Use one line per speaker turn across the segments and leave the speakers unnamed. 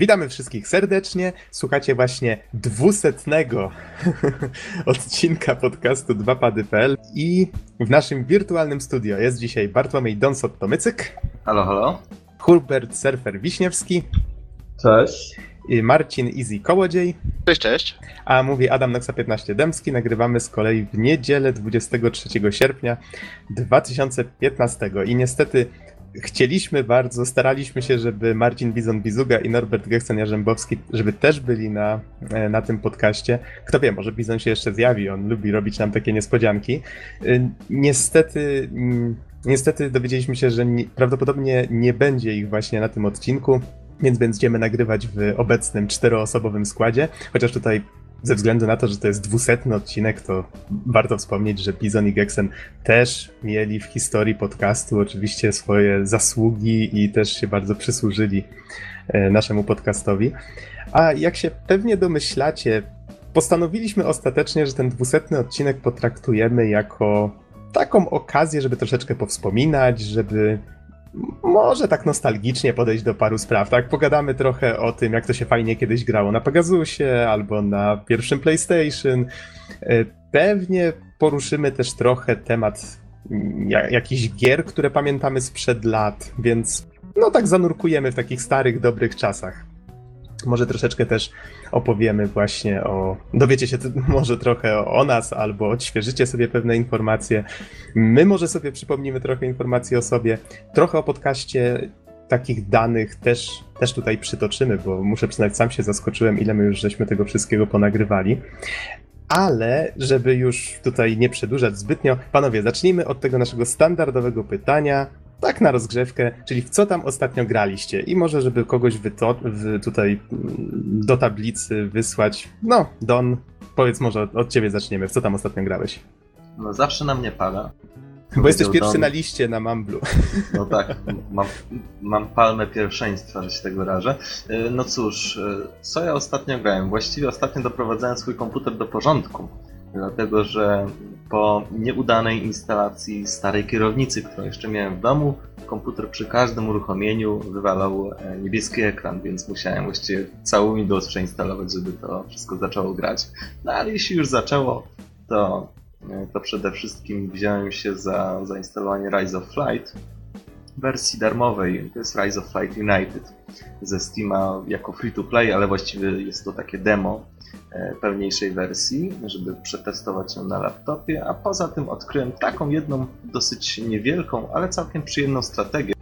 Witamy wszystkich serdecznie. Słuchacie właśnie dwusetnego odcinka podcastu 2pady.pl i w naszym wirtualnym studio jest dzisiaj Bartłomiej Donsot-Tomycyk.
Halo, halo.
Hubert Surfer Wiśniewski.
Cześć.
I Marcin Easy Kołodziej.
Cześć, cześć.
A mówi Adam Noxa 15 Dębski. Nagrywamy z kolei w niedzielę 23 sierpnia 2015 i niestety chcieliśmy bardzo, staraliśmy się, żeby Marcin Bizon-Bizuga i Norbert Geksen-Jarzębowski, żeby też byli na, e, na tym podcaście. Kto wie, może Bizon się jeszcze zjawi, on lubi robić nam takie niespodzianki. E, niestety, mm, niestety dowiedzieliśmy się, że nie, prawdopodobnie nie będzie ich właśnie na tym odcinku, więc będziemy nagrywać w obecnym czteroosobowym składzie, chociaż tutaj ze względu na to, że to jest dwusetny odcinek, to warto wspomnieć, że Bizon i Gexen też mieli w historii podcastu oczywiście swoje zasługi i też się bardzo przysłużyli e, naszemu podcastowi. A jak się pewnie domyślacie, postanowiliśmy ostatecznie, że ten dwusetny odcinek potraktujemy jako taką okazję, żeby troszeczkę powspominać, żeby może tak nostalgicznie podejść do paru spraw, tak? Pogadamy trochę o tym, jak to się fajnie kiedyś grało na Pegasusie albo na pierwszym PlayStation. E, pewnie poruszymy też trochę temat mm, jakichś gier, które pamiętamy sprzed lat, więc no tak zanurkujemy w takich starych, dobrych czasach. Może troszeczkę też opowiemy właśnie o. Dowiecie się może trochę o nas, albo odświeżycie sobie pewne informacje. My może sobie przypomnimy trochę informacji o sobie. Trochę o podcaście takich danych też, też tutaj przytoczymy, bo muszę przyznać, sam się zaskoczyłem, ile my już żeśmy tego wszystkiego ponagrywali. Ale, żeby już tutaj nie przedłużać zbytnio, panowie, zacznijmy od tego naszego standardowego pytania tak na rozgrzewkę, czyli w co tam ostatnio graliście i może, żeby kogoś wyto- tutaj mm, do tablicy wysłać, no, Don, powiedz może od, od ciebie zaczniemy, w co tam ostatnio grałeś?
No zawsze na mnie pada.
Bo jesteś pierwszy Don. na liście na Mamblu.
No tak, mam, mam palmę pierwszeństwa, że się tak wyrażę. E, no cóż, e, co ja ostatnio grałem? Właściwie ostatnio doprowadzałem swój komputer do porządku dlatego że po nieudanej instalacji starej kierownicy, którą jeszcze miałem w domu, komputer przy każdym uruchomieniu wywalał e, niebieski ekran, więc musiałem właściwie cały Windows przeinstalować, żeby to wszystko zaczęło grać. No ale jeśli już zaczęło, to, e, to przede wszystkim wziąłem się za zainstalowanie Rise of Flight, wersji darmowej. To jest Rise of Flight United ze Steama jako free to play, ale właściwie jest to takie demo pełniejszej wersji, żeby przetestować ją na laptopie, a poza tym odkryłem taką jedną dosyć niewielką, ale całkiem przyjemną strategię,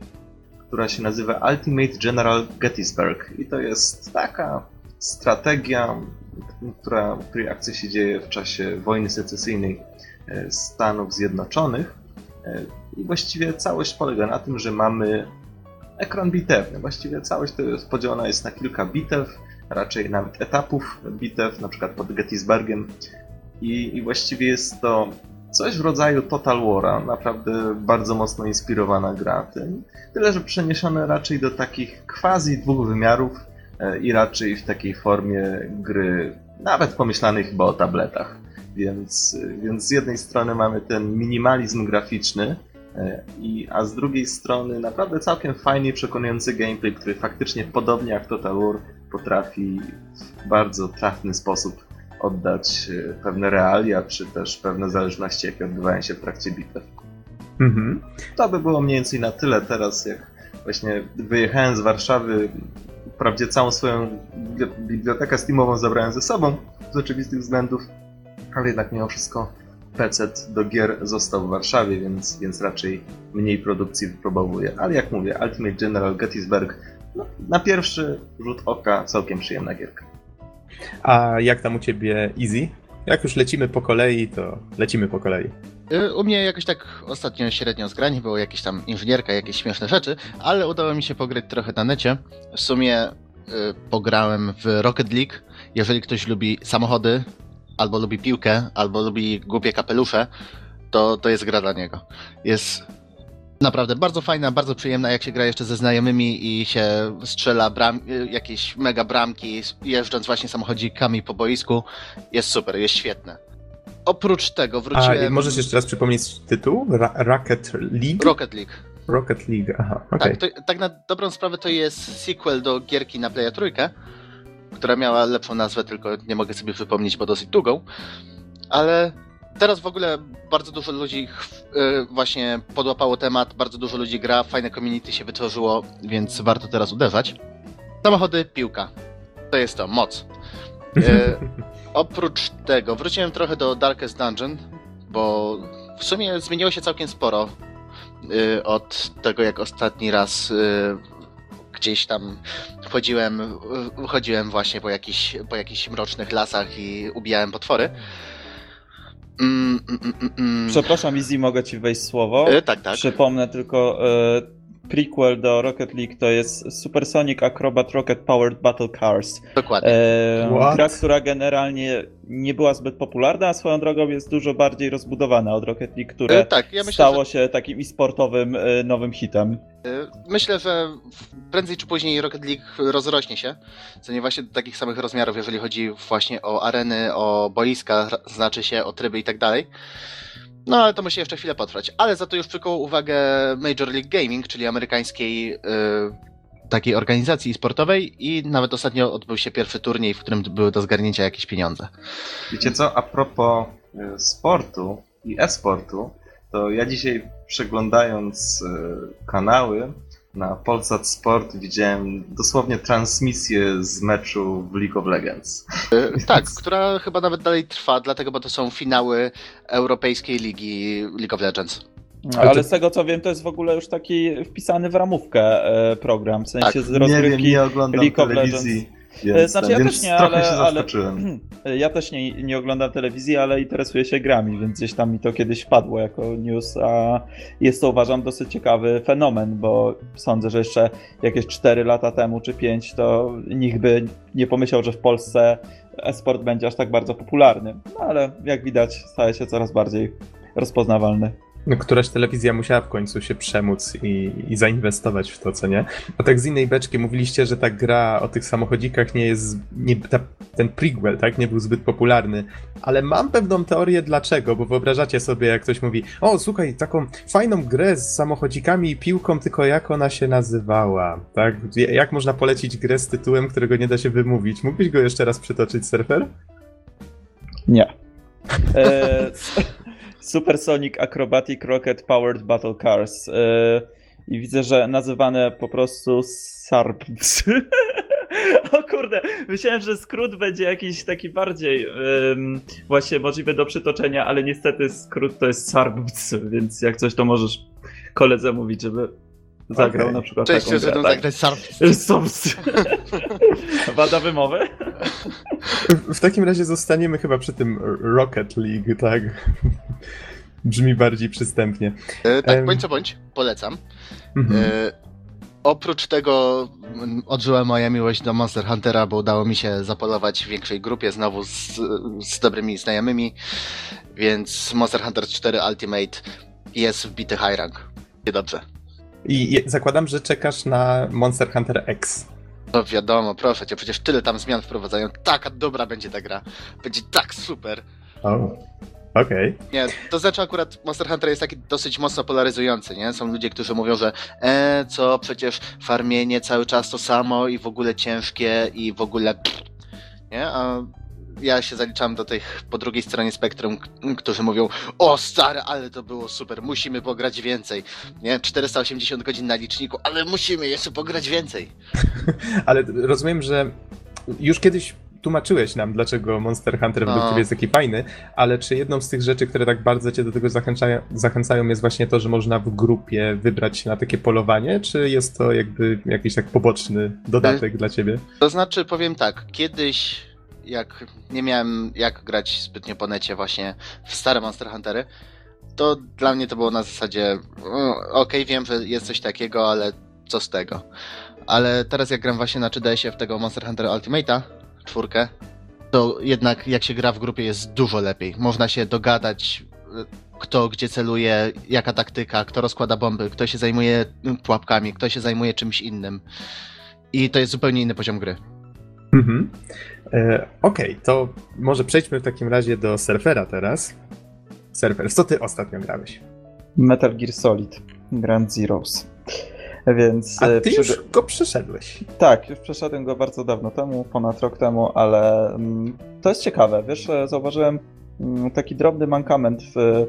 która się nazywa Ultimate General Gettysburg. I to jest taka strategia, która, której akcja się dzieje w czasie wojny secesyjnej e, Stanów Zjednoczonych. E, i właściwie całość polega na tym, że mamy ekran bitewny. Właściwie całość to jest podzielona jest na kilka bitew, raczej nawet etapów bitew, na przykład pod Gettysburgiem. I, I właściwie jest to coś w rodzaju Total War'a, naprawdę bardzo mocno inspirowana gra tym. Tyle, że przeniesione raczej do takich quasi dwóch wymiarów e, i raczej w takiej formie gry, nawet pomyślanej chyba o tabletach. Więc, więc z jednej strony mamy ten minimalizm graficzny, e, i, a z drugiej strony naprawdę całkiem fajnie przekonujący gameplay, który faktycznie podobnie jak Total War potrafi w bardzo trafny sposób oddać e, pewne realia, czy też pewne zależności, jakie odbywają się w trakcie bitew. Mhm. To by było mniej więcej na tyle teraz, jak właśnie wyjechałem z Warszawy, wprawdzie całą swoją bibliotekę Steamową zabrałem ze sobą z oczywistych względów, ale jednak mimo wszystko PC do gier został w Warszawie, więc, więc raczej mniej produkcji wypróbowuję. Ale jak mówię, Ultimate General Gettysburg no, na pierwszy rzut oka całkiem przyjemna gierka.
A jak tam u ciebie Easy? Jak już lecimy po kolei, to lecimy po kolei.
Y, u mnie jakoś tak ostatnio średnio zgrań, było jakieś tam inżynierka, jakieś śmieszne rzeczy, ale udało mi się pograć trochę na necie. W sumie y, pograłem w Rocket League. Jeżeli ktoś lubi samochody, albo lubi piłkę, albo lubi głupie kapelusze, to, to jest gra dla niego. Jest Naprawdę bardzo fajna, bardzo przyjemna, jak się gra jeszcze ze znajomymi i się strzela bram, jakieś mega bramki, jeżdżąc właśnie samochodzikami po boisku. Jest super, jest świetne. Oprócz tego wróciłem...
A możesz jeszcze raz przypomnieć tytuł? Ra Rocket League?
Rocket League.
Rocket League, aha, okej.
Tak, to, tak na dobrą sprawę to jest sequel do gierki na Playa Trójkę, która miała lepszą nazwę, tylko nie mogę sobie wypomnieć, bo dosyć długą. Ale teraz w ogóle bardzo dużo ludzi y, właśnie podłapało temat, bardzo dużo ludzi gra, fajne community się wytworzyło, więc warto teraz uderzać. Samochody, piłka. To jest to, moc. E, oprócz tego wróciłem trochę do Darkest Dungeon, bo w sumie zmieniło się całkiem sporo y, od tego, jak ostatni raz gdzieś tam wchodziłem, y, chodziłem właśnie po jakichś, po jakichś mrocznych lasach i ubijałem potwory. Mm, mm, mm, mm, mm.
Przepraszam, Izzy, mogę ci wejść słowo.
Y, tak, tak.
Przypomnę tylko, e, prequel do Rocket League to jest Supersonic Acrobat Rocket Powered Battle Cars.
Dokładnie.
E, gra, która generalnie nie była zbyt popularna, a swoją drogą jest dużo bardziej rozbudowana od Rocket League, które
Y, tak, ja myślę,
stało
że,
się takim e-sportowym e, nowym hitem.
y, myślę, że prędzej czy później Rocket League rozrośnie się, co nie właśnie do takich samych rozmiarów, jeżeli chodzi właśnie o areny, o boiska, znaczy się o tryby i tak dalej. No ale to musi jeszcze chwilę potrwać. Ale za to już przykuł uwagę Major League Gaming, czyli amerykańskiej y, takiej organizacji sportowej i nawet ostatnio odbył się pierwszy turniej, w którym były do zgarnięcia jakieś pieniądze.
Wiecie co, a propos e, sportu i e-sportu, to ja dzisiaj przeglądając e, kanały na Polsat Sport widziałem dosłownie transmisję z meczu w League of Legends.
Y, tak, która chyba nawet dalej trwa, dlatego, bo to są finały Europejskiej Ligi League of Legends.
Ale
Ale z tego co wiem, to jest w ogóle już taki wpisany w ramówkę e, program, w sensie
Tak.
z
Nie
rozgrywki.
wiem, nie oglądam
League of
telewizji,
E,
więc,
Znaczy
ten,
ja
więc
też nie, ale,
się
ale ja też nie, nie oglądam telewizji, ale interesuję się grami, więc gdzieś tam mi to kiedyś wpadło jako news, a jest to uważam dosyć ciekawy fenomen, bo sądzę, że jeszcze jakieś 4 lata temu czy 5 to nikt by nie pomyślał, że w Polsce e-sport będzie aż tak bardzo popularny, no ale jak widać staje się coraz bardziej rozpoznawalny.
No, któraś telewizja musiała w końcu się przemóc i, i zainwestować w to, co nie? A tak z innej beczki mówiliście, że ta gra o tych samochodzikach nie jest, nie, ta, ten prequel, tak, nie był zbyt popularny, ale mam pewną teorię dlaczego, bo wyobrażacie sobie, jak ktoś mówi, o słuchaj, taką fajną grę z samochodzikami i piłką, tylko jak ona się nazywała, tak? Jak można polecić grę z tytułem, którego nie da się wymówić? Mógłbyś go jeszcze raz przytoczyć, surfer?
Nie. E, Supersonic Acrobatic Rocket Powered Battle Cars. E, I widzę, że nazywane po prostu SARPS. O kurde, myślałem, że skrót będzie jakiś taki bardziej em, właśnie możliwy do przytoczenia, ale niestety skrót to jest SARPS, więc jak coś to możesz koledze mówić, żeby zagrał
Okej.
na przykład
Cześć,
taką
że
grę.
to
Tak.
zagrać.
Wada wymowy?
W- takim razie zostaniemy chyba przy tym Rocket League, tak? Brzmi bardziej przystępnie.
E, Tak, bądź co bądź, polecam.
Mhm.
E, oprócz tego mm, odżyła moja miłość do Monster Huntera, bo udało mi się zapolować w większej grupie znowu z, z dobrymi znajomymi, więc Monster Hunter 4 Ultimate jest wbity high rank. Dobrze.
I zakładam, że czekasz na Monster Hunter X.
No wiadomo, proszę cię, przecież tyle tam zmian wprowadzają. Taka dobra będzie ta gra. Będzie tak super.
O, okej.
Nie, to znaczy akurat Monster Hunter jest taki dosyć mocno polaryzujący, nie? Są ludzie, którzy mówią, że e, co, przecież farmienie cały czas to samo i w ogóle ciężkie i w ogóle nie? A ja się zaliczam do tych po drugiej stronie spektrum, którzy mówią, o stary, ale to było super, musimy pograć więcej, nie? 480 godzin na liczniku, ale musimy jeszcze pograć więcej.
Ale rozumiem, że już kiedyś tłumaczyłeś nam, dlaczego Monster Hunter według
No.
ciebie jest taki fajny, ale czy jedną z tych rzeczy, które tak bardzo cię do tego zachęcają, zachęcają jest właśnie to, że można w grupie wybrać się na takie polowanie, czy jest to jakby jakiś tak poboczny dodatek dla ciebie?
To znaczy, powiem tak, kiedyś jak nie miałem jak grać zbytnio po necie właśnie w stare Monster Huntery, to dla mnie to było na zasadzie mm, okej, wiem, że jest coś takiego, ale co z tego. Ale teraz jak gram właśnie na 3DS-ie w tego Monster Hunter Ultimate'a, czwórkę, to jednak jak się gra w grupie jest dużo lepiej. Można się dogadać, y, kto gdzie celuje, jaka taktyka, kto rozkłada bomby, kto się zajmuje y, pułapkami, kto się zajmuje czymś innym. I to jest zupełnie inny poziom gry.
Mhm. E, Okej, to może przejdźmy w takim razie do surfera teraz. Surfer, co ty ostatnio grałeś?
Metal Gear Solid. Grand Zeroes. Więc
A
e,
ty już go przeszedłeś.
Tak, już przeszedłem go bardzo dawno temu, ponad rok temu, ale mm, to jest ciekawe. Wiesz, zauważyłem mm, taki drobny mankament w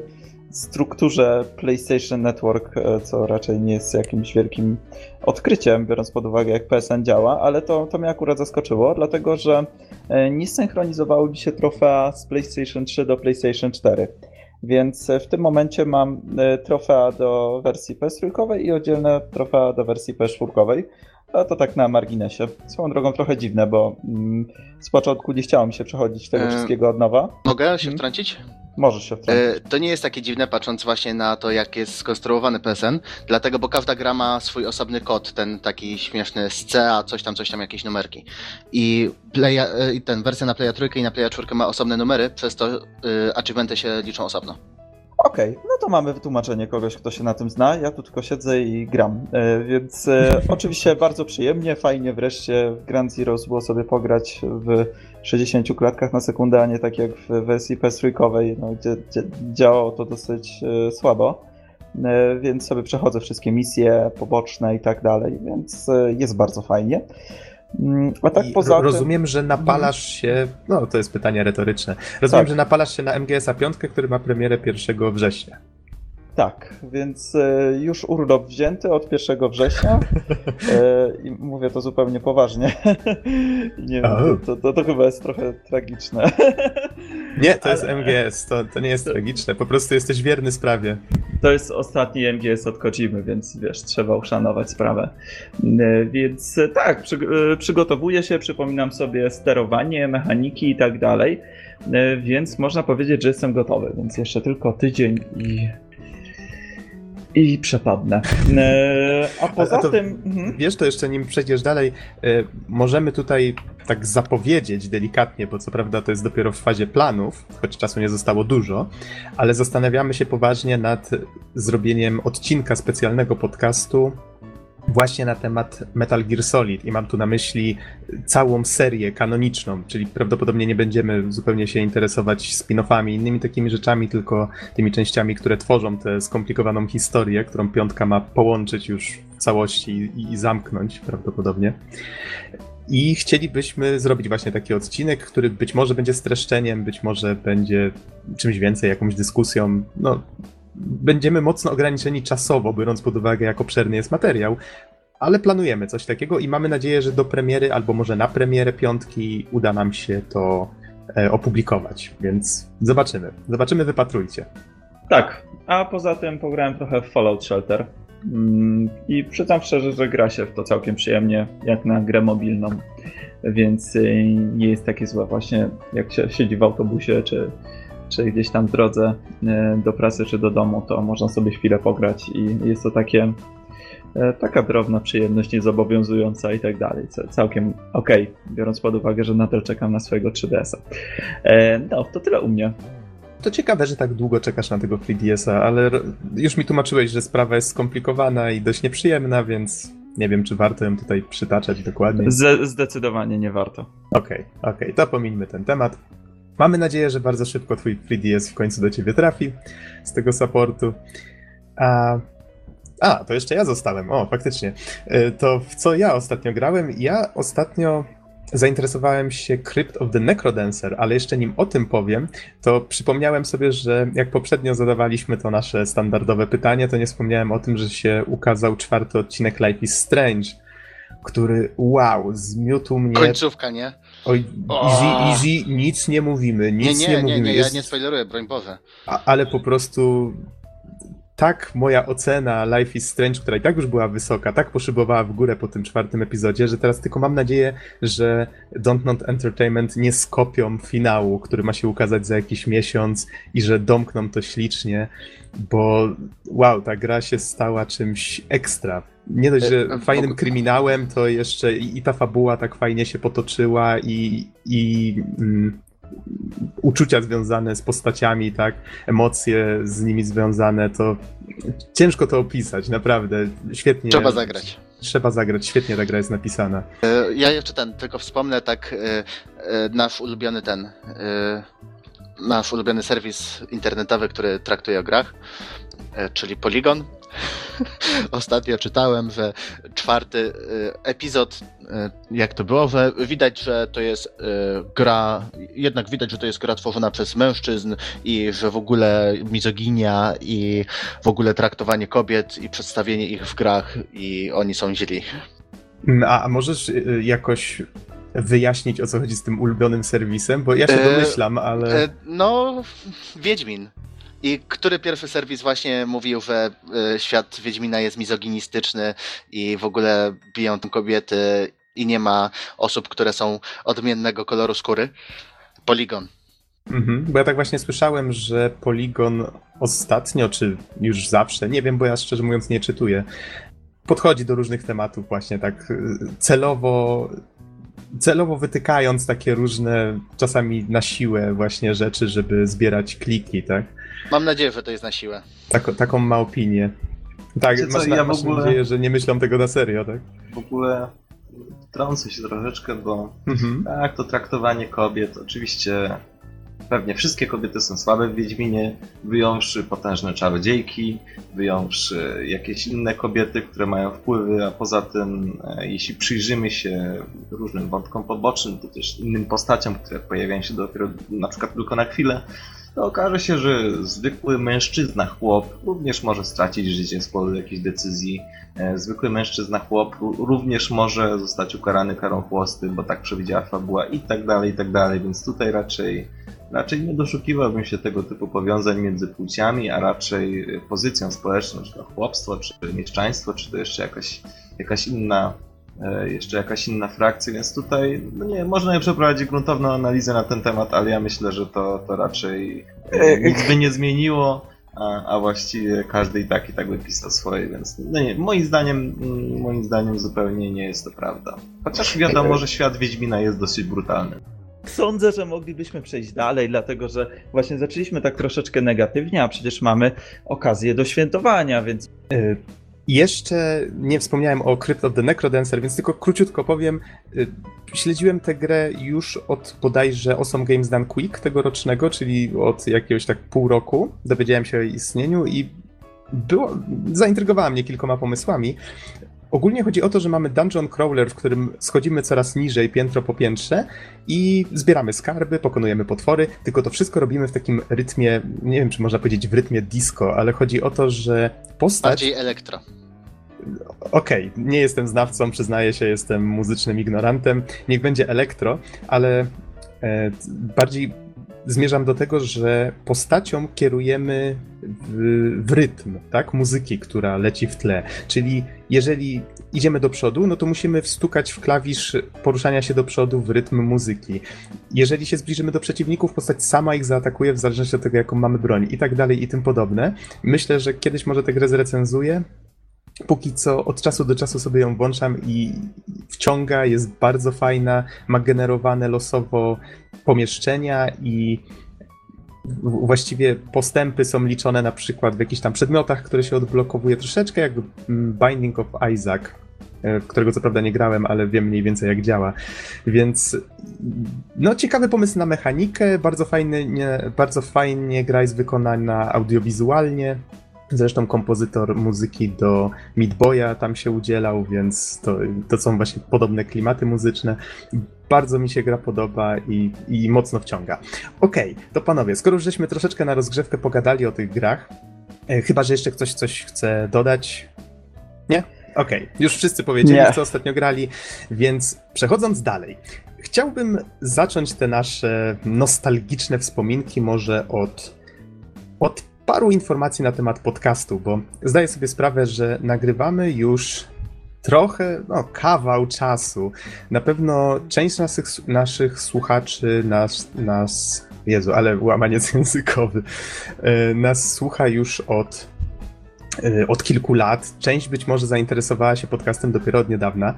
strukturze PlayStation Network, e, co raczej nie jest jakimś wielkim odkryciem, biorąc pod uwagę, jak PSN działa, ale to, to mnie akurat zaskoczyło, dlatego że e, nie synchronizowały mi się trofea z PlayStation 3 do PlayStation 4. Więc e, w tym momencie mam trofea do wersji PS3 i oddzielne trofea do wersji PS4. A to tak na marginesie. Swoją drogą trochę dziwne, bo mm, z początku nie chciało mi się przechodzić tego wszystkiego od nowa.
Mogę się
Mhm.
wtrącić?
Możesz się wtrącić.
E, To nie jest takie dziwne, patrząc właśnie na to, jak jest skonstruowany PSN, dlatego, bo każda gra ma swój osobny kod, ten taki śmieszny z CA, coś tam, coś tam, jakieś numerki. I playa, e, ten wersja na Playa trójkę i na Playa 4 ma osobne numery, przez to y, achievementy się liczą osobno.
Okej, no to mamy wytłumaczenie kogoś, kto się na tym zna. Ja tu tylko siedzę i gram. E, więc e, oczywiście bardzo przyjemnie, fajnie wreszcie w Grand Zeroes było sobie pograć w 60 klatkach na sekundę, a nie tak jak w wersji PS3, no, gdzie, gdzie działało to dosyć e, słabo. E, więc sobie przechodzę wszystkie misje poboczne i tak dalej, więc e, jest bardzo fajnie. Mm, A tak
I
poza
ro-
tym...
Rozumiem, że napalasz się. No, to jest pytanie retoryczne. Rozumiem,
Tak.
że napalasz się na MGS-a 5, który ma premierę 1 września.
Tak, więc e, już urlop wzięty od 1 września e, i mówię to zupełnie poważnie. Nie wiem, to, to, to, chyba jest trochę tragiczne.
Nie, to jest
Ale-
MGS, to, to nie jest tragiczne. Po prostu jesteś wierny sprawie.
To jest ostatni MGS od Kojimy, więc wiesz, trzeba uszanować sprawę. E, Więc tak, przy, przygotowuję się, przypominam sobie sterowanie, mechaniki i tak dalej, więc można powiedzieć, że jestem gotowy, więc jeszcze tylko tydzień i... I przepadnę. E, A poza
to-
tym. mhm.
Wiesz, to jeszcze nim przejdziesz dalej, e, możemy tutaj tak zapowiedzieć delikatnie, bo co prawda to jest dopiero w fazie planów, choć czasu nie zostało dużo, ale zastanawiamy się poważnie nad zrobieniem odcinka specjalnego podcastu właśnie na temat Metal Gear Solid i mam tu na myśli całą serię kanoniczną, czyli prawdopodobnie nie będziemy zupełnie się interesować spin-offami, innymi takimi rzeczami, tylko tymi częściami, które tworzą tę skomplikowaną historię, którą piątka ma połączyć już w całości i, i zamknąć prawdopodobnie. I chcielibyśmy zrobić właśnie taki odcinek, który być może będzie streszczeniem, być może będzie czymś więcej, jakąś dyskusją. No, będziemy mocno ograniczeni czasowo, biorąc pod uwagę, jak obszerny jest materiał, ale planujemy coś takiego i mamy nadzieję, że do premiery, albo może na premierę piątki uda nam się to e, opublikować, więc zobaczymy. Zobaczymy, wypatrujcie.
Tak, a poza tym pograłem trochę w Fallout Shelter. Mm, I przyznam szczerze, że gra się w to całkiem przyjemnie, jak na grę mobilną. Więc y, nie jest takie złe właśnie, jak się siedzi w autobusie, czy, czy gdzieś tam w drodze y, do pracy, czy do domu, to można sobie chwilę pograć i jest to takie e, taka drobna przyjemność, niezobowiązująca i tak dalej. Całkiem okej, biorąc pod uwagę, że nadal czekam na swojego 3DS-a. E, No, to tyle u mnie.
To ciekawe, że tak długo czekasz na tego 3DS-a, ale już mi tłumaczyłeś, że sprawa jest skomplikowana i dość nieprzyjemna, więc nie wiem, czy warto ją tutaj przytaczać dokładnie.
Zdecydowanie nie warto.
Okej, okej, to pomińmy ten temat. Mamy nadzieję, że bardzo szybko twój 3DS w końcu do ciebie trafi z tego supportu. A, a to jeszcze ja zostałem. O, faktycznie. Y, To w co ja ostatnio grałem? Ja ostatnio zainteresowałem się Crypt of the Necrodancer, ale jeszcze nim o tym powiem, to przypomniałem sobie, że jak poprzednio zadawaliśmy to nasze standardowe pytanie, to nie wspomniałem o tym, że się ukazał czwarty odcinek Life is Strange, który wow, zmiótł mnie
Końcówka, nie?
Oj, easy, easy, nic nie mówimy,
Nie,
nic nie,
nie, nie,
mówimy.
nie, ja
Jest,
nie spoileruję, broń Boże.
a, ale po prostu tak moja ocena Life is Strange, która i tak już była wysoka, tak poszybowała w górę po tym czwartym epizodzie, że teraz tylko mam nadzieję, że Don't Not Entertainment nie skopią finału, który ma się ukazać za jakiś miesiąc i że domkną to ślicznie, bo wow, ta gra się stała czymś ekstra. Nie dość, że
E, w
fajnym kryminałem, to jeszcze i, i ta fabuła tak fajnie się potoczyła i, i mm, uczucia związane z postaciami, tak, emocje z nimi związane, to ciężko to opisać, naprawdę. Świetnie.
Trzeba zagrać.
Trzeba zagrać, świetnie ta gra jest napisana.
E, Ja jeszcze ten, tylko wspomnę tak, e, e, nasz ulubiony ten, nasz ulubiony serwis internetowy, który traktuje o grach, czyli Polygon, Ostatnio czytałem, że czwarty y, epizod, y, jak to było, że widać, że to jest y, gra, jednak widać, że to jest gra tworzona przez mężczyzn i że w ogóle mizoginia i w ogóle traktowanie kobiet i przedstawienie ich w grach i oni są źli.
Mm, a, a możesz jakoś wyjaśnić, o co chodzi z tym ulubionym serwisem? Bo ja się
E,
domyślam, ale...
E, No, Wiedźmin. I który pierwszy serwis właśnie mówił, że e, świat Wiedźmina jest mizoginistyczny i w ogóle biją tam kobiety i nie ma osób, które są odmiennego koloru skóry? Polygon.
Mhm, bo ja tak właśnie słyszałem, że Polygon ostatnio, czy już zawsze, nie wiem, bo ja szczerze mówiąc nie czytuję, podchodzi do różnych tematów właśnie tak y, celowo, celowo wytykając takie różne, czasami na siłę właśnie rzeczy, żeby zbierać kliki, tak?
Mam nadzieję, że to jest na siłę.
Tak taką ma opinię. Tak,
Wiecie co,
masz, na,
ja w
masz
ogóle-
nadzieję, że nie myślą tego na serio, tak?
W ogóle trącę się troszeczkę, bo
Mhm.
tak, to traktowanie kobiet, oczywiście pewnie wszystkie kobiety są słabe w Wiedźminie, wyjąwszy potężne czarodziejki, wyjąwszy jakieś inne kobiety, które mają wpływy, a poza tym, e, jeśli przyjrzymy się różnym wątkom pobocznym, to też innym postaciom, które pojawiają się dopiero na przykład tylko na chwilę, to okaże się, że zwykły mężczyzna, chłop, również może stracić życie z powodu jakiejś decyzji. E, Zwykły mężczyzna, chłop ró- również może zostać ukarany karą chłosty, bo tak przewidziała fabuła i tak dalej, i tak dalej, więc tutaj raczej, raczej nie doszukiwałbym się tego typu powiązań między płciami, a raczej e, pozycją społeczną, czy to chłopstwo, czy mieszczaństwo, czy to jeszcze jakaś, jakaś inna e, jeszcze jakaś inna frakcja, więc tutaj, no nie, można przeprowadzić gruntowną analizę na ten temat, ale ja myślę, że to, to raczej e, nic by nie zmieniło, a, a właściwie każdy i tak i tak by pisał swoje, więc no nie, moim zdaniem, mm, moim zdaniem zupełnie nie jest to prawda. Chociaż wiadomo, że świat Wiedźmina jest dosyć brutalny.
Sądzę, że moglibyśmy przejść dalej, dlatego że właśnie zaczęliśmy tak troszeczkę negatywnie, a przecież mamy okazję do świętowania, więc
Y, Jeszcze nie wspomniałem o Crypt of the Necrodancer, więc tylko króciutko powiem. Y, Śledziłem tę grę już od bodajże Awesome Games Done Quick tegorocznego, czyli od jakiegoś tak pół roku. Dowiedziałem się o jej istnieniu i było, zaintrygowała mnie kilkoma pomysłami. Ogólnie chodzi o to, że mamy dungeon crawler, w którym schodzimy coraz niżej, piętro po piętrze i zbieramy skarby, pokonujemy potwory, tylko to wszystko robimy w takim rytmie, nie wiem czy można powiedzieć w rytmie disco, ale chodzi o to, że postać...
Bardziej elektro.
Okej, nie jestem znawcą, przyznaję się, jestem muzycznym ignorantem. Niech będzie elektro, ale e, bardziej zmierzam do tego, że postacią kierujemy w, w rytm, tak? Muzyki, która leci w tle. Czyli jeżeli idziemy do przodu, no to musimy wstukać w klawisz poruszania się do przodu w rytm muzyki. Jeżeli się zbliżymy do przeciwników, postać sama ich zaatakuje w zależności od tego, jaką mamy broń i tak dalej i tym podobne. Myślę, że kiedyś może tę grę zrecenzuję, póki co od czasu do czasu sobie ją włączam i wciąga, jest bardzo fajna, ma generowane losowo pomieszczenia i właściwie postępy są liczone na przykład w jakichś tam przedmiotach, które się odblokowuje, troszeczkę jak mm, Binding of Isaac, e, którego co prawda nie grałem, ale wiem mniej więcej jak działa. Więc no ciekawy pomysł na mechanikę, bardzo fajny, nie, bardzo fajnie gra jest wykonana audiowizualnie. Zresztą kompozytor muzyki do Meat Boya tam się udzielał, więc to, to są właśnie podobne klimaty muzyczne. Bardzo mi się gra podoba i, i mocno wciąga. Okej, to panowie, skoro już żeśmy troszeczkę na rozgrzewkę pogadali o tych grach, e, chyba, że jeszcze ktoś coś chce dodać? Nie? Okej, już wszyscy powiedzieli,
Nie.
co ostatnio grali, więc przechodząc dalej. Chciałbym zacząć te nasze nostalgiczne wspominki może od, od paru informacji na temat podcastu, bo zdaję sobie sprawę, że nagrywamy już trochę, no, kawał czasu. Na pewno część naszych, naszych słuchaczy nas, nas, Jezu, ale łamaniec językowy, e, nas słucha już od, e, od kilku lat. Część być może zainteresowała się podcastem dopiero od niedawna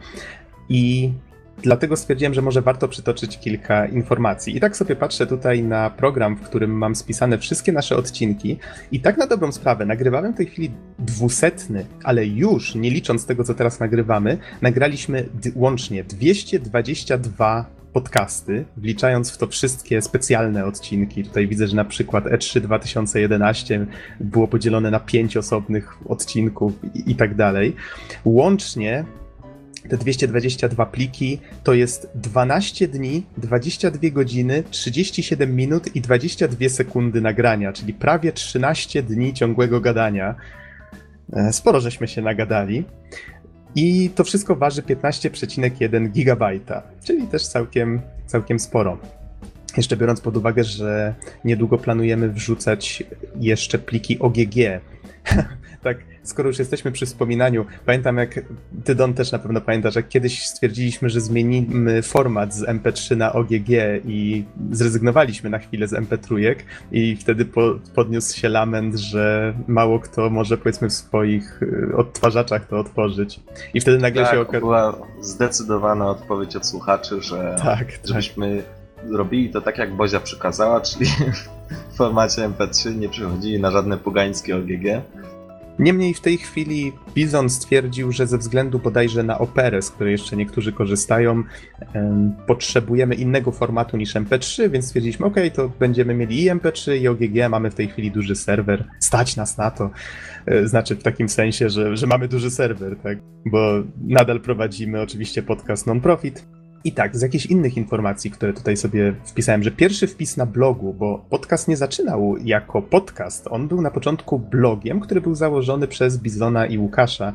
i Dlatego stwierdziłem, że może warto przytoczyć kilka informacji. I tak sobie patrzę tutaj na program, w którym mam spisane wszystkie nasze odcinki. I tak na dobrą sprawę, nagrywamy w tej chwili dwusetny, ale już, nie licząc tego, co teraz nagrywamy, nagraliśmy łącznie 222 podcasty, wliczając w to wszystkie specjalne odcinki. Tutaj widzę, że na przykład E3 2011 było podzielone na pięć osobnych odcinków i, i tak dalej. Łącznie te 222 pliki to jest 12 dni, 22 godziny, 37 minut i 22 sekundy nagrania, czyli prawie 13 dni ciągłego gadania. E, sporo żeśmy się nagadali. I to wszystko waży 15,1 GB, czyli też całkiem, całkiem sporo. Jeszcze biorąc pod uwagę, że niedługo planujemy wrzucać jeszcze pliki OGG. tak, skoro już jesteśmy przy wspominaniu, pamiętam jak ty Don też na pewno pamiętasz, jak kiedyś stwierdziliśmy, że zmienimy format z MP3 na OGG i zrezygnowaliśmy na chwilę z MP3 i wtedy po, podniósł się lament, że mało kto może powiedzmy w swoich y, odtwarzaczach to otworzyć. I wtedy nagle
tak,
się okazało...
była zdecydowana odpowiedź od słuchaczy, że
Tak, tak.
żebyśmy robili to tak, jak Bozia przykazała, czyli w formacie MP3 nie przychodzili na żadne pogańskie OGG.
Niemniej w tej chwili Bizon stwierdził, że ze względu bodajże na operę, z której jeszcze niektórzy korzystają, em, potrzebujemy innego formatu niż MP3, więc stwierdziliśmy, ok, to będziemy mieli i MP3 i OGG, mamy w tej chwili duży serwer, stać nas na to. E, Znaczy w takim sensie, że, że mamy duży serwer, tak? Bo nadal prowadzimy oczywiście podcast non-profit. I tak, z jakichś innych informacji, które tutaj sobie wpisałem, że pierwszy wpis na blogu, bo podcast nie zaczynał jako podcast, on był na początku blogiem, który był założony przez Bizona i Łukasza.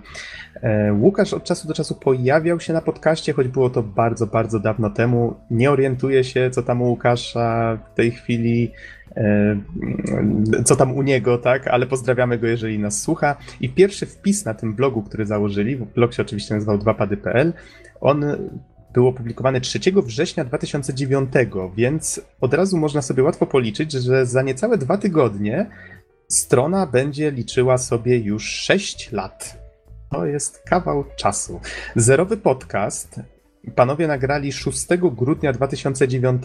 E, Łukasz od czasu do czasu pojawiał się na podcaście, choć było to bardzo, bardzo dawno temu. Nie orientuję się, co tam u Łukasza w tej chwili, e, co tam u niego, tak, ale pozdrawiamy go, jeżeli nas słucha. I pierwszy wpis na tym blogu, który założyli, blog się oczywiście nazywał 2pady.pl, on był opublikowany 3 września 2009, więc od razu można sobie łatwo policzyć, że za niecałe dwa tygodnie strona będzie liczyła sobie już 6 lat. To jest kawał czasu. Zerowy podcast panowie nagrali 6 grudnia 2009.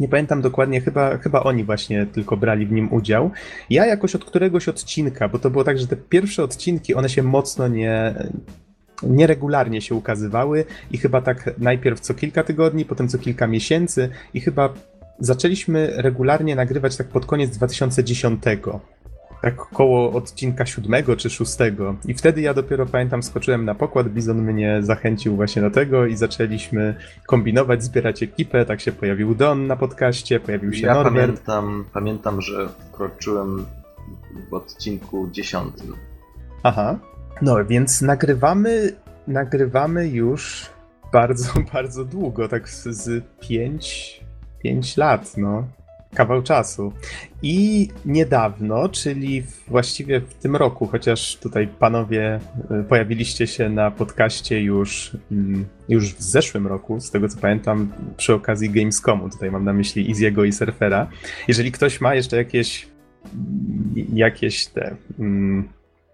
Nie pamiętam dokładnie, chyba, chyba oni właśnie tylko brali w nim udział. Ja jakoś od któregoś odcinka, bo to było tak, że te pierwsze odcinki, one się mocno nie, nieregularnie się ukazywały i chyba tak najpierw co kilka tygodni, potem co kilka miesięcy i chyba zaczęliśmy regularnie nagrywać tak pod koniec 2010. Tak koło odcinka siódmego czy szóstego. I wtedy ja dopiero pamiętam, skoczyłem na pokład, Bizon mnie zachęcił właśnie do tego i zaczęliśmy kombinować, zbierać ekipę. Tak się pojawił Don na podcaście, pojawił się
Ja
Norbert.
pamiętam, pamiętam, że wkroczyłem w odcinku dziesiątym.
Aha. No, więc nagrywamy, nagrywamy już bardzo, bardzo długo, tak z, z 5, 5 lat, no. Kawał czasu. I niedawno, czyli właściwie w tym roku, chociaż tutaj panowie y, pojawiliście się na podcaście już, mm, już w zeszłym roku, z tego co pamiętam, przy okazji Gamescomu. Tutaj mam na myśli Iziego i Surfera. Jeżeli ktoś ma jeszcze jakieś jakieś te mm,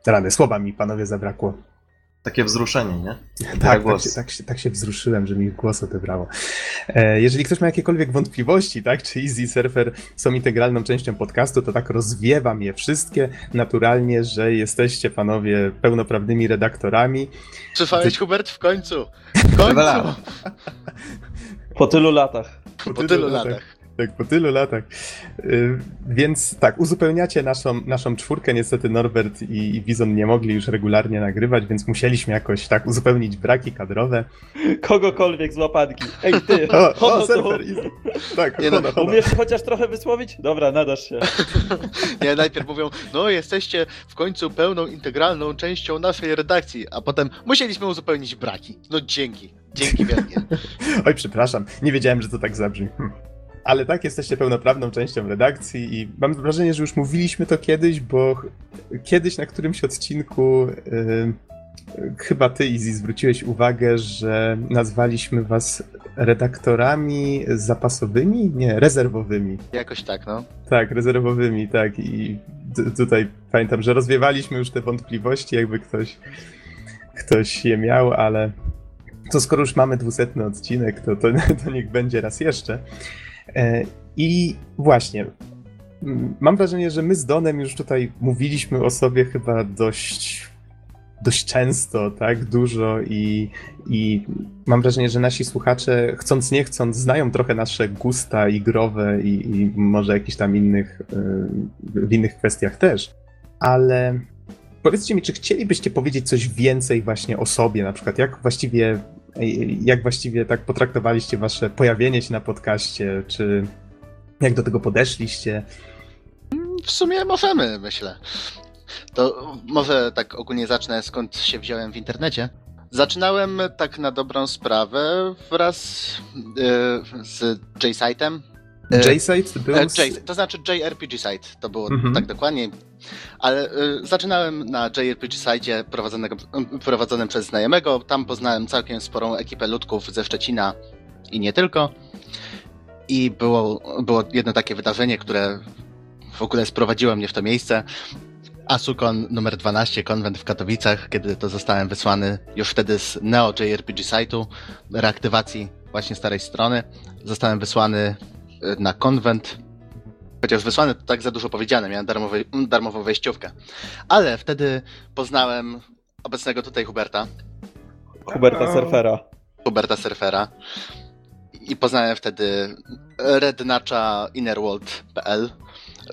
rany, słowa mi panowie zabrakło.
Takie wzruszenie, nie?
Tak, tak,
głos.
się, tak, się, tak się wzruszyłem, że mi głos odebrało. E, jeżeli ktoś ma jakiekolwiek wątpliwości, tak, czy Easy Surfer są integralną częścią podcastu, to tak rozwiewam je wszystkie naturalnie, że jesteście panowie pełnoprawnymi redaktorami.
Słyszałeś,
Ty-
Hubert? W końcu! W końcu!
Po tylu latach.
Po tylu latach.
Tak, po tylu latach. Y, Więc tak, uzupełniacie naszą, naszą czwórkę. Niestety Norbert i, i Bizon nie mogli już regularnie nagrywać, więc musieliśmy jakoś tak uzupełnić braki kadrowe.
Kogokolwiek z łapanki. Ej ty,
O, o
Hono tu.
surfer! easy. Tak,
Nie no,
hono, hono.
Umiesz chociaż trochę wysłowić? Dobra, nadasz się.
Nie, najpierw mówią, no jesteście w końcu pełną, integralną częścią naszej redakcji, a potem musieliśmy uzupełnić braki. No dzięki, dzięki wielkie.
Oj, przepraszam, nie wiedziałem, że to tak zabrzmi. Ale tak, jesteście pełnoprawną częścią redakcji i mam wrażenie, że już mówiliśmy to kiedyś, bo kiedyś na którymś odcinku yy, chyba ty, Izzy, zwróciłeś uwagę, że nazwaliśmy was redaktorami zapasowymi? Nie, rezerwowymi.
Jakoś tak, no.
Tak, rezerwowymi, tak. I tutaj pamiętam, że rozwiewaliśmy już te wątpliwości, jakby ktoś, ktoś je miał, ale to skoro już mamy dwusetny odcinek, to, to, to niech będzie raz jeszcze. E, I właśnie, mam wrażenie, że my z Donem już tutaj mówiliśmy o sobie chyba dość dość często, tak, dużo i, i mam wrażenie, że nasi słuchacze, chcąc nie chcąc, znają trochę nasze gusta igrowe i, i może jakichś tam innych, y, w innych kwestiach też, ale powiedzcie mi, czy chcielibyście powiedzieć coś więcej właśnie o sobie, na przykład jak właściwie, jak właściwie tak potraktowaliście wasze pojawienie się na podcaście, czy jak do tego podeszliście?
W sumie możemy, myślę. To może tak ogólnie zacznę, skąd się wziąłem w internecie. Zaczynałem tak na dobrą sprawę wraz yy, z J-Site'em.
J-Site był...
E, J, to znaczy JRPG Site, to było
Mhm.
tak dokładniej. Ale y, zaczynałem na JRPG Site prowadzonego, prowadzonym przez znajomego. Tam poznałem całkiem sporą ekipę ludków ze Szczecina i nie tylko. I było, było jedno takie wydarzenie, które w ogóle sprowadziło mnie w to miejsce. Asukon numer 12, konwent w Katowicach, kiedy to zostałem wysłany już wtedy z Neo JRPG Site'u, reaktywacji właśnie starej strony. Zostałem wysłany y, na konwent. Chociaż wysłany to tak za dużo powiedziane, miałem darmowy, darmową wejściówkę. Ale wtedy poznałem obecnego tutaj Huberta,
Huberta Surfera.
Huberta Surfera. I poznałem wtedy rednacza innerworld.pl.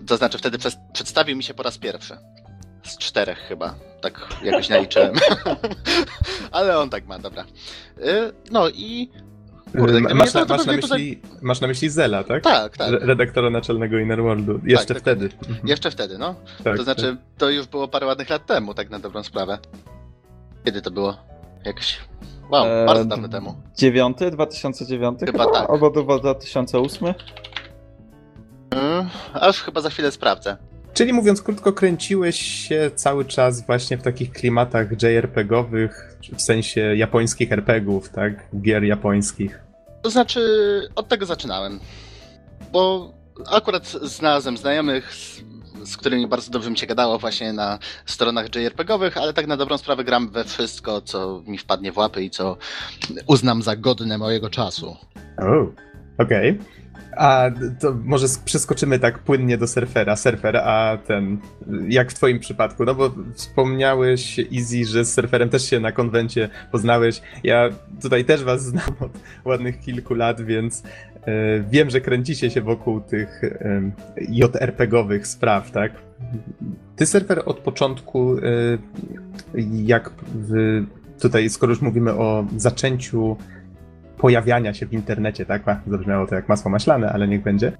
To znaczy wtedy przez, przedstawił mi się po raz pierwszy. Z czterech chyba. Tak jakoś naliczyłem. Ale on tak ma, dobra. Y, No i... Kurde,
Y,
gdyby
masz,
nie to,
masz, na
pewnie tutaj-
myśli, masz na myśli Zela, tak?
Tak, tak.
Re- Redaktora naczelnego Innerworldu. Jeszcze
tak,
wtedy. Mhm.
Jeszcze wtedy, no.
Tak,
To znaczy, to już było parę ładnych lat temu, tak na dobrą sprawę. Kiedy to było? Jakoś... Wow,
Eee,
bardzo dawno temu.
9, 2009?
Chyba tak.
Albo 2008?
Mm, aż chyba za chwilę sprawdzę.
Czyli mówiąc krótko, kręciłeś się cały czas właśnie w takich klimatach JRPG-owych, w sensie japońskich RPGów, tak? Gier japońskich.
To znaczy, od tego zaczynałem. Bo akurat znalazłem znajomych, z, z którymi bardzo dobrze mi się gadało właśnie na stronach JRPG-owych, ale tak na dobrą sprawę gram we wszystko, co mi wpadnie w łapy i co uznam za godne mojego czasu.
O, okej. A to może sk- przeskoczymy tak płynnie do surfera. Surfer, a ten, jak w twoim przypadku, no bo wspomniałeś, Easy, że z surferem też się na konwencie poznałeś. Ja tutaj też was znam od ładnych kilku lat, więc e, wiem, że kręcicie się wokół tych e, JRPG-owych spraw, tak? Ty, surfer, od początku, e, jak w, tutaj, skoro już mówimy o zaczęciu pojawiania się w internecie, tak? A, Zabrzmiało to jak masło maślane, ale niech będzie.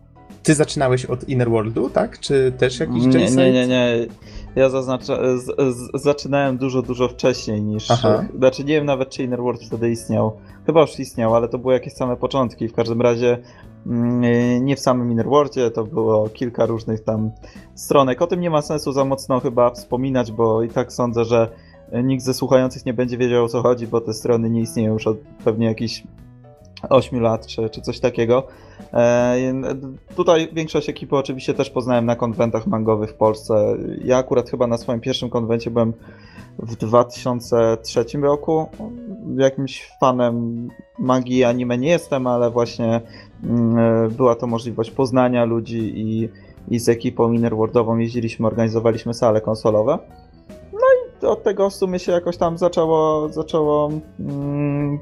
Ty zaczynałeś od Innerworldu, tak? Czy też jakiś
Nie, nie, nie, nie. Ja zaznacza, z, z, zaczynałem dużo, dużo wcześniej niż.
Aha.
Znaczy nie wiem nawet, czy Inner World wtedy istniał. Chyba już istniał, ale to były jakieś same początki. W każdym razie mm, nie w samym Inner Worldzie, to było kilka różnych tam stronek. O tym nie ma sensu za mocno chyba wspominać, bo i tak sądzę, że nikt ze słuchających nie będzie wiedział o co chodzi, bo te strony nie istnieją już od pewnie jakichś 8 lat czy, czy coś takiego. E, tutaj większość ekipy oczywiście też poznałem na konwentach mangowych w Polsce. Ja akurat chyba na swoim pierwszym konwencie byłem w 2003 roku. Jakimś fanem magii anime nie jestem, ale właśnie mm, była to możliwość poznania ludzi i, i z ekipą Innerworldową jeździliśmy, organizowaliśmy sale konsolowe. No i od tego w sumie się jakoś tam zaczęło, zaczęło mm,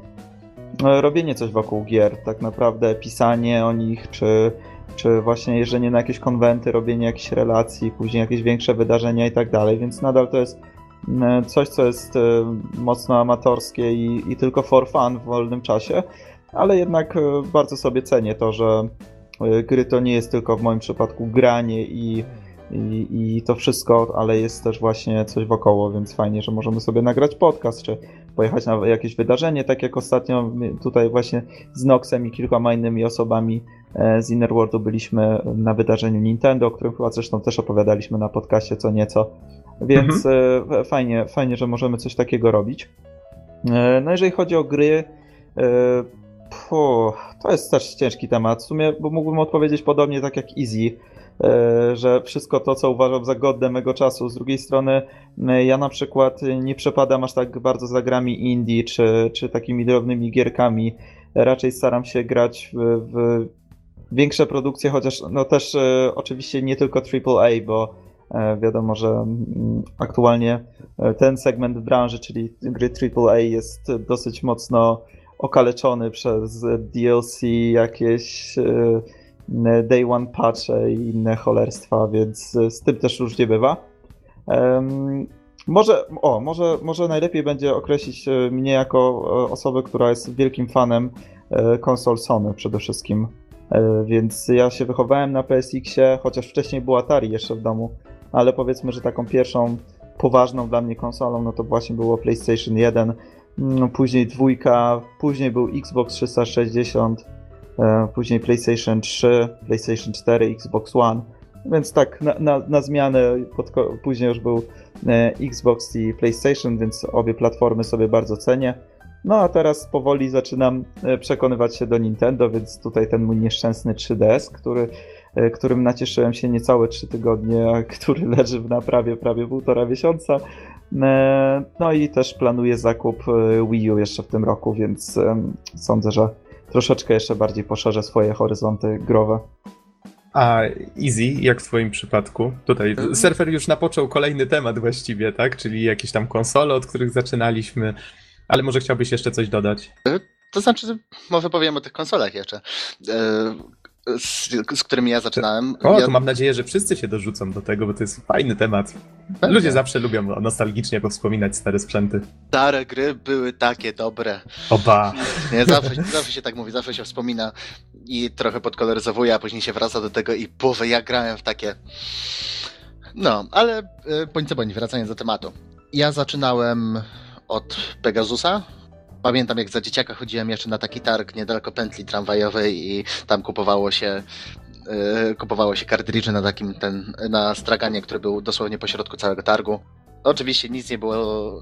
robienie coś wokół gier, tak naprawdę pisanie o nich, czy, czy właśnie jeżdżenie na jakieś konwenty, robienie jakichś relacji, później jakieś większe wydarzenia i tak dalej, więc nadal to jest mm, coś, co jest e, mocno amatorskie i, i tylko for fun w wolnym czasie, ale jednak e, bardzo sobie cenię to, że e, gry to nie jest tylko w moim przypadku granie i, i, i to wszystko, ale jest też właśnie coś wokoło, więc fajnie, że możemy sobie nagrać podcast, czy pojechać na jakieś wydarzenie, tak jak ostatnio tutaj właśnie z Noxem i kilkoma innymi osobami e, z Innerworldu byliśmy na wydarzeniu Nintendo, o którym chyba zresztą też opowiadaliśmy na podcaście co nieco, więc mhm. fajnie, fajnie, że możemy coś takiego robić. E, No jeżeli chodzi o gry, e, puh, to jest też ciężki temat, w sumie bo mógłbym odpowiedzieć podobnie tak jak Easy, że wszystko to, co uważam za godne mego czasu. Z drugiej strony, ja na przykład nie przepadam aż tak bardzo za grami indie czy, czy takimi drobnymi gierkami. Raczej staram się grać w, w większe produkcje, chociaż no też oczywiście nie tylko AAA, bo E, Wiadomo, że aktualnie e, ten segment branży, czyli gry AAA, jest dosyć mocno okaleczony przez DLC, jakieś e, day one patche i inne cholerstwa, więc z tym też różnie bywa. Em, Może, o, może, może najlepiej będzie określić e, mnie jako e, osobę, która jest wielkim fanem e, konsol Sony przede wszystkim. Więc ja się wychowałem na PSX-ie, chociaż wcześniej był Atari jeszcze w domu, ale powiedzmy, że taką pierwszą poważną dla mnie konsolą, no to właśnie było PlayStation 1, mm, później dwójka, później był Xbox 360, e, później PlayStation 3, PlayStation 4, Xbox One. Więc tak, na, na, na zmianę pod, później już był e, Xbox i PlayStation, więc obie platformy sobie bardzo cenię. No a teraz powoli zaczynam e, przekonywać się do Nintendo, więc tutaj ten mój nieszczęsny 3DS, który, e, którym nacieszyłem się niecałe 3 tygodnie, a który leży w naprawie prawie półtora miesiąca. E, No i też planuję zakup e, Wii U jeszcze w tym roku, więc sądzę, że troszeczkę jeszcze bardziej poszerzę swoje horyzonty growe.
A Easy, jak w twoim przypadku? Tutaj surfer już napoczął kolejny temat właściwie, tak? Czyli jakieś tam konsole, od których zaczynaliśmy. Ale może chciałbyś jeszcze coś dodać?
To znaczy, może powiem o tych konsolach jeszcze, e, z, z którymi ja zaczynałem.
O,
ja,
to mam nadzieję, że wszyscy się dorzucą do tego, bo to jest fajny temat.
Pewnie.
Ludzie zawsze lubią nostalgicznie powspominać stare sprzęty.
Stare gry były takie dobre.
Oba!
Nie, zawsze, zawsze się tak mówi, zawsze się wspomina i trochę podkoloryzowuje, a później się wraca do tego i boże, ja grałem w takie... No, ale e, bądź co bądź, wracając do tematu. Ja zaczynałem od Pegasusa. Pamiętam, jak za dzieciaka chodziłem jeszcze na taki targ niedaleko pętli tramwajowej i tam kupowało się e, kupowało się kartridże na takim ten, na straganie, który był dosłownie po środku całego targu. Oczywiście nic nie było,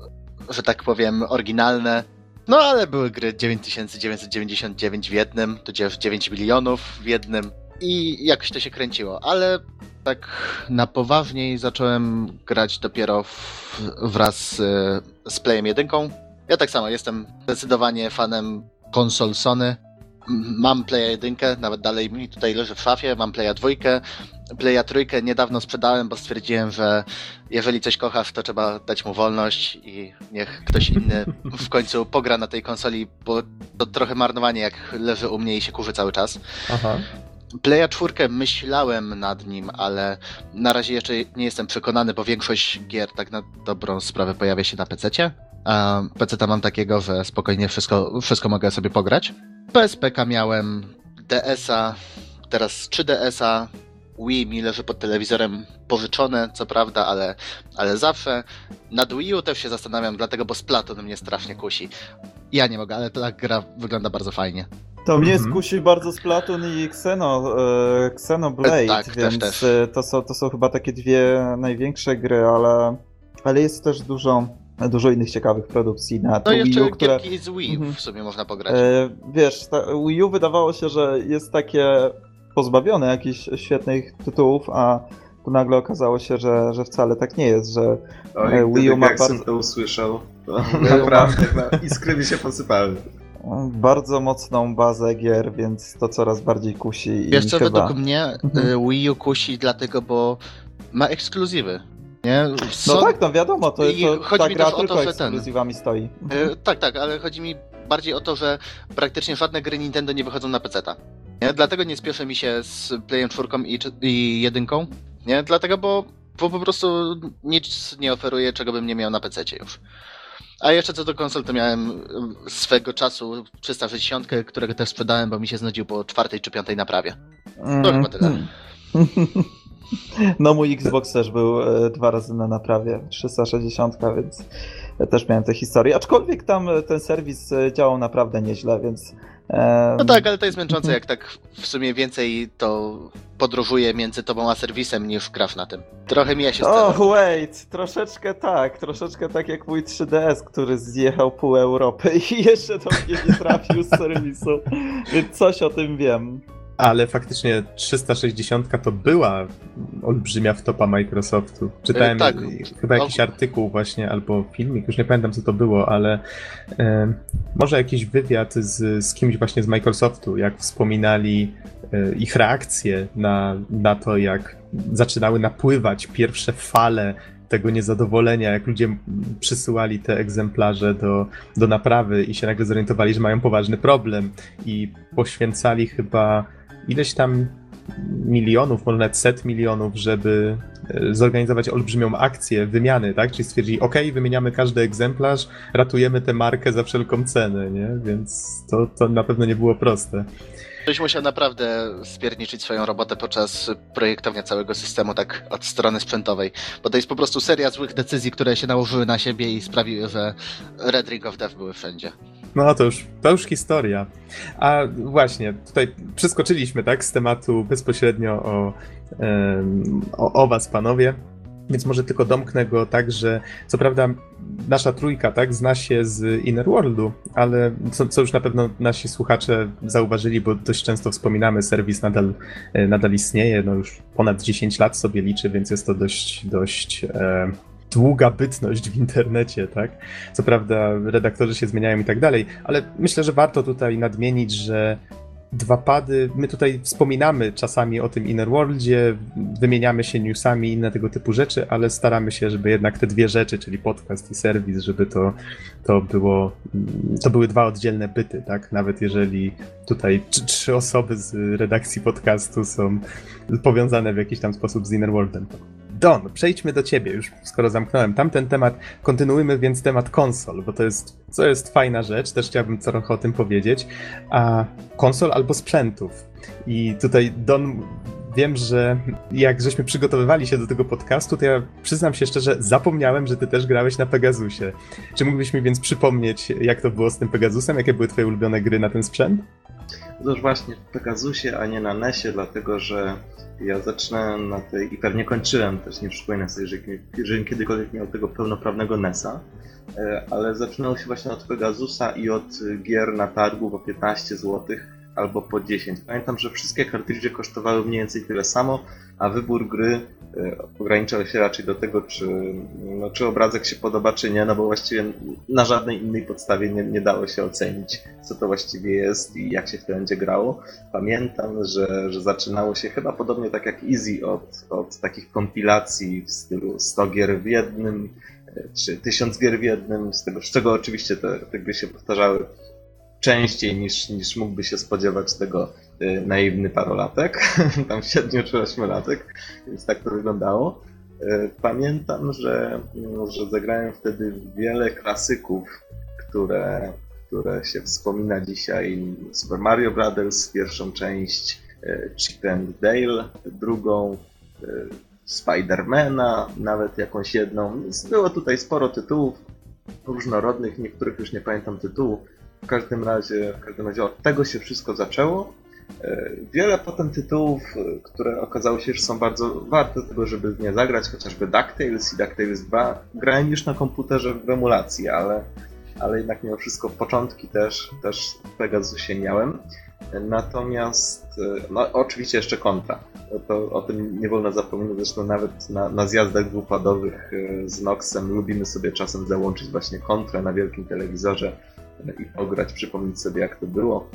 że tak powiem, oryginalne. No ale były gry 9999 w jednym, tudzież 9 milionów w jednym i jakoś to się kręciło, ale tak na poważniej zacząłem grać dopiero w, wraz z, z Playem 1. Ja tak samo jestem zdecydowanie fanem konsol Sony. Mam Playa 1, nawet dalej mi tutaj leży w szafie, mam Playa 2, Playa 3 niedawno sprzedałem, bo stwierdziłem, że jeżeli coś kochasz, to trzeba dać mu wolność i niech ktoś inny w końcu pogra na tej konsoli, bo to trochę marnowanie, jak leży u mnie i się kurzy cały czas.
Aha.
Playa 4 myślałem nad nim, ale na razie jeszcze nie jestem przekonany, bo większość gier tak na dobrą sprawę pojawia się na PC. A PC mam takiego, że spokojnie wszystko, wszystko mogę sobie pograć. PSP miałem, DS-a, teraz 3DS-a, Wii mi leży pod telewizorem pożyczone, co prawda, ale, ale zawsze. Nad Wii U też się zastanawiam, dlatego, bo Splatoon mnie strasznie kusi. Ja nie mogę, ale ta gra wygląda bardzo fajnie.
To mnie
Mhm.
skusi bardzo Splatoon i Xeno, e, Xenoblade,
E, tak, też,
więc
też.
e, To, są, to są chyba takie dwie największe gry, ale, ale jest też dużo, dużo innych ciekawych produkcji na
No
Wii U, które...
z Wii
Mhm.
w sumie można pograć.
E, wiesz, ta, Wii U wydawało się, że jest takie pozbawione jakichś świetnych tytułów, a tu nagle okazało się, że, że wcale tak nie jest, że
Oj,
E, Wii U ma bardzo-
to usłyszał, to
U
naprawdę no, iskry mi się posypały.
bardzo mocną bazę gier, więc to coraz bardziej kusi
Wiesz
i
co,
chyba...
według mnie
Mhm.
y, Wii U kusi dlatego, bo ma ekskluzywy. Nie?
No tak, no wiadomo, to,
I
to
chodzi
ta
mi
gra
też o to, że ten-
stoi.
y, tak, tak, ale chodzi mi bardziej o to, że praktycznie żadne gry Nintendo nie wychodzą na PC-ta. Nie? Dlatego nie spieszę mi się z Playem 4 i, i jedynką. Nie? Dlatego, bo, bo po prostu nic nie oferuje, czego bym nie miał na PC już. A jeszcze co do konsol, to miałem y, swego czasu 360, którego też sprzedałem, bo mi się znudził po czwartej czy piątej naprawie. To chyba tyle.
No mój Xbox też był e, dwa razy na naprawie, 360, więc też miałem tę historię. Aczkolwiek tam e, ten serwis e, działał naprawdę nieźle, więc...
No tak, ale to jest męczące, jak tak w sumie więcej to podróżuje między tobą a serwisem niż grasz na tym. Trochę mija się z
Oh, wait, troszeczkę tak, troszeczkę tak jak mój 3DS, który zjechał pół Europy i jeszcze do mnie nie trafił z serwisu, więc coś o tym wiem.
Ale faktycznie 360 to była olbrzymia wtopa Microsoftu. Czytałem
E, tak.
chyba jakiś
O-
artykuł właśnie, albo filmik, już nie pamiętam co to było, ale e, może jakiś wywiad z, z kimś właśnie z Microsoftu, jak wspominali e, ich reakcje na, na to, jak zaczynały napływać pierwsze fale tego niezadowolenia, jak ludzie przysyłali te egzemplarze do, do naprawy i się nagle zorientowali, że mają poważny problem i poświęcali chyba ileś tam milionów, może nawet set milionów, żeby e, zorganizować olbrzymią akcję wymiany, tak? Czyli stwierdzili, ok, wymieniamy każdy egzemplarz, ratujemy tę markę za wszelką cenę, nie? Więc to, to na pewno nie było proste.
Ktoś musiał naprawdę spierniczyć swoją robotę podczas projektowania całego systemu, tak od strony sprzętowej, bo to jest po prostu seria złych decyzji, które się nałożyły na siebie i sprawiły, że Red Ring of Death były wszędzie.
No to już, to już historia. A właśnie, tutaj przeskoczyliśmy, tak, z tematu bezpośrednio o, o, o was, panowie. Więc może tylko domknę go tak, że co prawda nasza trójka tak zna się z Inner Worldu, ale co, co, już na pewno nasi słuchacze zauważyli, bo dość często wspominamy, serwis nadal, nadal istnieje, no już ponad 10 lat sobie liczy, więc jest to dość, dość e, długa bytność w internecie, tak? Co prawda redaktorzy się zmieniają i tak dalej, ale myślę, że warto tutaj nadmienić, że dwa pady. My tutaj wspominamy czasami o tym Inner Worldzie, wymieniamy się newsami i inne tego typu rzeczy, ale staramy się, żeby jednak te dwie rzeczy, czyli podcast i serwis, żeby to, to było, to były dwa oddzielne byty, tak? Nawet jeżeli tutaj trzy osoby z redakcji podcastu są powiązane w jakiś tam sposób z Inner Worldem. Don, przejdźmy do ciebie, już skoro zamknąłem tamten temat, kontynuujmy więc temat konsol, bo to jest, co jest fajna rzecz, też chciałbym trochę o tym powiedzieć, a konsol albo sprzętów. I tutaj Don, wiem, że jak żeśmy przygotowywali się do tego podcastu, to ja przyznam się szczerze, zapomniałem, że ty też grałeś na Pegasusie. Czy mógłbyś mi więc przypomnieć, jak to było z tym Pegasusem, jakie były twoje ulubione gry na ten sprzęt?
No też właśnie w Pegasusie, a nie na NESie, dlatego że ja zaczynałem na tej, i pewnie kończyłem też, nie przypominam sobie, że, że kiedykolwiek miał tego pełnoprawnego NESa, e, ale zaczynało się właśnie od Pegasusa i od gier na targu po 15 zł albo po 10. Pamiętam, że wszystkie kartridże kosztowały mniej więcej tyle samo, a wybór gry e, ograniczał się raczej do tego, czy, no, czy obrazek się podoba, czy nie, no bo właściwie na żadnej innej podstawie nie, nie dało się ocenić, co to właściwie jest i jak się w to będzie grało. Pamiętam, że, że zaczynało się chyba podobnie tak jak Easy od, od takich kompilacji w stylu 100 gier w jednym, e, czy 1000 gier w jednym, z tego, z czego oczywiście te, te gry się powtarzały częściej niż, niż mógłby się spodziewać tego y, naiwny parolatek, tam 7 czy 8 latek, więc tak to wyglądało. Y, pamiętam, że, no, że zagrałem wtedy wiele klasyków, które, które się wspomina dzisiaj. Super Mario Brothers, pierwszą część, y, Chip and Dale, drugą, Spidermana, nawet jakąś jedną. Było tutaj sporo tytułów różnorodnych, niektórych już nie pamiętam tytułów. W każdym razie, w każdym razie od tego się wszystko zaczęło. E, wiele potem tytułów, e, które okazało się, że są bardzo warte tego, żeby w nie zagrać, chociażby DuckTales i DuckTales 2. Grałem już na komputerze w emulacji, ale, ale jednak mimo wszystko początki też, też w Pegasusie miałem. Natomiast, e, no oczywiście jeszcze kontra. To, o tym nie wolno zapominać, zresztą nawet na, na zjazdach dwupadowych z Noxem lubimy sobie czasem załączyć właśnie kontrę na wielkim telewizorze i pograć, przypomnieć sobie jak to było.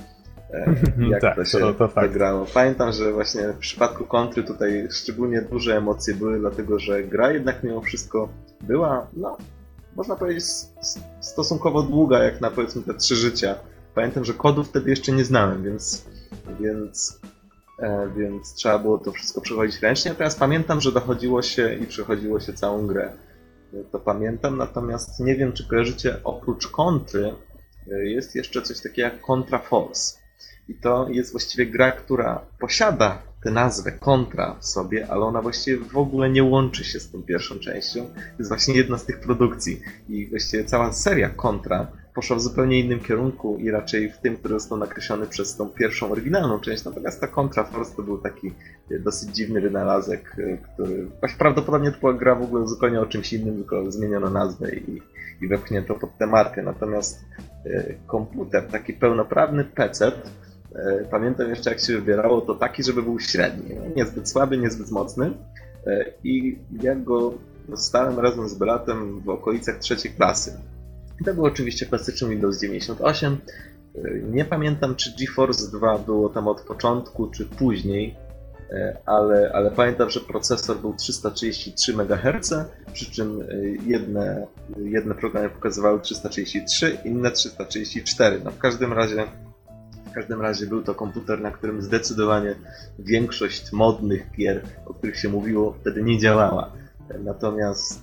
E, jak tak, to się to, to fakt. grało. Pamiętam, że właśnie w przypadku kontry tutaj szczególnie duże emocje były, dlatego że gra jednak mimo wszystko była, no, można powiedzieć, stosunkowo długa, jak na powiedzmy te trzy życia. Pamiętam, że kodów wtedy jeszcze nie znałem, więc, więc, e, więc trzeba było to wszystko przechodzić ręcznie. Natomiast pamiętam, że dochodziło się i przechodziło się całą grę. To pamiętam, natomiast nie wiem, czy kojarzycie oprócz kontry jest jeszcze coś takiego jak Contra Force. I to jest właściwie gra, która posiada tę nazwę Contra w sobie, ale ona właściwie w ogóle nie łączy się z tą pierwszą częścią. To jest właśnie jedna z tych produkcji. I właściwie cała seria Contra poszła w zupełnie innym kierunku i raczej w tym, który został nakreślony przez tą pierwszą oryginalną część. Natomiast ta Contra Force to był taki dosyć dziwny wynalazek, który prawdopodobnie to gra w ogóle zupełnie o czymś innym, tylko zmieniono nazwę i, i wepchnięto pod tę markę. Natomiast E, komputer, taki pełnoprawny PC, e, pamiętam jeszcze jak się wybierało, to taki, żeby był średni, niezbyt słaby, niezbyt mocny e, i ja go dostałem razem z bratem w okolicach trzeciej klasy. To był oczywiście klasyczny Windows 98 Nie pamiętam, czy GeForce 2 było tam od początku, czy później, ale, ale pamiętam, że procesor był 333 MHz, przy czym jedne, jedne programy pokazywały 333, inne 334. No w każdym razie w każdym razie był to komputer, na którym zdecydowanie większość modnych gier, o których się mówiło, wtedy nie działała. Natomiast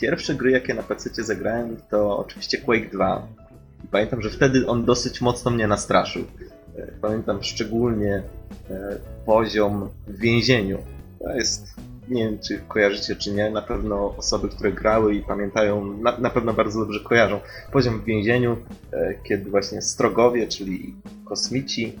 pierwsze gry, jakie na PC zagrałem, to oczywiście Quake 2. I pamiętam, że wtedy on dosyć mocno mnie nastraszył. E, pamiętam szczególnie e, poziom w więzieniu. To jest, nie wiem czy kojarzycie czy nie, na pewno osoby, które grały i pamiętają, na, na pewno bardzo dobrze kojarzą. Poziom w więzieniu, kiedy właśnie strogowie, czyli kosmici,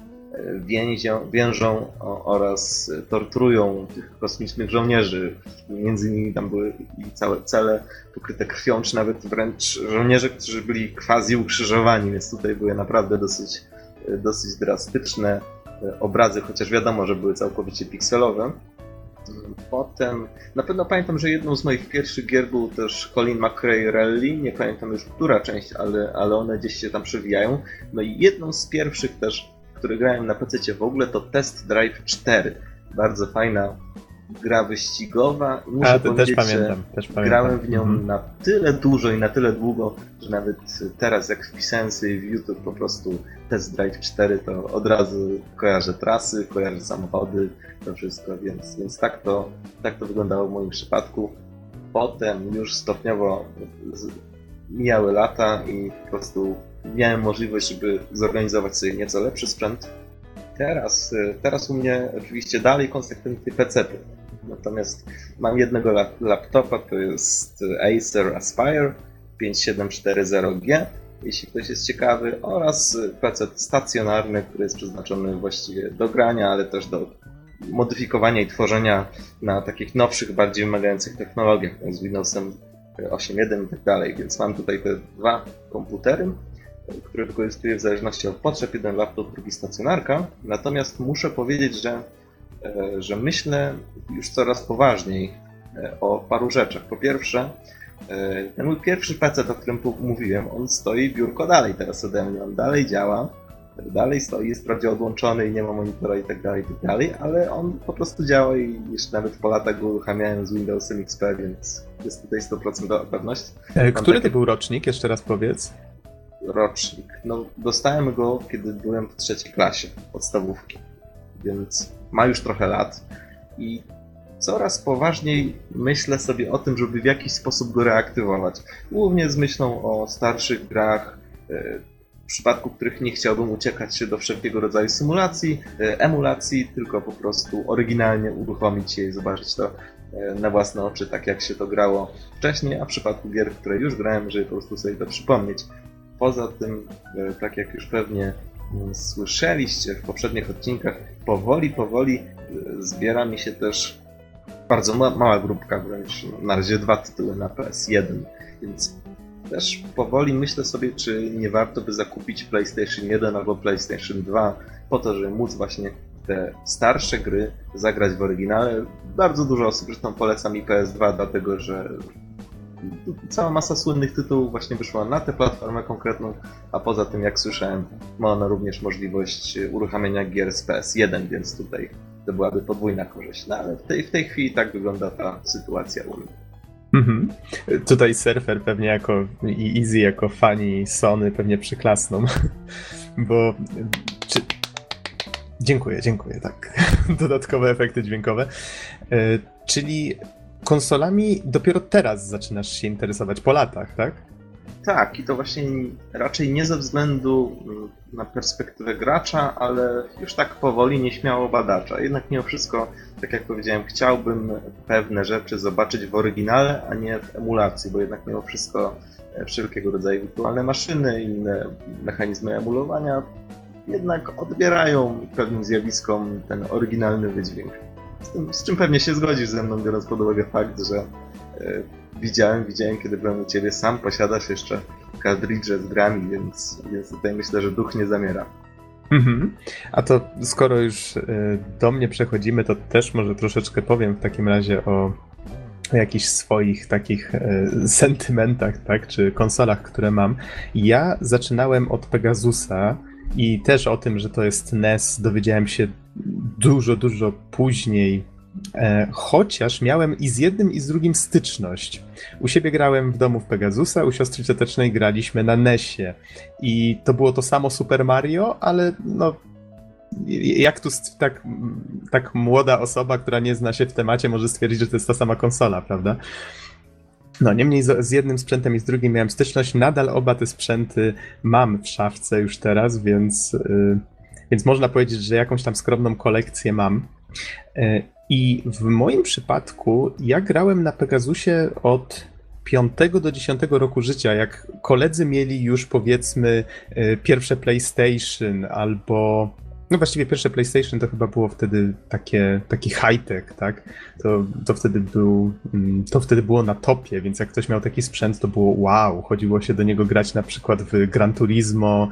więzią, więżą oraz torturują tych kosmicznych żołnierzy. Między nimi tam były całe cele pokryte krwią, czy nawet wręcz żołnierze, którzy byli quasi ukrzyżowani, więc tutaj były naprawdę dosyć, dosyć drastyczne obrazy, chociaż wiadomo, że były całkowicie pikselowe. Potem, na pewno pamiętam, że jedną z moich pierwszych gier był też Colin McRae Rally, nie pamiętam już która część, ale, ale one gdzieś się tam przewijają. No i jedną z pierwszych też który grałem na PC w ogóle, to Test Drive 4. Bardzo fajna gra wyścigowa.
Muszę A, to też pamiętam, też pamiętam.
Grałem w nią mhm. na tyle dużo i na tyle długo, że nawet teraz jak wpisałem sobie w YouTube po prostu Test Drive 4, to od razu kojarzę trasy, kojarzę samochody, to wszystko, więc, więc tak, to, tak to wyglądało w moim przypadku. Potem już stopniowo mijały lata i po prostu miałem możliwość, żeby zorganizować sobie nieco lepszy sprzęt. Teraz, y, teraz u mnie oczywiście dalej konsekwentnie PC. Natomiast mam jednego laptopa, to jest Acer Aspire 5740G, jeśli ktoś jest ciekawy, oraz PC stacjonarny, który jest przeznaczony właściwie do grania, ale też do modyfikowania i tworzenia na takich nowszych, bardziej wymagających technologiach, z Windowsem 8.1 i tak dalej. Więc mam tutaj te dwa komputery które wykorzystuję w zależności od potrzeb, jeden laptop, drugi stacjonarka. Natomiast muszę powiedzieć, że, e, że myślę już coraz poważniej e, o paru rzeczach. Po pierwsze, e, ten mój pierwszy PC, o którym mówiłem, on stoi biurko dalej teraz ode mnie, on dalej działa, dalej stoi, jest wprawdzie odłączony i nie ma monitora i tak dalej, i tak dalej, ale on po prostu działa i jeszcze nawet po latach go uruchamiałem z Windowsem XP, więc jest tutaj 100% pewność.
Który to był rocznik, jeszcze raz powiedz?
Rocznik. No, dostałem go, kiedy byłem w trzeciej klasie podstawówki, więc ma już trochę lat i coraz poważniej myślę sobie o tym, żeby w jakiś sposób go reaktywować. Głównie z myślą o starszych grach, e, w przypadku których nie chciałbym uciekać się do wszelkiego rodzaju symulacji, e, emulacji, tylko po prostu oryginalnie uruchomić je i zobaczyć to e, na własne oczy, tak jak się to grało wcześniej, a w przypadku gier, które już grałem, żeby po prostu sobie to przypomnieć. Poza tym, e, tak jak już pewnie mm, słyszeliście w poprzednich odcinkach, powoli, powoli e, zbiera mi się też bardzo ma mała grupka, wręcz na razie dwa tytuły na PS1, więc też powoli myślę sobie, czy nie warto by zakupić PlayStation 1 albo PlayStation 2 po to, żeby móc właśnie te starsze gry zagrać w oryginale. Bardzo dużo osób zresztą poleca mi PS2, dlatego że cała masa słynnych tytułów właśnie wyszła na tę platformę konkretną, a poza tym, jak słyszałem, ma ona również możliwość uruchamiania gier z PS1, więc tutaj to byłaby podwójna korzyść. No ale w tej, w tej chwili tak wygląda ta sytuacja u mnie.
Mhm. Tutaj surfer pewnie jako i Easy jako fani Sony pewnie przyklasną, bo czy... Dziękuję, dziękuję, tak. Dodatkowe efekty dźwiękowe. E, czyli konsolami dopiero teraz zaczynasz się interesować po latach, tak?
Tak, i to właśnie raczej nie ze względu mm, na perspektywę gracza, ale już tak powoli, nieśmiało badacza. Jednak mimo wszystko, tak jak powiedziałem, chciałbym pewne rzeczy zobaczyć w oryginale, a nie w emulacji, bo jednak mimo wszystko e, wszelkiego rodzaju wirtualne maszyny, inne mechanizmy emulowania jednak odbierają pewnym zjawiskom ten oryginalny wydźwięk. Z, czym pewnie się zgodzisz ze mną, biorąc pod uwagę fakt, że e, widziałem, widziałem, kiedy byłem u ciebie, sam posiadasz jeszcze kartridże z grami, więc, więc tutaj myślę, że duch nie zamiera.
Mhm. A to skoro już e, do mnie przechodzimy, to też może troszeczkę powiem w takim razie o jakichś swoich takich e, sentymentach, tak, czy konsolach, które mam. Ja zaczynałem od Pegasusa I też o tym, że to jest NES, dowiedziałem się dużo, dużo później, e, chociaż miałem i z jednym, i z drugim styczność. U siebie grałem w domu w Pegasusa, u siostry ciotecznej graliśmy na NESie. I to było to samo Super Mario, ale no jak tu tak, tak młoda osoba, która nie zna się w temacie, może stwierdzić, że to jest ta sama konsola, prawda? No, niemniej z, z, jednym sprzętem i z drugim miałem styczność. Nadal oba te sprzęty mam w szafce już teraz, więc, yy, więc można powiedzieć, że jakąś tam skromną kolekcję mam. Yy, I w moim przypadku ja grałem na Pegasusie od 5 do 10 roku życia, jak koledzy mieli już powiedzmy yy, pierwsze PlayStation albo no właściwie pierwsze PlayStation to chyba było wtedy takie, taki high-tech, tak? To, to, wtedy był, mm, to wtedy było na topie, więc jak ktoś miał taki sprzęt, to było wow, chodziło się do niego grać na przykład w Gran Turismo,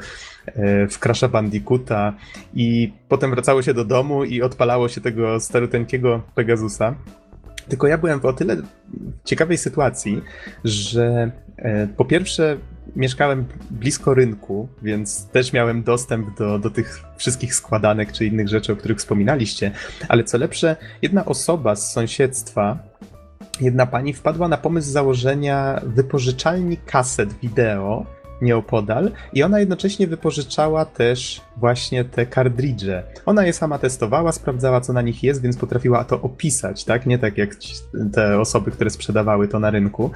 e, w Crasha Bandicoota i potem wracało się do domu i odpalało się tego staruteńkiego Pegasusa. Tylko ja byłem w o tyle ciekawej sytuacji, że e, po pierwsze mieszkałem blisko rynku, więc też miałem dostęp do, do tych wszystkich składanek czy innych rzeczy, o których wspominaliście. Ale co lepsze, jedna osoba z sąsiedztwa, jedna pani wpadła na pomysł założenia wypożyczalni kaset wideo nieopodal i ona jednocześnie wypożyczała też właśnie te kartridże. Ona je sama testowała, sprawdzała co na nich jest, więc potrafiła to opisać, tak? Nie tak jak te osoby, które sprzedawały to na rynku.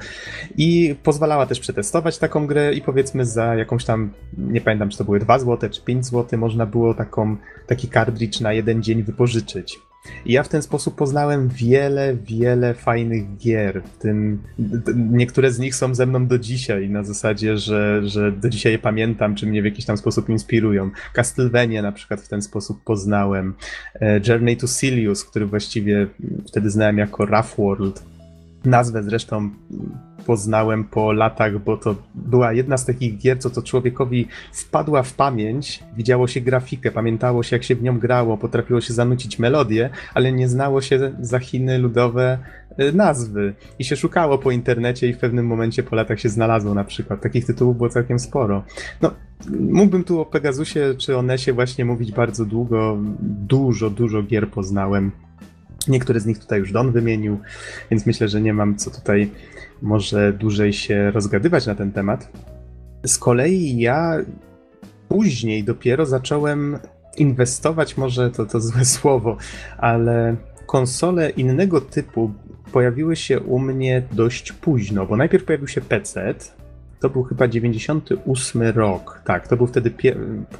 I pozwalała też przetestować taką grę i powiedzmy za jakąś tam, nie pamiętam czy to były 2 zł czy 5 zł, można było taką, taki kartridż na jeden dzień wypożyczyć. Ja w ten sposób poznałem wiele, wiele fajnych gier. W tym, niektóre z nich są ze mną do dzisiaj, na zasadzie, że, że do dzisiaj je pamiętam, czy mnie w jakiś tam sposób inspirują. Castlevania na przykład w ten sposób poznałem. E, Journey to Silius, który właściwie wtedy znałem jako Rough World. Nazwę zresztą poznałem po latach, bo to była jedna z takich gier, co to człowiekowi wpadła w pamięć, widziało się grafikę, pamiętało się jak się w nią grało, potrafiło się zanucić melodię, ale nie znało się za Chiny ludowe e, nazwy i się szukało po internecie i w pewnym momencie po latach się znalazło na przykład. Takich tytułów było całkiem sporo. No, mógłbym tu o Pegasusie czy o Nesie właśnie mówić bardzo długo. Dużo, dużo gier poznałem. Niektóre z nich tutaj już Don wymienił, więc myślę, że nie mam co tutaj może dłużej się rozgadywać na ten temat. Z kolei ja później dopiero zacząłem inwestować, może to, to złe słowo, ale konsole innego typu pojawiły się u mnie dość późno, bo najpierw pojawił się PC, to był chyba 98 rok. Tak, to był wtedy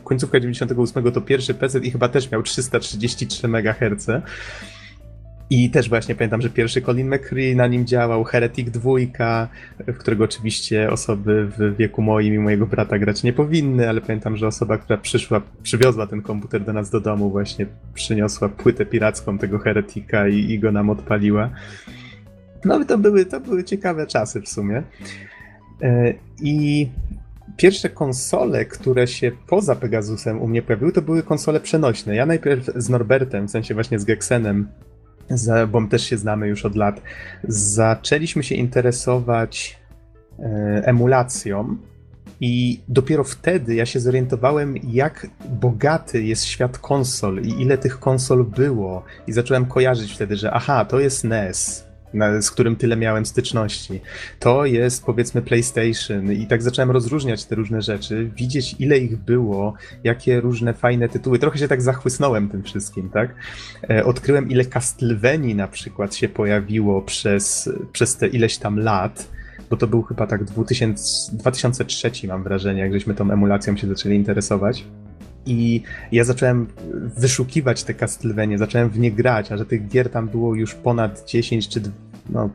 końcówka 98 to pierwszy PC i chyba też miał 333 MHz. I też właśnie pamiętam, że pierwszy Colin McCree na nim działał, Heretic 2, w którego oczywiście osoby w wieku moim i mojego brata grać nie powinny, ale pamiętam, że osoba, która przyszła, przywiozła ten komputer do nas do domu, właśnie przyniosła płytę piracką tego Heretika i, i go nam odpaliła. No to były, to były ciekawe czasy w sumie. E, I pierwsze konsole, które się poza Pegasusem u mnie pojawiły, to były konsole przenośne. Ja najpierw z Norbertem, w sensie właśnie z Geksenem, bo my też się znamy już od lat, zaczęliśmy się interesować e, emulacją. I dopiero wtedy ja się zorientowałem, jak bogaty jest świat konsol i ile tych konsol było. I zacząłem kojarzyć wtedy, że aha, to jest NES, na, z którym tyle miałem styczności. To jest powiedzmy PlayStation i tak zacząłem rozróżniać te różne rzeczy, widzieć ile ich było, jakie różne fajne tytuły. Trochę się tak zachłysnąłem tym wszystkim, tak? E, odkryłem ile Castlevanii na przykład się pojawiło przez, przez te ileś tam lat bo to był chyba tak 2000, 2003 mam wrażenie, jak żeśmy tą emulacją się zaczęli interesować. I ja zacząłem wyszukiwać te Castlevania, zacząłem w nie grać, a że tych gier tam było już ponad 10 czy no,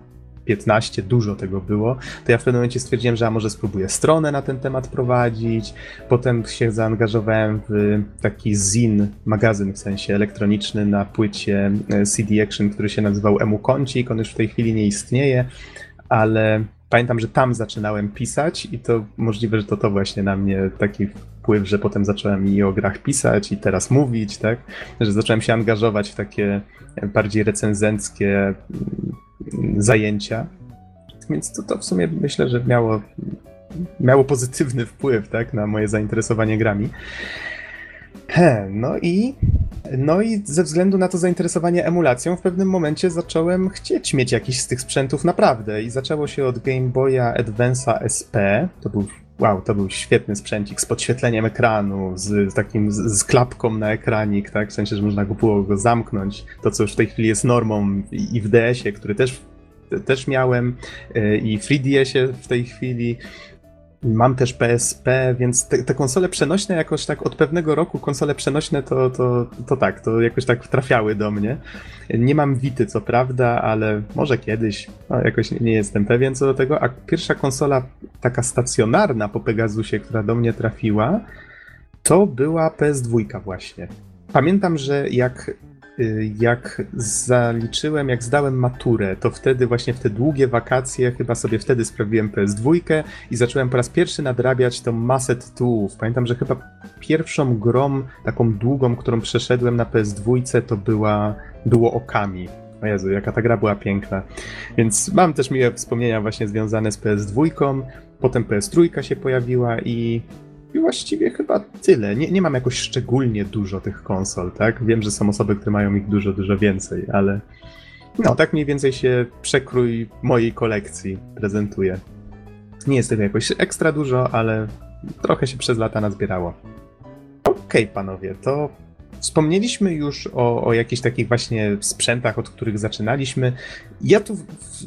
15, dużo tego było, to ja w pewnym momencie stwierdziłem, że a może spróbuję stronę na ten temat prowadzić. Potem się zaangażowałem w taki zin, magazyn w sensie elektroniczny na płycie e, CD Action, który się nazywał Emu Kącik. On już w tej chwili nie istnieje, ale pamiętam, że tam zaczynałem pisać i to możliwe, że to to właśnie na mnie taki wpływ, że potem zacząłem i o grach pisać i teraz mówić, tak? Że zacząłem się angażować w takie bardziej recenzenckie mm, zajęcia. Więc to, to w sumie myślę, że miało, miało pozytywny wpływ tak, na moje zainteresowanie grami. He, no i no i ze względu na to zainteresowanie emulacją w pewnym momencie zacząłem chcieć mieć jakiś z tych sprzętów naprawdę i zaczęło się od Game Boya Advance'a SP. To był wow, to był świetny sprzęcik z podświetleniem ekranu, z, z takim z, z, klapką na ekranik, tak? W sensie, że można go było go zamknąć. To, co już w tej chwili jest normą i, i w DS-ie, który też też miałem y, i 3DS-ie w tej chwili. Mam też PSP, więc te, te, konsole przenośne jakoś tak od pewnego roku konsole przenośne to, to, to tak, to jakoś tak trafiały do mnie. Nie mam Wity, co prawda, ale może kiedyś, no, jakoś nie, nie jestem pewien co do tego. A pierwsza konsola taka stacjonarna po Pegasusie, która do mnie trafiła, to była PS2 właśnie. Pamiętam, że jak jak zaliczyłem, jak zdałem maturę, to wtedy właśnie w te długie wakacje, chyba sobie wtedy sprawiłem PS2 i zacząłem po raz pierwszy nadrabiać tą masę tytułów. Pamiętam, że chyba pierwszą grą taką długą, którą przeszedłem na PS2 to była, było Okami. O Jezu, jaka ta gra była piękna. Więc mam też miłe wspomnienia właśnie związane z PS2, potem PS3 się pojawiła i i właściwie chyba tyle. Nie, nie mam jakoś szczególnie dużo tych konsol, tak? Wiem, że są osoby, które mają ich dużo, dużo więcej, ale no, tak mniej więcej się przekrój mojej kolekcji prezentuje. Nie jest tego jakoś ekstra dużo, ale trochę się przez lata nazbierało. Okej, okay, panowie, to Wspomnieliśmy już o, o jakichś takich właśnie sprzętach, od których zaczynaliśmy. Ja tu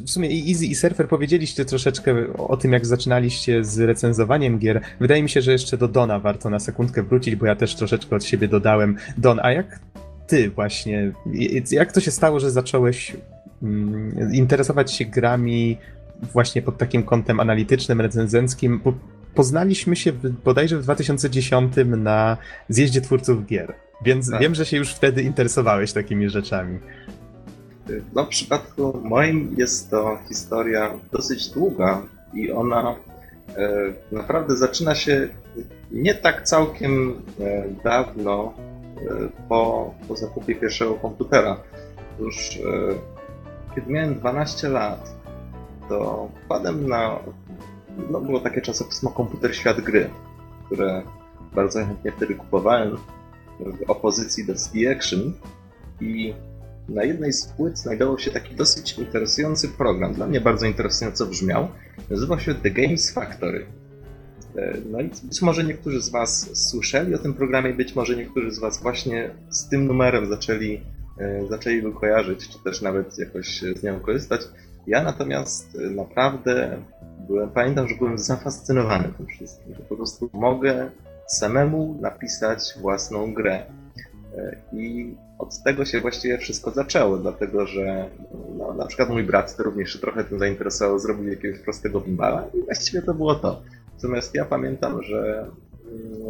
w sumie i Easy i Surfer powiedzieliście troszeczkę o tym, jak zaczynaliście z recenzowaniem gier. Wydaje mi się, że jeszcze do Dona warto na sekundkę wrócić, bo ja też troszeczkę od siebie dodałem. Don, a jak ty właśnie, jak to się stało, że zacząłeś mm, interesować się grami właśnie pod takim kątem analitycznym, recenzenckim? poznaliśmy się bodajże w 2010 na zjeździe twórców gier. Więc tak. wiem, że się już wtedy interesowałeś takimi rzeczami.
No, w przypadku moim jest to historia dosyć długa i ona e, naprawdę zaczyna się nie tak całkiem e, dawno e, po, po zakupie pierwszego komputera. Już e, kiedy miałem 12 lat, to wpadłem na. No, było takie czasopismo Komputer Świat Gry, które bardzo chętnie wtedy kupowałem w opozycji do CD Action i na jednej z płyt znajdował się taki dosyć interesujący program. Dla mnie bardzo interesująco brzmiał. Nazywał się The Games Factory. E, no i być może niektórzy z Was słyszeli o tym programie, być może niektórzy z Was właśnie z tym numerem zaczęli, e, zaczęli go kojarzyć, czy też nawet jakoś z nią korzystać. Ja natomiast e, naprawdę byłem, pamiętam, że byłem zafascynowany tym wszystkim, że po prostu mogę samemu napisać własną grę. E, I od tego się właściwie wszystko zaczęło, dlatego że no, na przykład mój brat również się trochę tym zainteresował, zrobił jakiegoś prostego bimbala i właściwie to było to. Natomiast ja pamiętam, że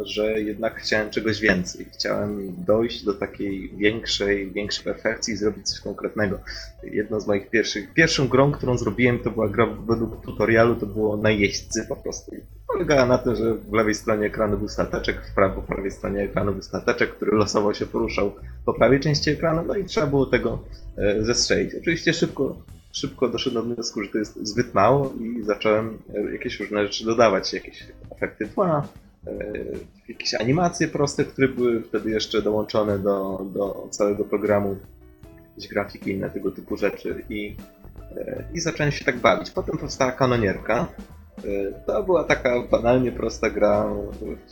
że jednak chciałem czegoś więcej. Chciałem dojść do takiej większej, większej perfekcji i zrobić coś konkretnego. Jedną z moich pierwszych, pierwszą grą, którą zrobiłem, to była gra według tutorialu, to było na jeźdźcy po prostu. Polegała na tym, że w lewej stronie ekranu był stateczek, w prawo, po prawej stronie ekranu był stateczek, który losowo się poruszał po prawej części ekranu, no i trzeba było tego e, zestrzelić. Oczywiście szybko szybko doszedłem do wniosku, że to jest zbyt mało i zacząłem e, jakieś różne rzeczy dodawać, jakieś efekty tła, E, jakieś animacje proste, które były wtedy jeszcze dołączone do, do całego programu, jakieś grafiki i inne tego typu rzeczy i, i zacząłem się tak bawić. Potem powstała kanonierka. E, to była taka banalnie prosta gra,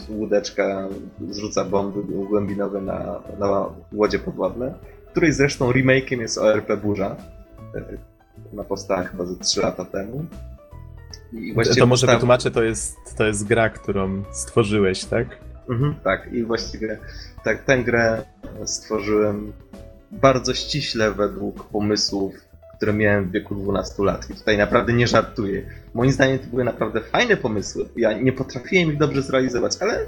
łódeczka zrzuca bomby głębinowe na, na łodzie podwodne, której zresztą remake'iem jest ORP Burza. Ona powstała chyba ze 3 lata temu.
I to może wytłumaczę, to jest, to jest gra, którą stworzyłeś, tak?
Mhm, tak, i właściwie tak, tę grę stworzyłem bardzo ściśle według pomysłów, które miałem w wieku 12 lat. I tutaj naprawdę nie żartuję. Moim zdaniem to były naprawdę fajne pomysły. Ja nie potrafiłem ich dobrze zrealizować, ale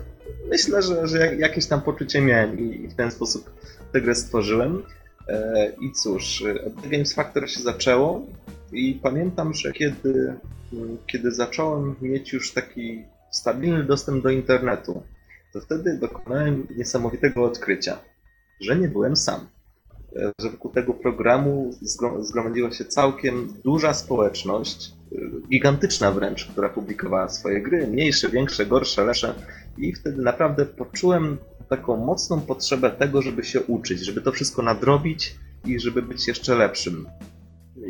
myślę, że, że jakieś tam poczucie miałem i w ten sposób tę grę stworzyłem. E, I cóż, od Games Factor się zaczęło i pamiętam, że kiedy kiedy zacząłem mieć już taki stabilny dostęp do internetu, to wtedy dokonałem niesamowitego odkrycia, że nie byłem sam. Że wokół tego programu zgromadziła się całkiem duża społeczność, gigantyczna wręcz, która publikowała swoje gry, mniejsze, większe, gorsze, lepsze. I wtedy naprawdę poczułem taką mocną potrzebę tego, żeby się uczyć, żeby to wszystko nadrobić i żeby być jeszcze lepszym.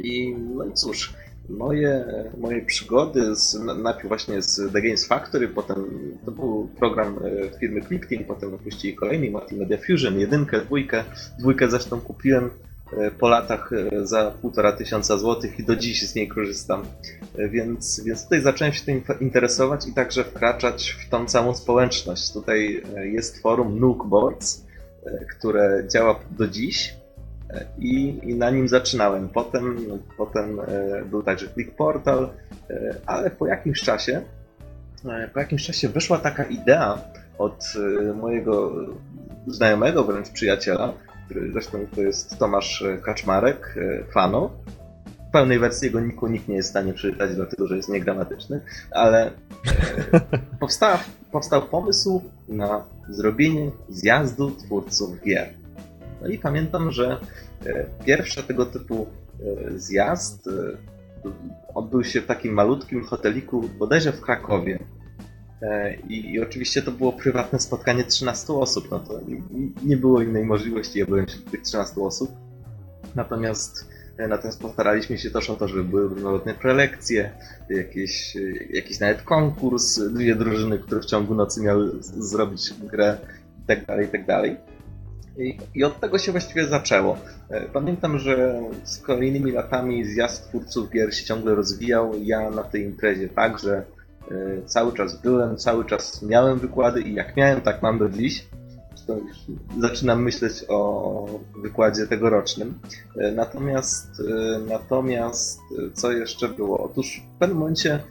I no i cóż, moje, moje przygody z, najpierw właśnie z The Games Factory, potem to był program e, firmy Clickteam, potem opuścili kolejny Multimedia Fusion, jedynkę, dwójkę, dwójkę zresztą kupiłem po latach e, za półtora tysiąca złotych i do dziś z niej korzystam. Więc, więc tutaj zacząłem się tym interesować i także wkraczać w tą całą społeczność. Tutaj jest forum Nuke Boards, które działa do dziś i, i na nim zaczynałem. Potem, potem e, był także Click Portal, e, ale po jakimś czasie, e, po jakimś czasie wyszła taka idea od mojego znajomego, wręcz przyjaciela, który zresztą to jest Tomasz Kaczmarek, Fano. W pełnej wersji jego niku nikt nie jest w stanie przeczytać, dlatego że jest niegramatyczny, ale powstał, powstał pomysł na zrobienie zjazdu twórców gier. No i pamiętam, że e, pierwszy tego typu e, zjazd e, odbył się w takim malutkim hoteliku, bodajże w Krakowie. I, I, oczywiście to było prywatne spotkanie 13 osób, no to nie było innej możliwości, ja byłem wśród tych 13 osób. Natomiast, natomiast postaraliśmy się też o to, żeby były różnorodne prelekcje, jakieś, jakiś nawet konkurs, dwie drużyny, które w ciągu nocy miały zrobić grę itd., tak itd. Tak i, I, od tego się właściwie zaczęło. E, pamiętam, że z kolejnymi latami zjazd twórców gier się ciągle rozwijał. Ja na tej imprezie także e, cały czas byłem, cały czas miałem wykłady i jak miałem, tak mam do dziś. Zaczynam myśleć o wykładzie tegorocznym. E, natomiast, natomiast co jeszcze było? Otóż w pewnym momencie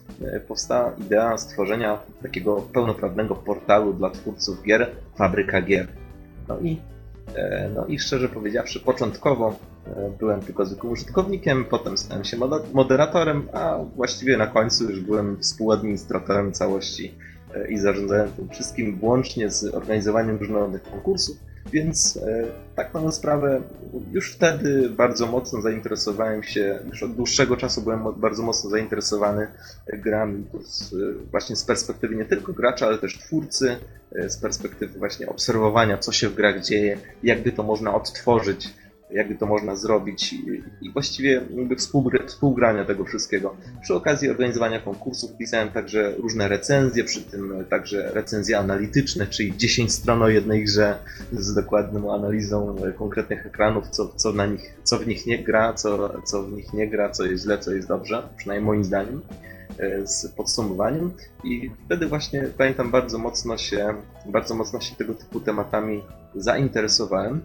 powstała idea stworzenia takiego pełnoprawnego portalu dla twórców gier, Fabryka Gier. No i E, no i szczerze powiedziawszy, początkowo e, byłem tylko zwykłym użytkownikiem, potem stałem się moderatorem, a właściwie na końcu już byłem współadministratorem całości e, i zarządzałem tym wszystkim, włącznie z organizowaniem różnorodnych konkursów. Więc tak na sprawę, już wtedy bardzo mocno zainteresowałem się, już od dłuższego czasu byłem bardzo mocno zainteresowany grami właśnie z perspektywy nie tylko gracza, ale też twórcy, z perspektywy właśnie obserwowania, co się w grach dzieje, jakby to można odtworzyć, jakby to można zrobić i właściwie jakby współgrania tego wszystkiego. Przy okazji organizowania konkursów pisałem także różne recenzje, przy tym także recenzje analityczne, czyli 10 stron o jednej grze z dokładną analizą konkretnych ekranów, co, co, na nich, co w nich nie gra, co, co w nich nie gra, co jest źle, co jest dobrze, przynajmniej moim zdaniem. E, z podsumowaniem i wtedy właśnie pamiętam bardzo mocno się, bardzo mocno się tego typu tematami zainteresowałem.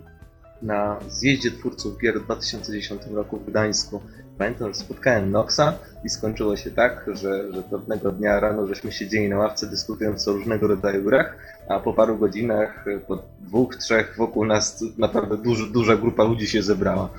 Na zjeździe twórców gier w 2010 roku w Gdańsku pamiętam, że spotkałem Noxa i skończyło się tak, że, że pewnego dnia rano żeśmy siedzieli na ławce dyskutując o różnego rodzaju grach, a po paru godzinach, po dwóch, trzech wokół nas naprawdę duż, duża grupa ludzi się zebrała.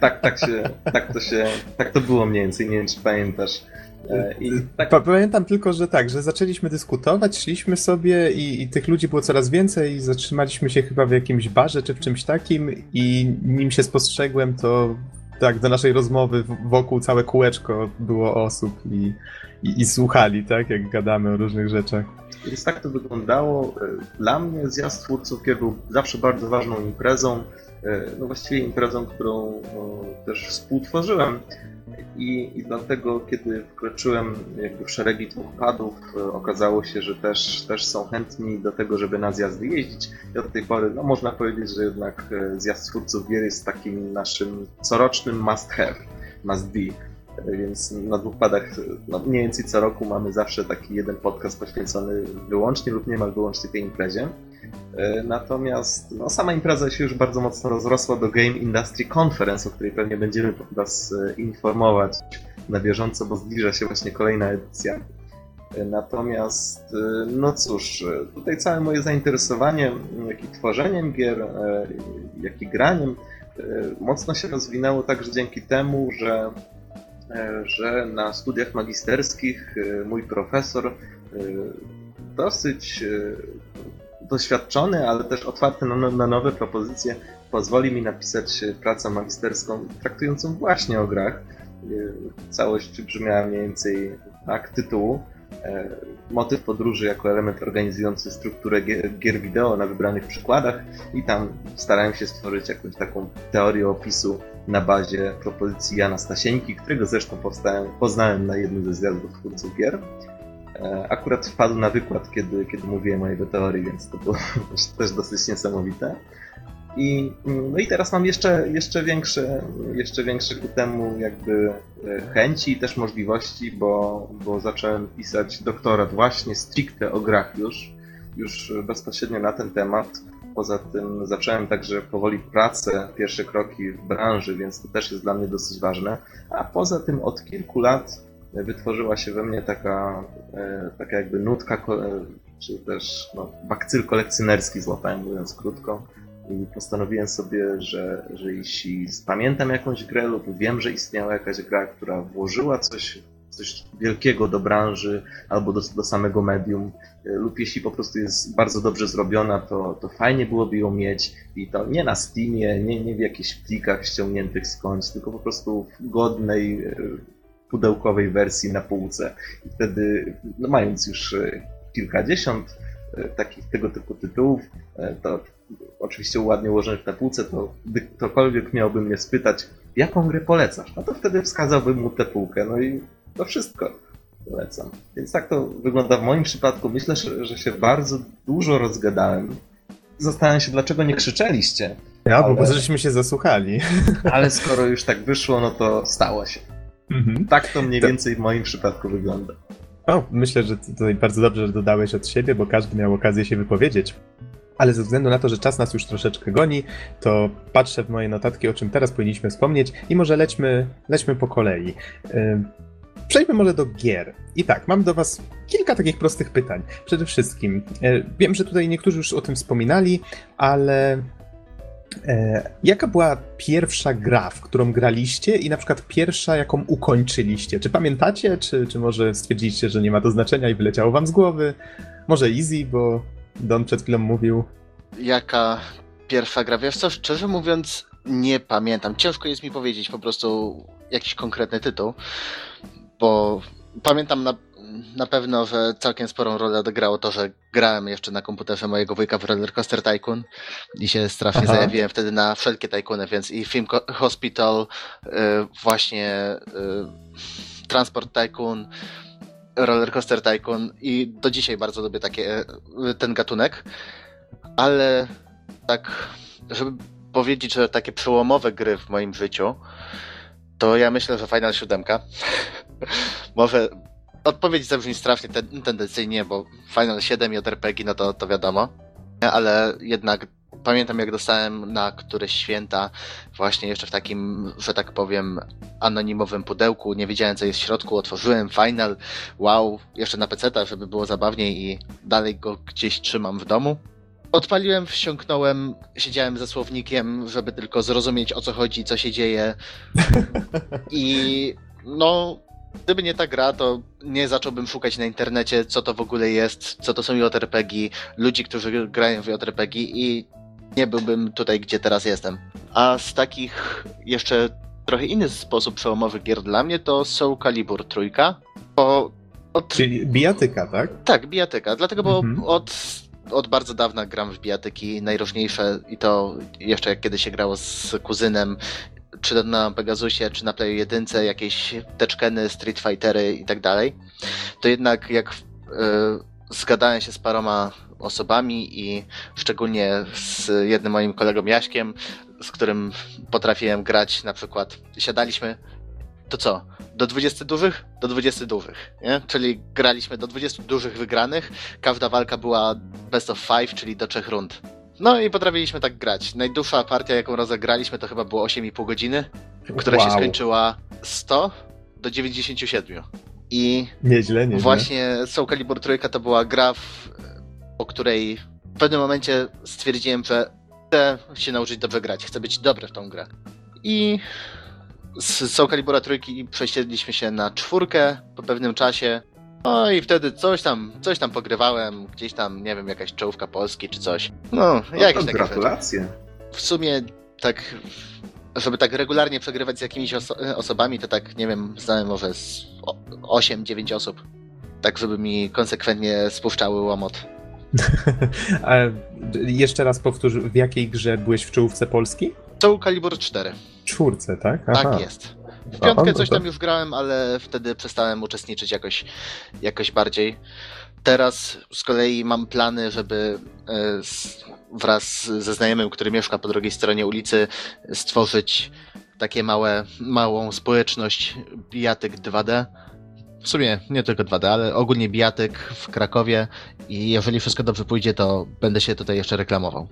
tak, tak się, tak to się, tak to było mniej więcej, nie wiem czy pamiętasz.
E, tak... Pamiętam tylko, że tak, że zaczęliśmy dyskutować, szliśmy sobie i, i, tych ludzi było coraz więcej i zatrzymaliśmy się chyba w jakimś barze czy w czymś takim i nim się spostrzegłem, to tak, do naszej rozmowy wokół całe kółeczko było osób i, i, i słuchali, tak, jak gadamy o różnych rzeczach.
Więc tak to wyglądało. E, dla mnie zjazd twórców gier był zawsze bardzo ważną imprezą. E, no właściwie imprezą, którą no, też współtworzyłem. I, I dlatego, kiedy wkroczyłem jakby w szeregi dwóch padów, e, okazało się, że też, też są chętni do tego, żeby na zjazdy jeździć. I od tej pory no, można powiedzieć, że jednak zjazd twórców gier jest takim naszym corocznym must have, must be. Więc na dwóch padach no mniej więcej co roku mamy zawsze taki jeden podcast poświęcony wyłącznie lub niemal wyłącznie tej imprezie. E, natomiast no, sama impreza się już bardzo mocno rozrosła do Game Industry Conference, o której pewnie będziemy Was e, informować na bieżąco, bo zbliża się właśnie kolejna edycja. E, natomiast, no cóż, tutaj całe moje zainteresowanie, jak i tworzeniem gier, jak i graniem, mocno się rozwinęło także dzięki temu, że że na studiach magisterskich mój profesor, dosyć doświadczony, ale też otwarty na, na nowe propozycje, pozwoli mi napisać pracę magisterską traktującą właśnie o grach. Całość brzmiała mniej więcej tak tytułu. e, motyw podróży jako element organizujący strukturę gier wideo na wybranych przykładach i tam starałem się stworzyć jakąś taką teorię opisu na bazie propozycji Jana Stasieńki, którego zresztą powstałem, poznałem na jednym ze zjazdów twórców gier. E, akurat wpadł na wykład, kiedy, kiedy mówiłem o jego teorii, więc to było też dosyć niesamowite. I, no i teraz mam jeszcze, jeszcze, większe, jeszcze większe ku temu jakby e, chęci i też możliwości, bo, bo zacząłem pisać doktorat właśnie stricte o grach już, już bezpośrednio na ten temat. Poza tym zacząłem także powoli pracę, pierwsze kroki w branży, więc to też jest dla mnie dosyć ważne. A poza tym od kilku lat wytworzyła się we mnie taka, e, taka jakby nutka, czy też no, bakcyl kolekcjonerski złapałem, mówiąc krótko. I postanowiłem sobie, że, że jeśli pamiętam jakąś grę lub wiem, że istniała jakaś gra, która włożyła coś, coś wielkiego do branży albo do, do samego medium, e, lub jeśli po prostu jest bardzo dobrze zrobiona, to, to fajnie byłoby ją mieć i to nie na Steamie, nie, nie w jakichś plikach ściągniętych skądś, tylko po prostu w godnej, e, pudełkowej wersji na półce. I wtedy, no mając już e, kilkadziesiąt takich tego typu tytułów, to oczywiście ładnie ułożonych na półce, to gdy ktokolwiek miałby mnie spytać, jaką grę polecasz, no to wtedy wskazałbym mu tę półkę, no i to wszystko polecam. Więc tak to wygląda w moim przypadku. Myślę, że, że się bardzo dużo rozgadałem. Zastanawiam się, dlaczego nie krzyczeliście.
Ja, ale... bo żeśmy się zasłuchali.
Ale skoro już tak wyszło, no to stało się. Mhm. Tak to mniej więcej w moim przypadku wygląda.
O, myślę, że tutaj bardzo dobrze że dodałeś od siebie, bo każdy miał okazję się wypowiedzieć ale ze względu na to, że czas nas już troszeczkę goni, to patrzę w moje notatki, o czym teraz powinniśmy wspomnieć i może lećmy, lećmy po kolei. Przejdźmy może do gier. I tak, mam do Was kilka takich prostych pytań. Przede wszystkim, e, wiem, że tutaj niektórzy już o tym wspominali, ale jaka była pierwsza gra, w którą graliście i na przykład pierwsza, jaką ukończyliście? Czy pamiętacie, czy, czy może stwierdziliście, że nie ma to znaczenia i wyleciało Wam z głowy? Może easy, bo Don przed chwilą mówił.
Jaka pierwsza gra? Wiesz co, szczerze mówiąc, nie pamiętam. Ciężko jest mi powiedzieć po prostu jakiś konkretny tytuł, bo pamiętam na, na pewno, że całkiem sporą rolę odegrało to, że grałem jeszcze na komputerze mojego wujka w Roller Coaster Tycoon i się strasznie Aha. zajawiłem wtedy na wszelkie tajkuny, więc i Film Hospital, y, właśnie y, Transport Tycoon, Roller Coaster Tycoon i do dzisiaj bardzo lubię takie, e, ten gatunek, ale tak, żeby powiedzieć, że takie przełomowe gry w moim życiu, to ja myślę, że Final 7. Może odpowiedź zabrzmi strasznie tendencyjnie, bo Final 7 i JRPG, no to, to wiadomo, ale jednak pamiętam jak dostałem na któreś święta właśnie jeszcze w takim, że tak powiem, anonimowym pudełku, nie wiedziałem co jest w środku, otworzyłem Final, wow, jeszcze na peceta, żeby było zabawniej i dalej go gdzieś trzymam w domu. Odpaliłem, wsiąknąłem, siedziałem ze słownikiem, żeby tylko zrozumieć o co chodzi, co się dzieje. I no, gdyby nie ta gra, to nie zacząłbym szukać na internecie, co to w ogóle jest, co to są JRPG, ludzi, którzy grają w JRPG i nie byłbym tutaj, gdzie teraz jestem. A z takich jeszcze trochę inny sposób przełomowy gier dla mnie to Soul Calibur trójka. Bo
od... Czyli bijatyka, tak?
Tak, bijatyka. Dlatego, bo mhm. od, od bardzo dawna gram w bijatyki najróżniejsze i to jeszcze jak kiedy się grało z kuzynem, czy na Pegasusie, czy na Playu 1, jakieś teczkeny, Street Fightery i tak dalej, to jednak jak yy, zgadałem się z paroma osobami i szczególnie z jednym moim kolegą Jaśkiem, z którym potrafiłem grać na przykład. Siadaliśmy, to co? Do 20 dużych? Do 20 dużych, nie? Czyli graliśmy do 20 dużych wygranych. Każda walka była best of five, czyli do trzech rund. No i potrafiliśmy tak grać. Najdłuższa partia, jaką rozegraliśmy, to chyba było 8,5 godziny, która wow. się skończyła 100 do 97. I
nieźle, nieźle.
właśnie Soul Calibur Trójka to była gra, w, po której w pewnym momencie stwierdziłem, że chcę się nauczyć dobrze grać, chcę być dobry w tą grę. I z Soul Calibura Trójki przesiedliśmy się na czwórkę po pewnym czasie. No i wtedy coś tam, coś tam pogrywałem, gdzieś tam, nie wiem, jakaś czołówka Polski czy coś. No,
no jakieś takie Gratulacje. Rzeczy.
W sumie tak, żeby tak regularnie przegrywać z jakimiś oso osobami, to tak, nie wiem, znałem może z 8-9 osób. tak żeby mi konsekwentnie spuszczały łomot.
A jeszcze raz powtórz, w jakiej grze byłeś w czołówce Polski?
Soul Calibur 4.
Czwórce, tak?
Tak jest. W piątkę
no
coś tam już grałem, ale wtedy przestałem uczestniczyć jakoś, jakoś bardziej. Teraz z kolei mam plany, żeby e, wraz ze znajomym, który mieszka po drugiej stronie ulicy, stworzyć takie małe, małą społeczność bijatyk 2D. W sumie nie tylko 2D, ale ogólnie bijatyk w Krakowie i jeżeli wszystko dobrze pójdzie, to będę się tutaj jeszcze reklamował.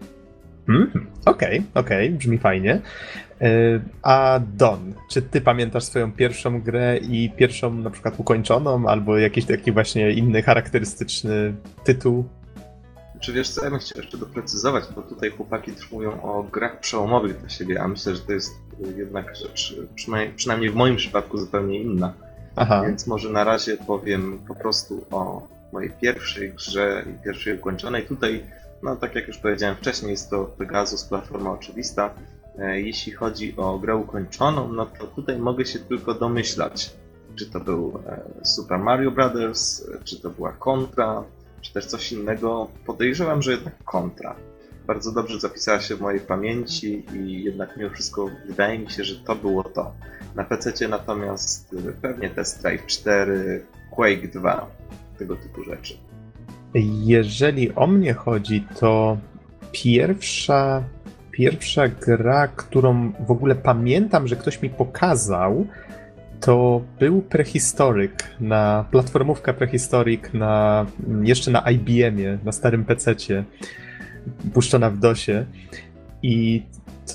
Mhm, Okej, okej, brzmi fajnie. E, A Don, czy ty pamiętasz swoją pierwszą grę i pierwszą na przykład ukończoną, albo jakiś taki właśnie inny charakterystyczny tytuł?
Czy wiesz co, ja bym chciał jeszcze doprecyzować, bo tutaj chłopaki też mówią o grach przełomowych dla siebie, a myślę, że to jest jednak rzecz, przynajmniej, przynajmniej w moim przypadku zupełnie inna.
Aha,
Więc może na razie powiem po prostu o mojej pierwszej grze i pierwszej ukończonej. Tutaj, no tak jak już powiedziałem wcześniej, jest to Pegasus, platforma oczywista. E, Jeśli chodzi o grę ukończoną, no to tutaj mogę się tylko domyślać, czy to był e, Super Mario Brothers, e, czy to była Contra, czy też coś innego. Podejrzewam, że jednak Contra. Bardzo dobrze zapisała się w mojej pamięci i jednak mimo wszystko wydaje mi się, że to było to. Na PC natomiast pewnie Test Drive 4, Quake 2, tego typu rzeczy.
Jeżeli o mnie chodzi, to pierwsza, pierwsza gra, którą w ogóle pamiętam, że ktoś mi pokazał, to był prehistoryk na platformówka prehistoryk na jeszcze na IBM-ie, na starym PC-cie, puszczona w DOSie. I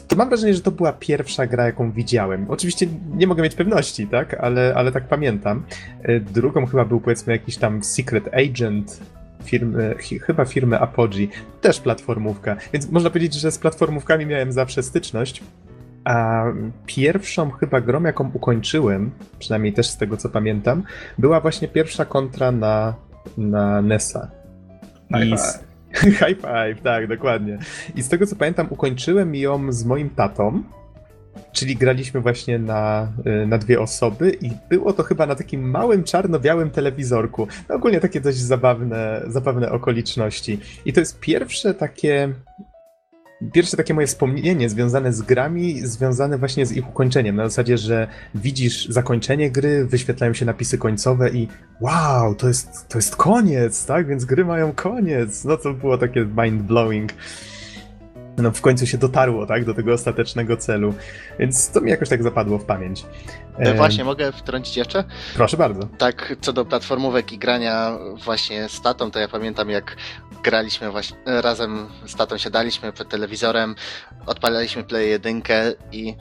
to mam wrażenie, że to była pierwsza gra, jaką widziałem. Oczywiście nie mogę mieć pewności, tak, ale, ale tak pamiętam. E, Drugą chyba był powiedzmy jakiś tam Secret Agent firmy, chyba firmy Apogee, też platformówka. Więc można powiedzieć, że z platformówkami miałem zawsze styczność. A pierwszą chyba grą, jaką ukończyłem, przynajmniej też z tego co pamiętam, była właśnie pierwsza kontra na, na NES-a.
High
z- High five, tak, dokładnie. I z tego co pamiętam, ukończyłem ją z moim tatą, czyli graliśmy właśnie na, y, na dwie osoby i było to chyba na takim małym czarno-białym telewizorku. No ogólnie takie dość zabawne, zabawne okoliczności. I to jest pierwsze takie pierwsze takie moje wspomnienie związane z grami, związane właśnie z ich ukończeniem. Na zasadzie, że widzisz zakończenie gry, wyświetlają się napisy końcowe i wow, to jest, to jest koniec, tak? Więc gry mają koniec. No to było takie mind-blowing. No w końcu się dotarło, tak? Do tego ostatecznego celu. Więc to mi jakoś tak zapadło w pamięć.
No właśnie, mogę wtrącić jeszcze?
Proszę bardzo.
Tak, co do platformówek i grania właśnie z tatą, to ja pamiętam jak graliśmy właśnie razem z tatą, siadaliśmy przed telewizorem, odpalaliśmy Play 1 i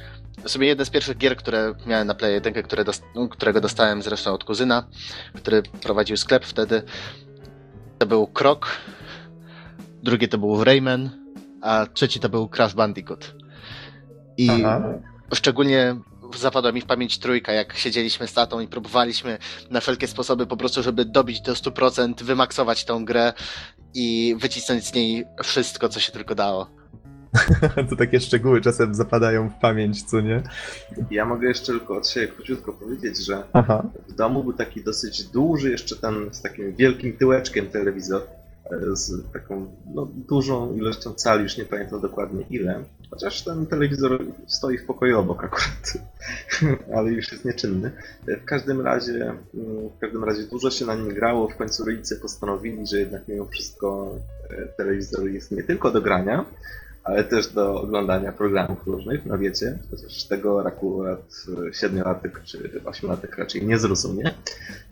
w sumie jedne z pierwszych gier, które miałem na Play 1, które dost- no, którego dostałem zresztą od kuzyna, który prowadził sklep wtedy, to był Krok, drugie to był Rayman, a trzeci to był Crash Bandicoot. I
Aha.
szczególnie zapadła mi w pamięć trójka, jak siedzieliśmy z tatą i próbowaliśmy na wszelkie sposoby po prostu, żeby dobić do 100%, wymaksować tą grę i wycisnąć z niej wszystko, co się tylko dało.
To takie szczegóły czasem zapadają w pamięć, co nie?
Ja mogę jeszcze tylko od siebie króciutko powiedzieć, że
Aha.
w domu był taki dosyć duży, jeszcze ten z takim wielkim tyłeczkiem telewizor, z taką no, dużą ilością cali, już nie pamiętam dokładnie ile. Chociaż ten telewizor stoi w pokoju obok akurat, ale już jest nieczynny. W każdym razie, mm, w każdym razie dużo się na nim grało. W końcu rodzice postanowili, że jednak mimo wszystko e, telewizor jest nie tylko do grania, ale też do oglądania programów różnych, no wiecie, chociaż tego akurat e, siedmiolatek czy ośmiolatek raczej nie zrozumie,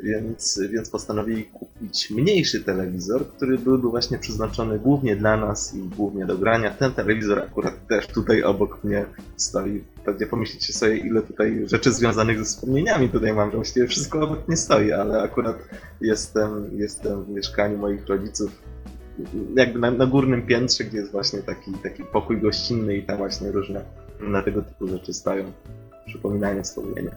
więc, więc postanowili kupić mniejszy telewizor, który byłby właśnie przeznaczony głównie dla nas i głównie do grania. Ten telewizor akurat też tutaj obok mnie stoi. Pewnie pomyślicie sobie, ile tutaj rzeczy związanych ze wspomnieniami tutaj mam, że właściwie wszystko obok nie stoi, ale akurat jestem, jestem w mieszkaniu moich rodziców jakby na, na górnym piętrze, gdzie jest właśnie taki, taki pokój gościnny i tam właśnie różne na tego typu rzeczy stają. Przypominania wspomnienia.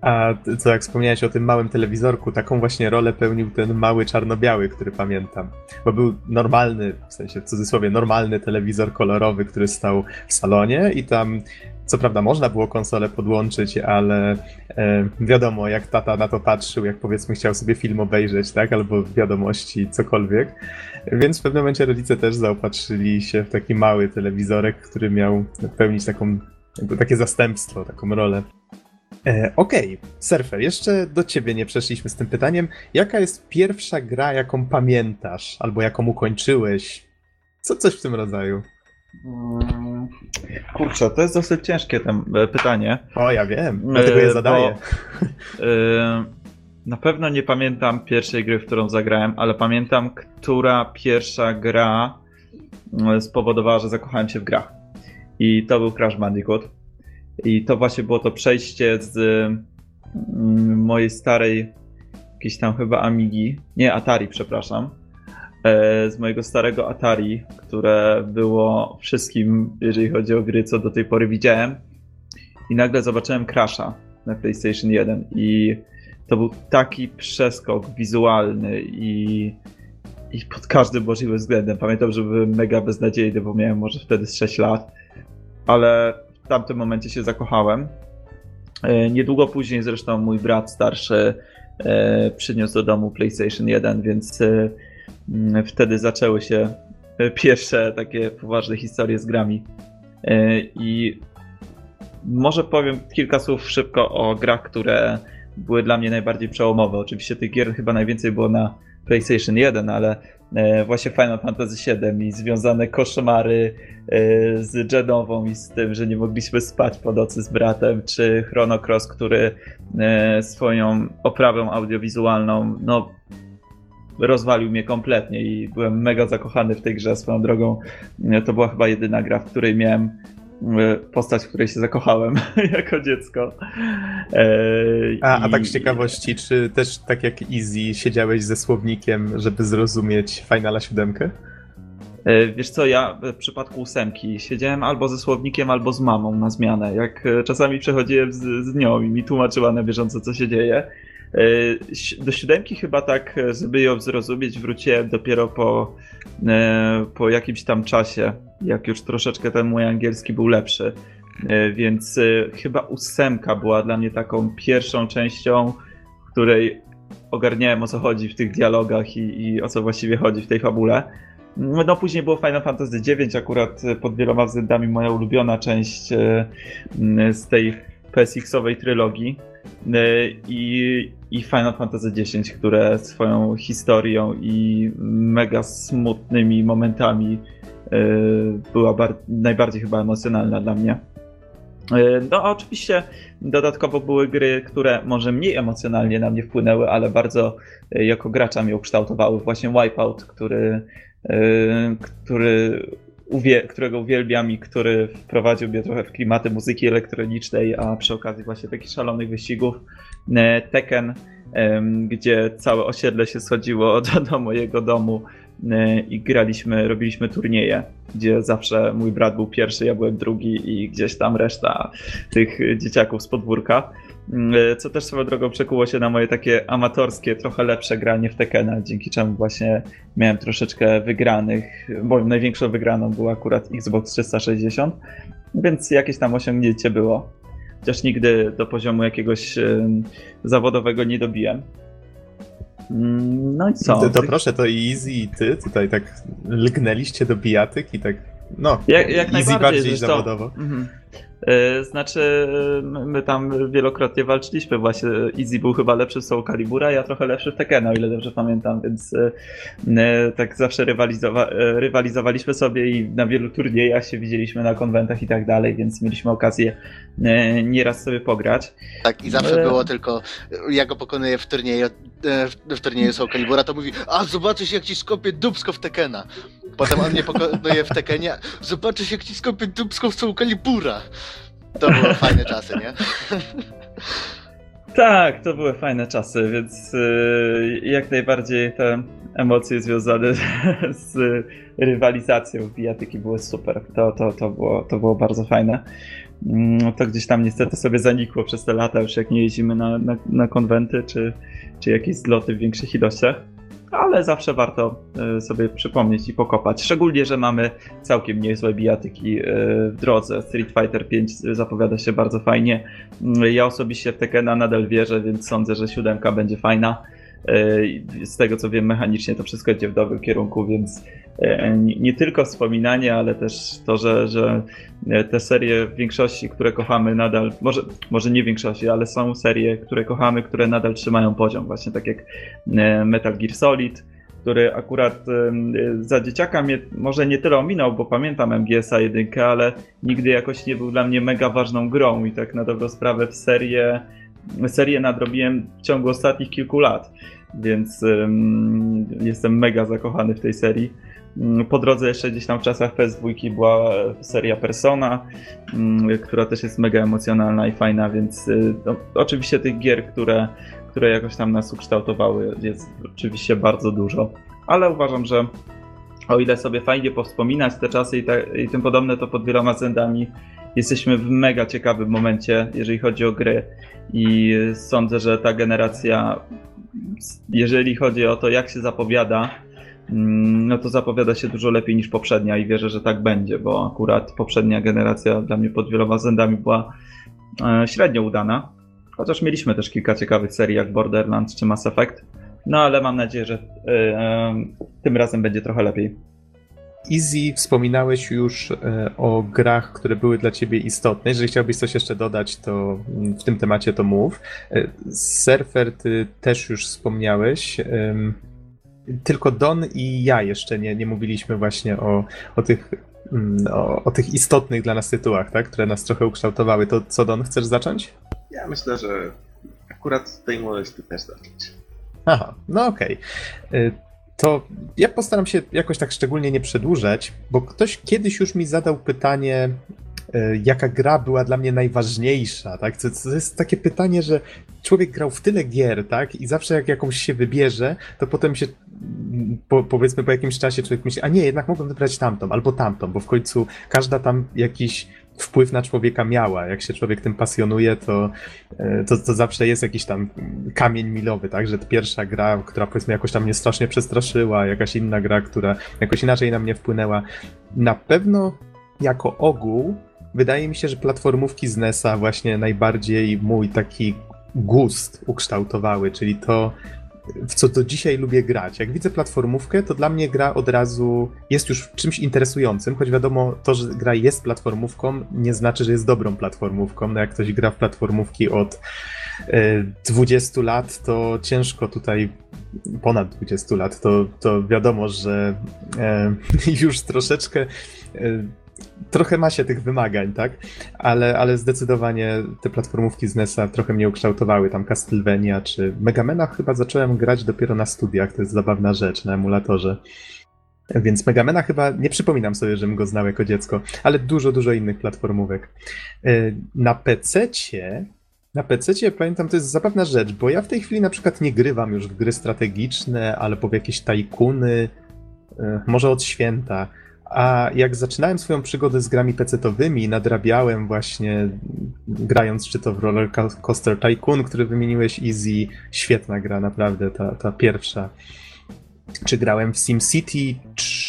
A co jak wspomniałeś o tym małym telewizorku, taką właśnie rolę pełnił ten mały czarno-biały, który pamiętam. Bo był normalny, w sensie w cudzysłowie, normalny telewizor kolorowy, który stał w salonie i tam co prawda można było konsolę podłączyć, ale e, wiadomo, jak tata na to patrzył, jak powiedzmy chciał sobie film obejrzeć, tak, albo wiadomości, cokolwiek. Więc w pewnym momencie rodzice też zaopatrzyli się w taki mały telewizorek, który miał pełnić taką, takie zastępstwo, taką rolę. E, Okej, okay. Surfer, jeszcze do ciebie nie przeszliśmy z tym pytaniem. Jaka jest pierwsza gra, jaką pamiętasz, albo jaką ukończyłeś? Co coś w tym rodzaju?
Mm, kurczę, to jest dosyć ciężkie tam e, pytanie.
O, ja wiem, dlatego je zadaję.
Bo, e, na pewno nie pamiętam pierwszej gry, w którą zagrałem, ale pamiętam, która pierwsza gra e, spowodowała, że zakochałem się w grach. I to był Crash Bandicoot. I to właśnie było to przejście z mm, mojej starej, jakiejś tam chyba Amigi, nie Atari, przepraszam, e, z mojego starego Atari, które było wszystkim, jeżeli chodzi o gry, co do tej pory widziałem. I nagle zobaczyłem Crasha na PlayStation 1 i to był taki przeskok wizualny i, i pod każdym możliwym względem. Pamiętam, że byłem mega beznadziejny, bo miałem może wtedy z 6 lat, ale w tamtym momencie się zakochałem. E, niedługo później zresztą mój brat starszy e, przyniósł do domu PlayStation 1, więc e, wtedy zaczęły się pierwsze takie poważne historie z grami. I może powiem kilka słów szybko o grach, które były dla mnie najbardziej przełomowe. Oczywiście tych gier chyba najwięcej było na PlayStation 1, ale E, właśnie Final Fantasy VII i związane koszmary e, z Jedową i z tym, że nie mogliśmy spać po nocy z bratem, czy Chrono Cross, który e, swoją oprawą audiowizualną no, rozwalił mnie kompletnie i byłem mega zakochany w tej grze swoją drogą. To była chyba jedyna gra, w której miałem E, postać, w której się zakochałem jako dziecko.
E, a, I... a tak z ciekawości, czy też tak jak Easy siedziałeś ze słownikiem, żeby zrozumieć Finala 7?
E, wiesz co, ja w przypadku ósemki siedziałem albo ze słownikiem, albo z mamą na zmianę. Jak czasami przechodziłem z, z nią i mi tłumaczyła na bieżąco, co się dzieje. Do siódemki chyba tak, żeby ją zrozumieć, wróciłem dopiero po, po jakimś tam czasie jak już troszeczkę ten mój angielski był lepszy. E, więc e, chyba ósemka była dla mnie taką pierwszą częścią, w której ogarniałem o co chodzi w tych dialogach i, i o co właściwie chodzi w tej fabule. No później było Final Fantasy IX, akurat pod wieloma względami moja ulubiona część e, z tej PSX-owej trylogii. I, I Final Fantasy X, które swoją historią i mega smutnymi momentami Y, była najbardziej chyba emocjonalna dla mnie. Y, no, a oczywiście dodatkowo były gry, które może mniej emocjonalnie na mnie wpłynęły, ale bardzo jako gracza mnie ukształtowały. Właśnie Wipeout, który, który którego uwielbiam i który wprowadził mnie trochę w klimaty muzyki elektronicznej, a przy okazji właśnie takich szalonych wyścigów. Tekken, gdzie całe osiedle się schodziło do, do mojego domu E, i graliśmy, robiliśmy turnieje, gdzie zawsze mój brat był pierwszy, ja byłem drugi i gdzieś tam reszta tych dzieciaków z podwórka. E, co też swoją drogą przekuło się na moje takie amatorskie, trochę lepsze granie w Tekena, dzięki czemu właśnie miałem troszeczkę wygranych. Moją największą wygraną była akurat Xbox 360, więc jakieś tam osiągnięcie było. Chociaż nigdy do poziomu jakiegoś zawodowego nie dobiłem.
Mm, no i co? To, to proszę, to Easy i ty tutaj tak lgnęliście do bijatyk i tak, no,
jak, jak
Easy bardziej zawodowo. Mhm.
E, znaczy, my tam wielokrotnie walczyliśmy właśnie. Easy był chyba lepszy w Soul Calibura, ja trochę lepszy w Tekkena, o ile dobrze pamiętam, więc e, e, tak zawsze rywalizowa rywalizowaliśmy sobie i na wielu turniejach się widzieliśmy na konwentach i tak dalej, więc mieliśmy okazję nieraz sobie pograć.
Tak, i zawsze było tylko, ja go pokonuję w turnieju, w turnieju Soul Calibura, to mówi, a zobaczysz jak ci skopię dubsko w Tekena. Potem on mnie pokonuje w Tekenie, zobaczysz jak ci skopię dubsko w Soul Calibura. To były fajne czasy, nie?
Tak, to były fajne czasy, więc yy, jak najbardziej te emocje związane z rywalizacją bijatyki były super. To, to, to, było, to było bardzo fajne. Mm, to gdzieś tam niestety sobie zanikło przez te lata, już jak nie jeździmy na, na, na konwenty czy, czy jakieś zloty w większych ilościach ale zawsze warto e, sobie przypomnieć i pokopać. Szczególnie, że mamy całkiem niezłe bijatyki e, w drodze. Street Fighter 5 zapowiada się bardzo fajnie. Mm, ja osobiście w Tekena nadal wierzę, więc sądzę, że siódemka będzie fajna. E, z tego co wiem, mechanicznie to wszystko idzie w dobrym kierunku, więc E, nie tylko wspominanie, ale też to, że, że te serie w większości, które kochamy nadal, może, może nie w większości, ale są serie, które kochamy, które nadal trzymają poziom, właśnie tak jak e, Metal Gear Solid, który akurat e, za dzieciaka mnie może nie tyle ominął, bo pamiętam MGS-a 1, ale nigdy jakoś nie był dla mnie mega ważną grą i tak na dobrą sprawę w serię, serię nadrobiłem w ciągu ostatnich kilku lat, więc um, jestem mega zakochany w tej serii. Mm, po drodze jeszcze gdzieś tam w czasach PS2 była seria Persona, mm, która też jest mega emocjonalna i fajna, więc no, oczywiście tych gier, które, które jakoś tam nas ukształtowały jest oczywiście bardzo dużo, ale uważam, że o ile sobie fajnie powspominać te czasy i, te, i tym podobne, to pod wieloma względami jesteśmy w mega ciekawym momencie, jeżeli chodzi o gry i sądzę, że ta generacja, jeżeli chodzi o to, jak się zapowiada, Mm, no to zapowiada się dużo lepiej niż poprzednia i wierzę, że tak będzie, bo akurat poprzednia generacja dla mnie pod wieloma względami była e, średnio udana. Chociaż mieliśmy też kilka ciekawych serii jak Borderlands czy Mass Effect. No ale mam nadzieję, że e, e, tym razem będzie trochę lepiej.
Easy, wspominałeś już o grach, które były dla ciebie istotne. Jeżeli chciałbyś coś jeszcze dodać, to w tym temacie to mów. Surfer, ty też już wspomniałeś tylko Don i ja jeszcze nie, nie mówiliśmy właśnie o, o tych mm, o, o, tych istotnych dla nas tytułach, tak? które nas trochę ukształtowały. To co, Don, chcesz zacząć?
Ja myślę, że akurat tej możesz ty też zacząć.
Aha, no okej. Okay. To ja postaram się jakoś tak szczególnie nie przedłużać, bo ktoś kiedyś już mi zadał pytanie, E, jaka gra była dla mnie najważniejsza, tak? To, to, jest takie pytanie, że człowiek grał w tyle gier, tak? I zawsze jak jakąś się wybierze, to potem się po, powiedzmy po jakimś czasie człowiek myśli, a nie, jednak mogłem wybrać tamtą albo tamtą, bo w końcu każda tam jakiś wpływ na człowieka miała. Jak się człowiek tym pasjonuje, to, e, to, to zawsze jest jakiś tam kamień milowy, tak? Że pierwsza gra, która powiedzmy jakoś tam mnie strasznie przestraszyła, jakaś inna gra, która jakoś inaczej na mnie wpłynęła. Na pewno jako ogół wydaje mi się, że platformówki z NES-a właśnie najbardziej mój taki gust ukształtowały, czyli to, w co do dzisiaj lubię grać. Jak widzę platformówkę, to dla mnie gra od razu jest już czymś interesującym, choć wiadomo, to, że gra jest platformówką, nie znaczy, że jest dobrą platformówką. No jak ktoś gra w platformówki od 20 e, lat, to ciężko tutaj ponad 20 lat, to, to wiadomo, że e, już troszeczkę e, trochę ma się tych wymagań, tak? Ale, ale zdecydowanie te platformówki z NES-a trochę mnie ukształtowały. Tam Castlevania czy Megamena chyba zacząłem grać dopiero na studiach. To jest zabawna rzecz na emulatorze. Więc Megamena chyba nie przypominam sobie, żebym go znał jako dziecko, ale dużo, dużo innych platformówek. E, na PC-cie na PC pamiętam, to jest zabawna rzecz, bo ja w tej chwili na przykład nie grywam już w gry strategiczne albo w jakieś tajkuny, e, może od święta. A jak zaczynałem swoją przygodę z grami PC-towymi, nadrabiałem właśnie grając czy to w Roller Coaster Tycoon, który wymieniłeś, Easy, świetna gra, naprawdę, ta, ta pierwsza. Czy grałem w SimCity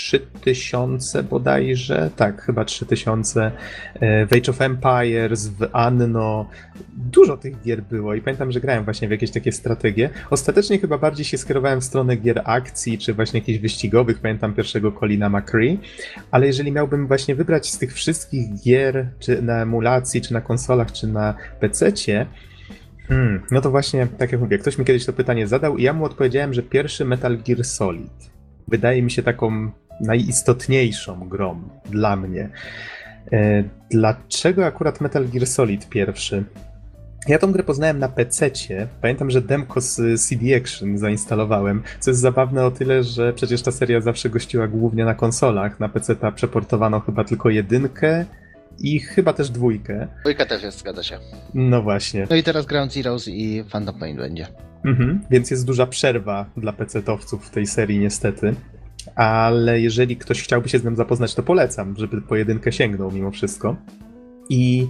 3000 bodajże, tak, chyba 3000, e, w Age of Empires, w Anno, dużo tych gier było i pamiętam, że grałem właśnie w jakieś takie strategie. Ostatecznie chyba bardziej się skierowałem w stronę gier akcji, czy właśnie jakichś wyścigowych, pamiętam pierwszego Colina McCree, ale jeżeli miałbym właśnie wybrać z tych wszystkich gier, czy na emulacji, czy na konsolach, czy na PC-cie, Hmm, no to właśnie, tak jak mówię, ktoś mi kiedyś to pytanie zadał i ja mu odpowiedziałem, że pierwszy Metal Gear Solid. Wydaje mi się taką najistotniejszą grą dla mnie. E, dlaczego akurat Metal Gear Solid pierwszy? Ja tą grę poznałem na PC-cie. Pamiętam, że demko z CD Action zainstalowałem, co jest zabawne o tyle, że przecież ta seria zawsze gościła głównie na konsolach. Na PC ta przeportowano chyba tylko jedynkę i chyba też dwójkę.
Dwójka też jest, zgadza się.
No właśnie.
No i teraz Ground Zeroes i Phantom Pain będzie.
Mhm, więc jest duża przerwa dla PC-towców w tej serii niestety. Ale jeżeli ktoś chciałby się z tym zapoznać, to polecam, żeby pojedynkę sięgnął mimo wszystko. I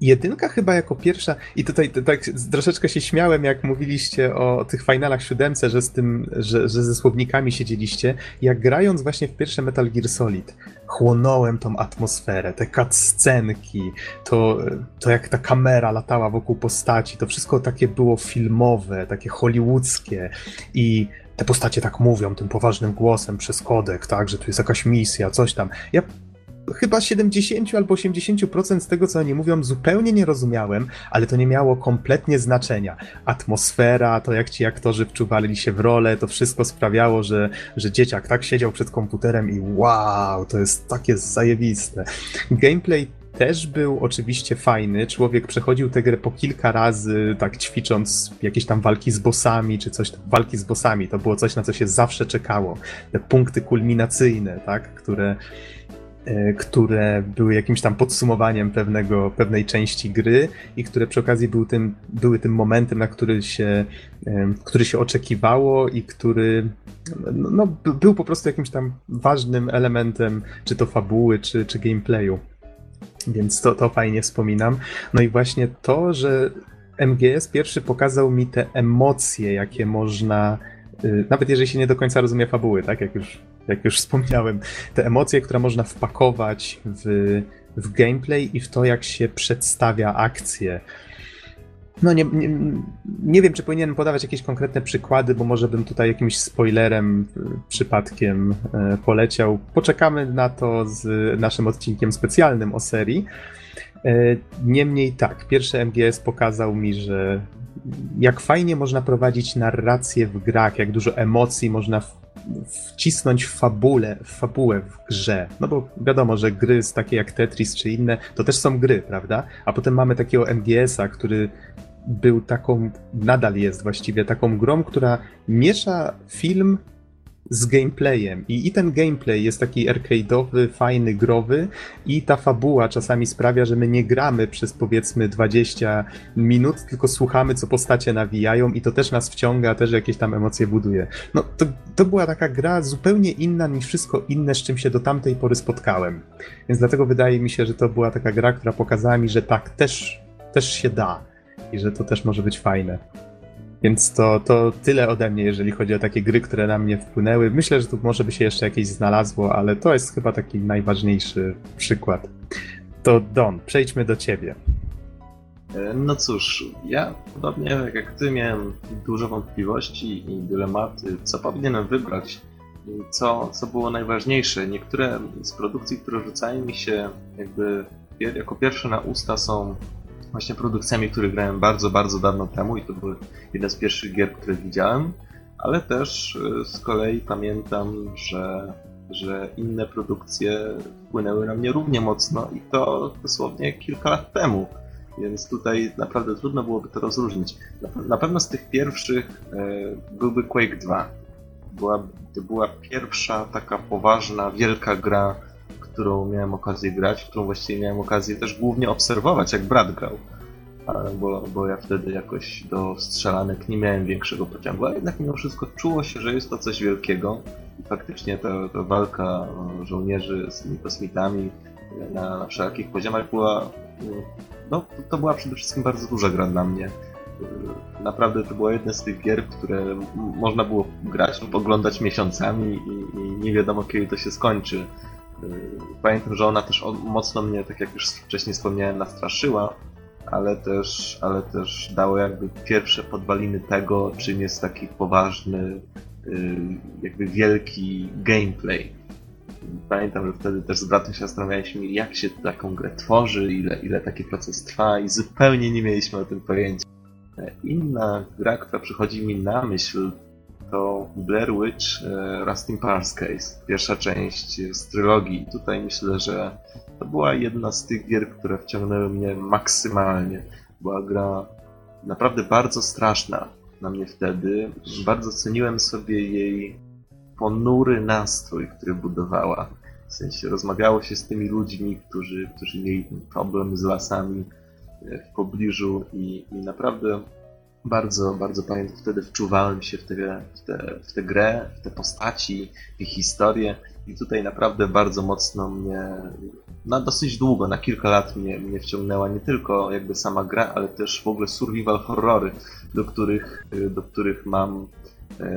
jedynka chyba jako pierwsza, i tutaj tak troszeczkę się śmiałem, jak mówiliście o tych finalach siódemce, że z tym, że, że ze słownikami siedzieliście. Jak grając właśnie w pierwsze Metal Gear Solid, chłonąłem tą atmosferę, te cutscenki, to, to jak ta kamera latała wokół postaci, to wszystko takie było filmowe, takie hollywoodzkie i te postacie tak mówią tym poważnym głosem przez kodek, tak, że tu jest jakaś misja, coś tam. Ja chyba 70 albo 80% z tego, co oni mówią, zupełnie nie rozumiałem, ale to nie miało kompletnie znaczenia. Atmosfera, to jak ci aktorzy wczuwali się w rolę, to wszystko sprawiało, że, że dzieciak tak siedział przed komputerem i wow, to jest takie zajebiste. Gameplay też był oczywiście fajny. Człowiek przechodził tę grę po kilka razy, tak ćwicząc jakieś tam walki z bossami, czy coś. Walki z bossami to było coś, na co się zawsze czekało. Te punkty kulminacyjne, tak, które E, które były jakimś tam podsumowaniem pewnego, pewnej części gry i które przy okazji był tym, były tym momentem, na który się, e, który się oczekiwało i który no, no, był po prostu jakimś tam ważnym elementem, czy to fabuły, czy, czy gameplayu. Więc to, to fajnie wspominam. No i właśnie to, że MGS pierwszy pokazał mi te emocje, jakie można, y, nawet jeżeli się nie do końca rozumie fabuły, tak, jak już jak już wspomniałem, te emocje, które można wpakować w, w gameplay i w to, jak się przedstawia akcje. No nie, nie, nie, wiem, czy powinienem podawać jakieś konkretne przykłady, bo może bym tutaj jakimś spoilerem przypadkiem e, poleciał. Poczekamy na to z naszym odcinkiem specjalnym o serii. E, niemniej tak, pierwszy MGS pokazał mi, że jak fajnie można prowadzić narrację w grach, jak dużo emocji można wcisnąć w fabule, w fabułę w grze. No bo wiadomo, że gry takie jak Tetris czy inne, to też są gry, prawda? A potem mamy takiego MGS-a, który był taką, nadal jest właściwie taką grą, która miesza film z gameplayem. I, I ten gameplay jest taki arcade'owy, fajny, growy i ta fabuła czasami sprawia, że my nie gramy przez powiedzmy 20 minut, tylko słuchamy, co postacie nawijają i to też nas wciąga, też jakieś tam emocje buduje. No to, to była taka gra zupełnie inna niż wszystko inne, z czym się do tamtej pory spotkałem. Więc dlatego wydaje mi się, że to była taka gra, która pokazała mi, że tak też, też się da i że to też może być fajne. Więc to, to tyle ode mnie, jeżeli chodzi o takie gry, które na mnie wpłynęły. Myślę, że tu może by się jeszcze jakieś znalazło, ale to jest chyba taki najważniejszy przykład. To Don, przejdźmy do ciebie.
E, no cóż, ja podobnie jak ty miałem dużo wątpliwości i dylematy, co powinienem wybrać, co, co było najważniejsze. Niektóre z produkcji, które rzucają mi się jakby jako pierwsze na usta są właśnie produkcjami, które grałem bardzo, bardzo dawno temu i to były jedne z pierwszych gier, które widziałem, ale też e, z kolei pamiętam, że, że inne produkcje wpłynęły na mnie równie mocno i to dosłownie kilka lat temu. Więc tutaj naprawdę trudno byłoby to rozróżnić. Na pewno z tych pierwszych e, byłby Quake 2. Była, to była pierwsza taka poważna, wielka gra którą miałem okazję grać, którą właściwie miałem okazję też głównie obserwować, jak brat grał. Bo, bo ja wtedy jakoś do strzelanek nie miałem większego pociągu, ale jednak mimo wszystko czuło się, że jest to coś wielkiego. I faktycznie ta, ta walka żołnierzy z kosmitami na, na wszelkich poziomach była. No, to była przede wszystkim bardzo duża gra dla mnie. Naprawdę to była jedna z tych gier, które można było grać lub oglądać miesiącami i, i nie wiadomo kiedy to się skończy. Y, pamiętam, że ona też mocno mnie, tak jak już wcześniej wspomniałem, nastraszyła, ale też, ale też dało jakby pierwsze podwaliny tego, czym jest taki poważny, y, jakby wielki gameplay. Pamiętam, że wtedy też z bratem się zastanawialiśmy, jak się taką grę tworzy, ile, ile taki proces trwa i zupełnie nie mieliśmy o tym pojęcia. Inna gra, która przychodzi mi na myśl, to Blair Witch e, Rustin Powers Case, pierwsza część z trylogii. Tutaj myślę, że to była jedna z tych gier, które wciągnęły mnie maksymalnie. Była gra naprawdę bardzo straszna na mnie wtedy. Bardzo ceniłem sobie jej ponury nastrój, który budowała. W sensie rozmawiało się z tymi ludźmi, którzy, którzy mieli ten problem z lasami e, w pobliżu i, i naprawdę bardzo, bardzo pamiętam, wtedy wczuwałem się w tę, w, tę, w tę grę, w te postaci, w ich historię i tutaj naprawdę bardzo mocno mnie, na dosyć długo, na kilka lat mnie, mnie wciągnęła nie tylko jakby sama gra, ale też w ogóle survival horrory, do których, do których mam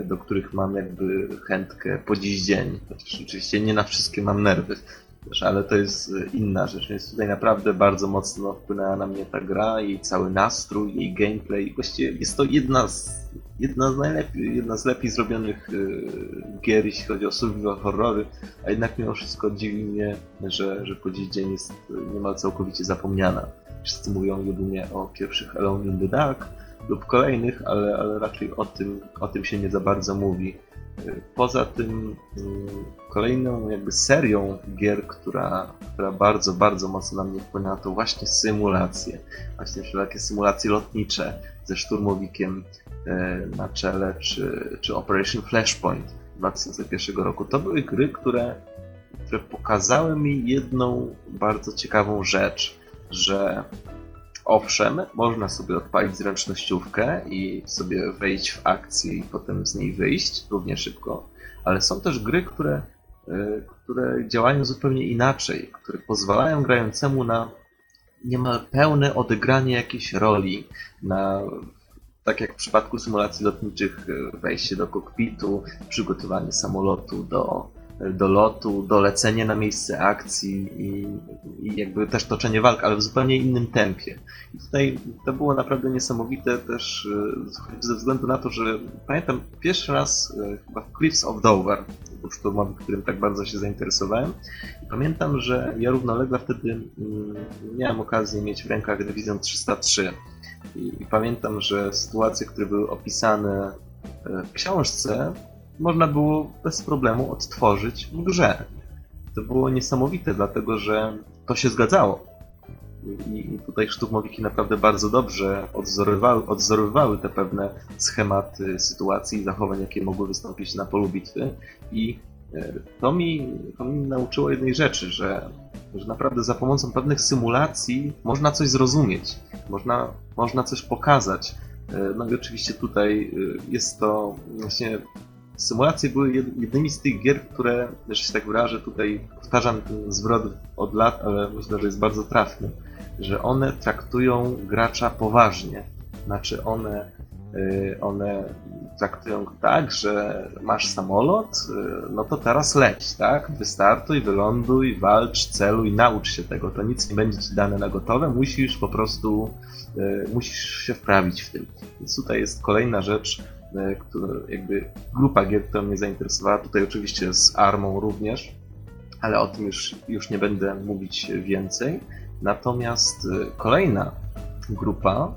do których mam jakby chętkę po dziś dzień. Chociaż oczywiście nie na wszystkie mam nerwy ale to jest inna rzecz, więc tutaj naprawdę bardzo mocno wpłynęła na mnie ta gra, jej cały nastrój, jej gameplay. Właściwie jest to jedna z, jedna z najlepiej, jedna z lepiej zrobionych y, gier, jeśli chodzi o survival horrory, a jednak mimo wszystko dziwi mnie, że, że po dziś dzień jest niemal całkowicie zapomniana. Wszyscy mówią jedynie o pierwszych Alone in the Dark lub kolejnych, ale, ale raczej o tym, o tym się nie za bardzo mówi. Poza tym mm, kolejną jakby serią gier, która, która bardzo, bardzo mocno na mnie wpłynęła, to właśnie symulacje. Właśnie wszelakie symulacje lotnicze ze szturmowikiem e, na czele, czy, czy Operation Flashpoint 2001 roku. To były gry, które, które pokazały mi jedną bardzo ciekawą rzecz, że Owszem, można sobie odpalić zręcznościówkę i sobie wejść w akcję i potem z niej wyjść równie szybko, ale są też gry, które, e, które działają zupełnie inaczej, które pozwalają grającemu na niemal pełne odegranie jakiejś roli, na tak jak w przypadku symulacji lotniczych, e, wejście do kokpitu, przygotowanie samolotu do do lotu, dolecenie na miejsce akcji i, i, jakby też toczenie walk, ale w zupełnie innym tempie. I tutaj to było naprawdę niesamowite też e, ze względu na to, że pamiętam pierwszy raz e, chyba w Cliffs of Dover, był szturmowy, którym tak bardzo się zainteresowałem. I pamiętam, że ja równolegle wtedy mm, miałem okazję mieć w rękach Division 303. I, I pamiętam, że sytuacje, które były opisane e, w książce, można było bez problemu odtworzyć w grze. To było niesamowite, dlatego że to się zgadzało. I tutaj szturmowiki naprawdę bardzo dobrze odzorowywały te pewne schematy sytuacji i zachowań, jakie mogły wystąpić na polu bitwy. I e, to mi, to mi nauczyło jednej rzeczy, że, że naprawdę za pomocą pewnych symulacji można coś zrozumieć, można, można coś pokazać. E, no i oczywiście tutaj e, jest to właśnie Symulacje były jednymi z tych gier, które, że się tak wyrażę, tutaj powtarzam ten zwrot od lat, ale myślę, że jest bardzo trafny, że one traktują gracza poważnie. Znaczy one, y, one traktują tak, że masz samolot, y, no to teraz leć, tak? Wystartuj, wyląduj, walcz, celuj, naucz się tego. To nic nie będzie ci dane na gotowe, musisz po prostu, y, musisz się wprawić w tym. Więc tutaj jest kolejna rzecz, jakby grupa gier, która mnie zainteresowała. Tutaj oczywiście z Armą również, ale o tym już, już nie będę mówić więcej. Natomiast e, kolejna grupa,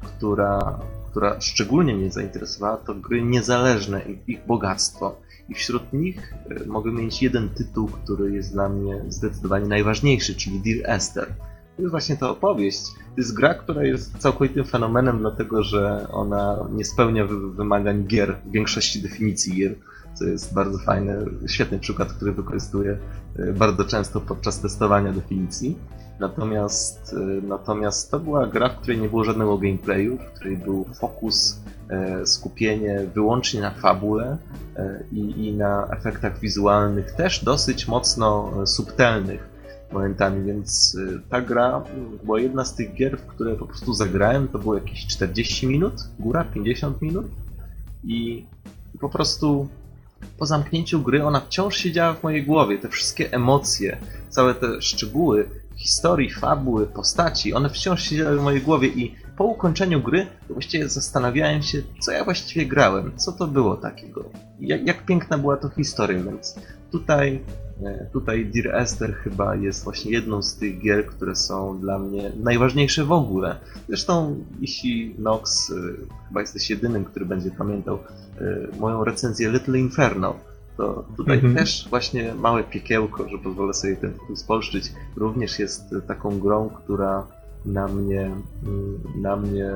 która, która szczególnie mnie zainteresowała, to gry niezależne i ich bogactwo. I wśród nich e, mogę mieć jeden tytuł, który jest dla mnie zdecydowanie najważniejszy, czyli Dear Esther. To jest właśnie ta opowieść. To jest gra, która jest całkowitym fenomenem, dlatego że ona nie spełnia wymagań gier, większości definicji gier, co jest bardzo fajny, świetny przykład, który wykorzystuję e, bardzo często podczas testowania definicji. Natomiast, e, natomiast to była gra, w której nie było żadnego gameplayu, w której był fokus, e, skupienie wyłącznie na fabule i, i na efektach wizualnych, też dosyć mocno subtelnych momentami, więc y, ta gra była jedna z tych gier, w które po prostu zagrałem, to było jakieś 40 minut, góra 50 minut i po prostu po zamknięciu gry ona wciąż siedziała w mojej głowie, te wszystkie emocje, całe te szczegóły historii, fabuły, postaci, one wciąż siedziały w mojej głowie i po ukończeniu gry właściwie zastanawiałem się, co ja właściwie grałem, co to było takiego, jak, jak piękna była to historia, więc tutaj E, tutaj Dear Esther chyba jest właśnie jedną z tych gier, które są dla mnie najważniejsze w ogóle. Zresztą, jeśli Nox, e, chyba jesteś jedynym, który będzie pamiętał e, moją recenzję Little Inferno, to tutaj mm -hmm. też właśnie małe piekiełko, że pozwolę sobie ten tytuł spolszczyć, również jest taką grą, która na mnie, mm, na mnie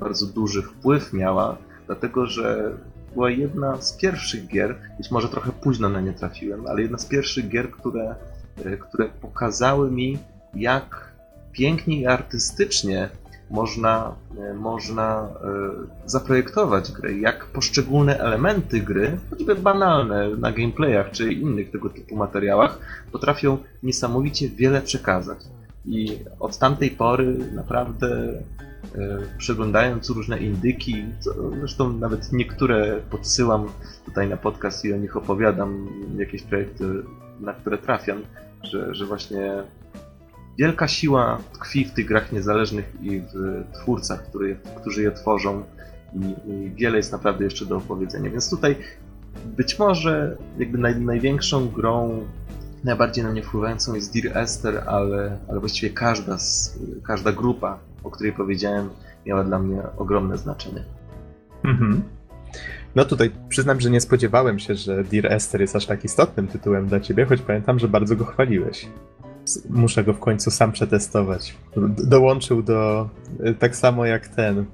bardzo duży wpływ miała, dlatego że była jedna z pierwszych gier, być może trochę późno na nie trafiłem, ale jedna z pierwszych gier, które, e, które pokazały mi, jak pięknie i artystycznie można, e, można e, zaprojektować grę, jak poszczególne elementy gry, choćby banalne na gameplayach czy innych tego typu materiałach, potrafią niesamowicie wiele przekazać. I od tamtej pory naprawdę przeglądając różne indyki, zresztą nawet niektóre podsyłam tutaj na podcast i o nich opowiadam, jakieś projekty, na które trafiam, że, że właśnie wielka siła tkwi w tych grach niezależnych i w twórcach, który, którzy je tworzą i, i, wiele jest naprawdę jeszcze do opowiedzenia. Więc tutaj być może jakby naj, największą grą, najbardziej na mnie wpływającą jest Dear Esther, ale, ale właściwie każda, z, każda grupa, o której powiedziałem, miała dla mnie ogromne znaczenie.
Mhm. No tutaj przyznam, że nie spodziewałem się, że Dear Esther jest aż tak istotnym tytułem dla ciebie, choć pamiętam, że bardzo go chwaliłeś. Muszę go w końcu sam przetestować. Dołączył do. Y, tak samo jak ten.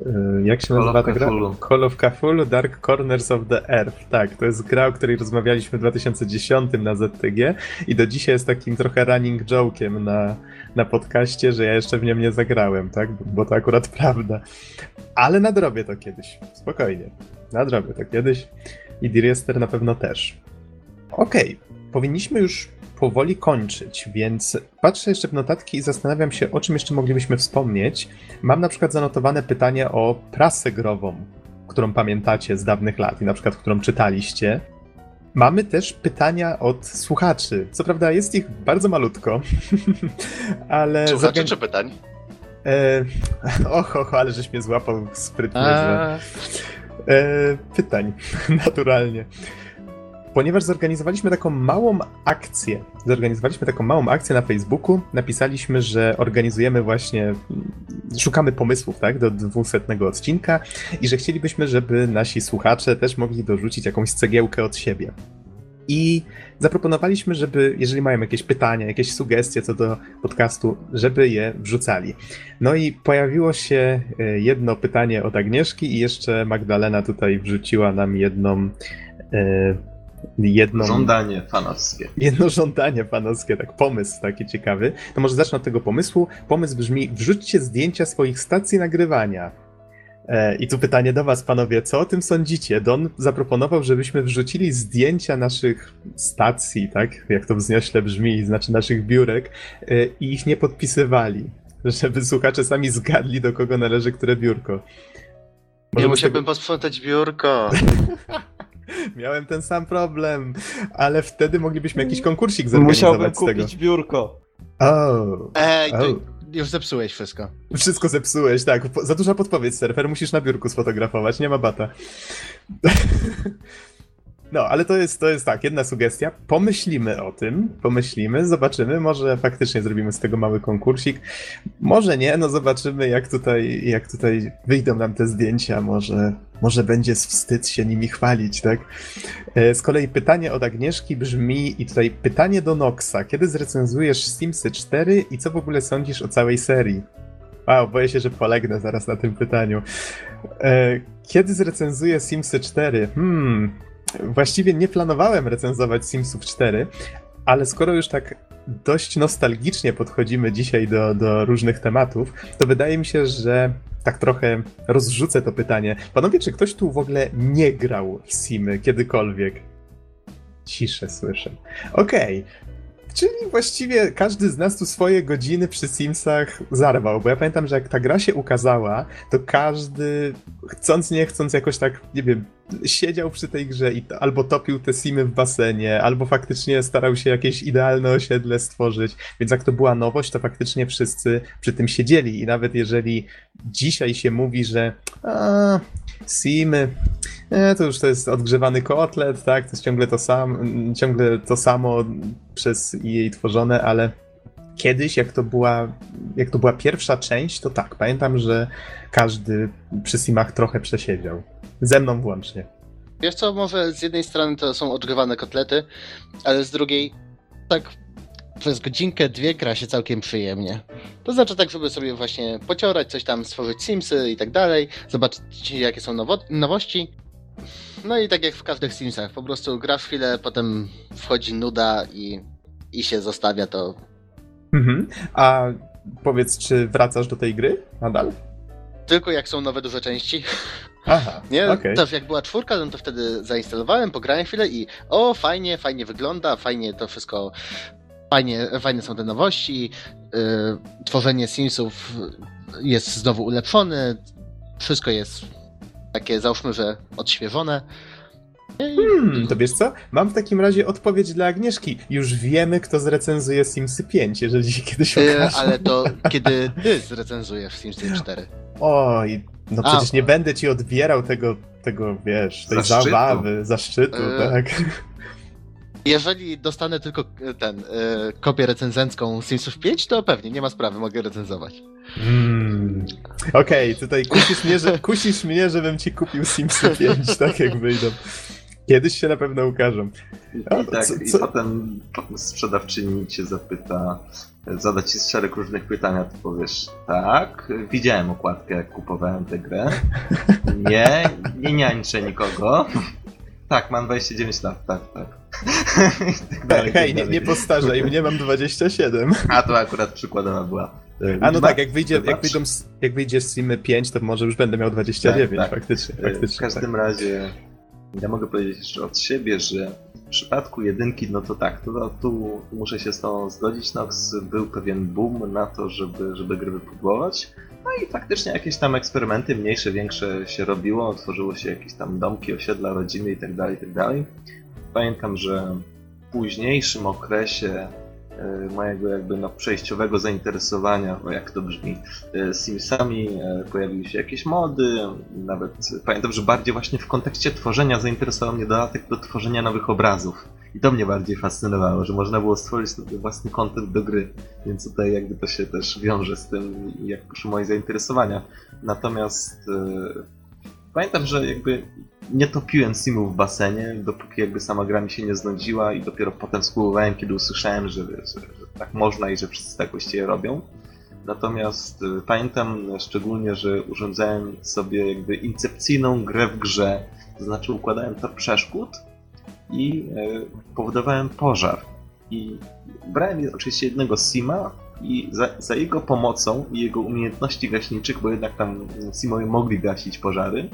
Y, jak się nazywa ta gra? Call of Cthulhu Dark Corners of the Earth. Tak, to jest gra, o której rozmawialiśmy w 2010 na ZTG i do dzisiaj jest takim trochę running joke'iem na, na podcaście, że ja jeszcze w nią nie zagrałem, tak? Bo to akurat prawda. Ale nadrobię to kiedyś. Spokojnie. Nadrobię to kiedyś. I Dear Esther na pewno też. Okej, powinniśmy już powoli kończyć, więc patrzę jeszcze w notatki i zastanawiam się, o czym jeszcze moglibyśmy wspomnieć. Mam na przykład zanotowane pytanie o prasę grową, którą pamiętacie z dawnych lat i na przykład którą czytaliście. Mamy też pytania od słuchaczy. Co prawda jest ich bardzo malutko, ale...
Słuchaczy
zorgan-
czy pytań?
E, och, och, ale żeś mnie złapał sprytnie.
A,
E, pytań, naturalnie. Ponieważ zorganizowaliśmy taką małą akcję, zorganizowaliśmy taką małą akcję na Facebooku, napisaliśmy, że organizujemy właśnie, mm, szukamy pomysłów, tak, do 200 odcinka i że chcielibyśmy, żeby nasi słuchacze też mogli dorzucić jakąś cegiełkę od siebie. I zaproponowaliśmy, żeby, jeżeli mają jakieś pytania, jakieś sugestie co do podcastu, żeby je wrzucali. No i pojawiło się e, jedno pytanie od Agnieszki i jeszcze Magdalena tutaj wrzuciła nam jedną e, jedną
Żądanie fanowskie.
jedno żądanie panowskie, tak pomysł taki ciekawy. To może zacznę od tego pomysłu. Pomysł brzmi, wrzućcie zdjęcia swoich stacji nagrywania. E, I tu pytanie do was, panowie, co o tym sądzicie? Don zaproponował, żebyśmy wrzucili zdjęcia naszych stacji, tak? Jak to wzniośle brzmi, znaczy naszych biurek e, i ich nie podpisywali. Żeby słuchacze sami zgadli, do kogo należy które biurko.
nie
Możemy z
musiałbym posprzątać biurko.
Miałem ten sam problem, ale wtedy moglibyśmy jakiś konkursik zorganizować
Musiałbym
z tego.
kupić biurko.
O,
Ej, ty
o.
już zepsułeś wszystko.
Wszystko zepsułeś, tak. Po- Za duża podpowiedź, surfer. Musisz na biurku sfotografować, nie ma bata. No, ale to jest, to jest tak, jedna sugestia. Pomyślimy o tym, pomyślimy, zobaczymy, może faktycznie zrobimy z tego mały konkursik. Może nie, no zobaczymy, jak tutaj, jak tutaj wyjdą nam te zdjęcia. Może, może będzie wstyd się nimi chwalić, tak? E, Z kolei pytanie od Agnieszki brzmi, i tutaj pytanie do Noxa. Kiedy zrecenzujesz Simsy 4 i co w ogóle sądzisz o całej serii? Wow, boję się, że polegnę zaraz na tym pytaniu. E, Kiedy zrecenzuję Simsy 4? Hmm, właściwie nie planowałem recenzować Simsów 4, ale skoro już tak dość nostalgicznie podchodzimy dzisiaj do, do różnych tematów, to wydaje mi się, że tak trochę rozrzucę to pytanie. Panowie, czy ktoś tu w ogóle nie grał w Simy kiedykolwiek? Ciszę słyszę. Okej. Czyli właściwie każdy z nas tu swoje godziny przy Simsach zarwał, bo ja pamiętam, że jak ta gra się ukazała, to każdy chcąc nie chcąc jakoś tak, nie wiem, siedział przy tej grze i to, albo topił te Simy w basenie, albo faktycznie starał się jakieś idealne osiedle stworzyć, więc jak to była nowość, to faktycznie wszyscy przy tym siedzieli. I nawet jeżeli dzisiaj się mówi, że a, Simy, to już to jest odgrzewany kotlet, tak, to jest ciągle to, sam, ciągle to samo przez EA tworzone, ale kiedyś, jak to była, jak to była pierwsza część, to tak, pamiętam, że każdy przy Simach trochę przesiedział. Ze mną włącznie.
Wiesz co, może z jednej strony to są odgrzewane kotlety, ale z drugiej tak przez godzinkę, dwie gra się całkiem przyjemnie. To znaczy tak, żeby sobie właśnie pociorać, coś tam, stworzyć Simsy i tak dalej, zobaczyć jakie są nowo- nowości. No i tak jak w każdych Simsach, po prostu grasz chwilę, potem wchodzi nuda i, i się zostawia to.
Mhm. A powiedz, czy wracasz do tej gry nadal?
Tylko jak są nowe duże części.
Aha,
Nie?
okej.
Też jak była czwórka, no to wtedy zainstalowałem, pograłem chwilę i o, fajnie, fajnie wygląda, fajnie to wszystko, fajnie, fajne są te nowości, yy, tworzenie Simsów jest znowu ulepszone, wszystko jest takie, załóżmy, że odświeżone.
Hmm, to wiesz co? Mam w takim razie odpowiedź dla Agnieszki. Już wiemy, kto zrecenzuje Simsy 5, jeżeli się kiedyś
Yy,
okaże.
ale to kiedy ty zrecenzujesz Simsy 4.
Oj, no
A.
przecież nie będę ci odbierał tego, tego wiesz, tej
Zaszczytu.
zabawy, zaszczytu,
E,
tak.
Jeżeli dostanę tylko e, ten, yy, kopię recenzencką Simsów 5, to pewnie, nie ma sprawy, mogę recenzować.
Mm. Okej, tutaj kusisz mnie, że, kusisz mnie, żebym ci kupił Simsy 5, tak jak wyjdą. Kiedyś się na pewno ukażą.
I,
A,
i, tak,
co-
i
co-
potem sprzedawczyni cię zapyta, zada ci szereg różnych pytań, a ty powiesz tak, widziałem okładkę jak kupowałem tę grę. Nie, nie niańczę nikogo. Tak, mam 29 lat, tak, tak. Tak dalej,
Hej,
tak
nie, nie postarzaj mnie, mam 27.
A to akurat przykładowa była. e,
A no tak, jak wyjdzie, jak wyjdą, jak wyjdzie z Simy 5, to może już będę miał 29,
Tak, tak.
faktycznie,
E,
faktycznie.
W każdym razie ja mogę powiedzieć jeszcze od siebie, że w przypadku jedynki, no to tak, to, to, tu muszę się z tą zgodzić, Nox, był pewien boom na to, żeby, żeby gry wypudłować. No i faktycznie jakieś tam eksperymenty mniejsze, większe się robiło, tworzyło się jakieś tam domki, osiedla, rodziny itd., itd. Pamiętam, że w późniejszym okresie e, mojego jakby no przejściowego zainteresowania, o jak to brzmi, e, Simsami e, pojawiły się jakieś mody, nawet pamiętam, że bardziej właśnie w kontekście tworzenia zainteresował mnie dodatek do tworzenia nowych obrazów. I to mnie bardziej fascynowało, że można było stworzyć własny content do gry, więc tutaj jakby to się też wiąże z tym, jak poszły moje zainteresowania. Natomiast pamiętam, że jakby nie topiłem simów w basenie, dopóki jakby sama gra mi się nie znudziła i dopiero potem spróbowałem, kiedy usłyszałem, że, że, że tak można i że wszyscy tak właściwie robią. Natomiast y, pamiętam szczególnie, że urządzałem sobie jakby incepcyjną grę w grze, to znaczy układałem tor przeszkód i y, powodowałem pożar. I brałem oczywiście jednego Sima i za, za jego pomocą i jego umiejętności gaśniczych, bo jednak tam Simowie mogli gasić pożary,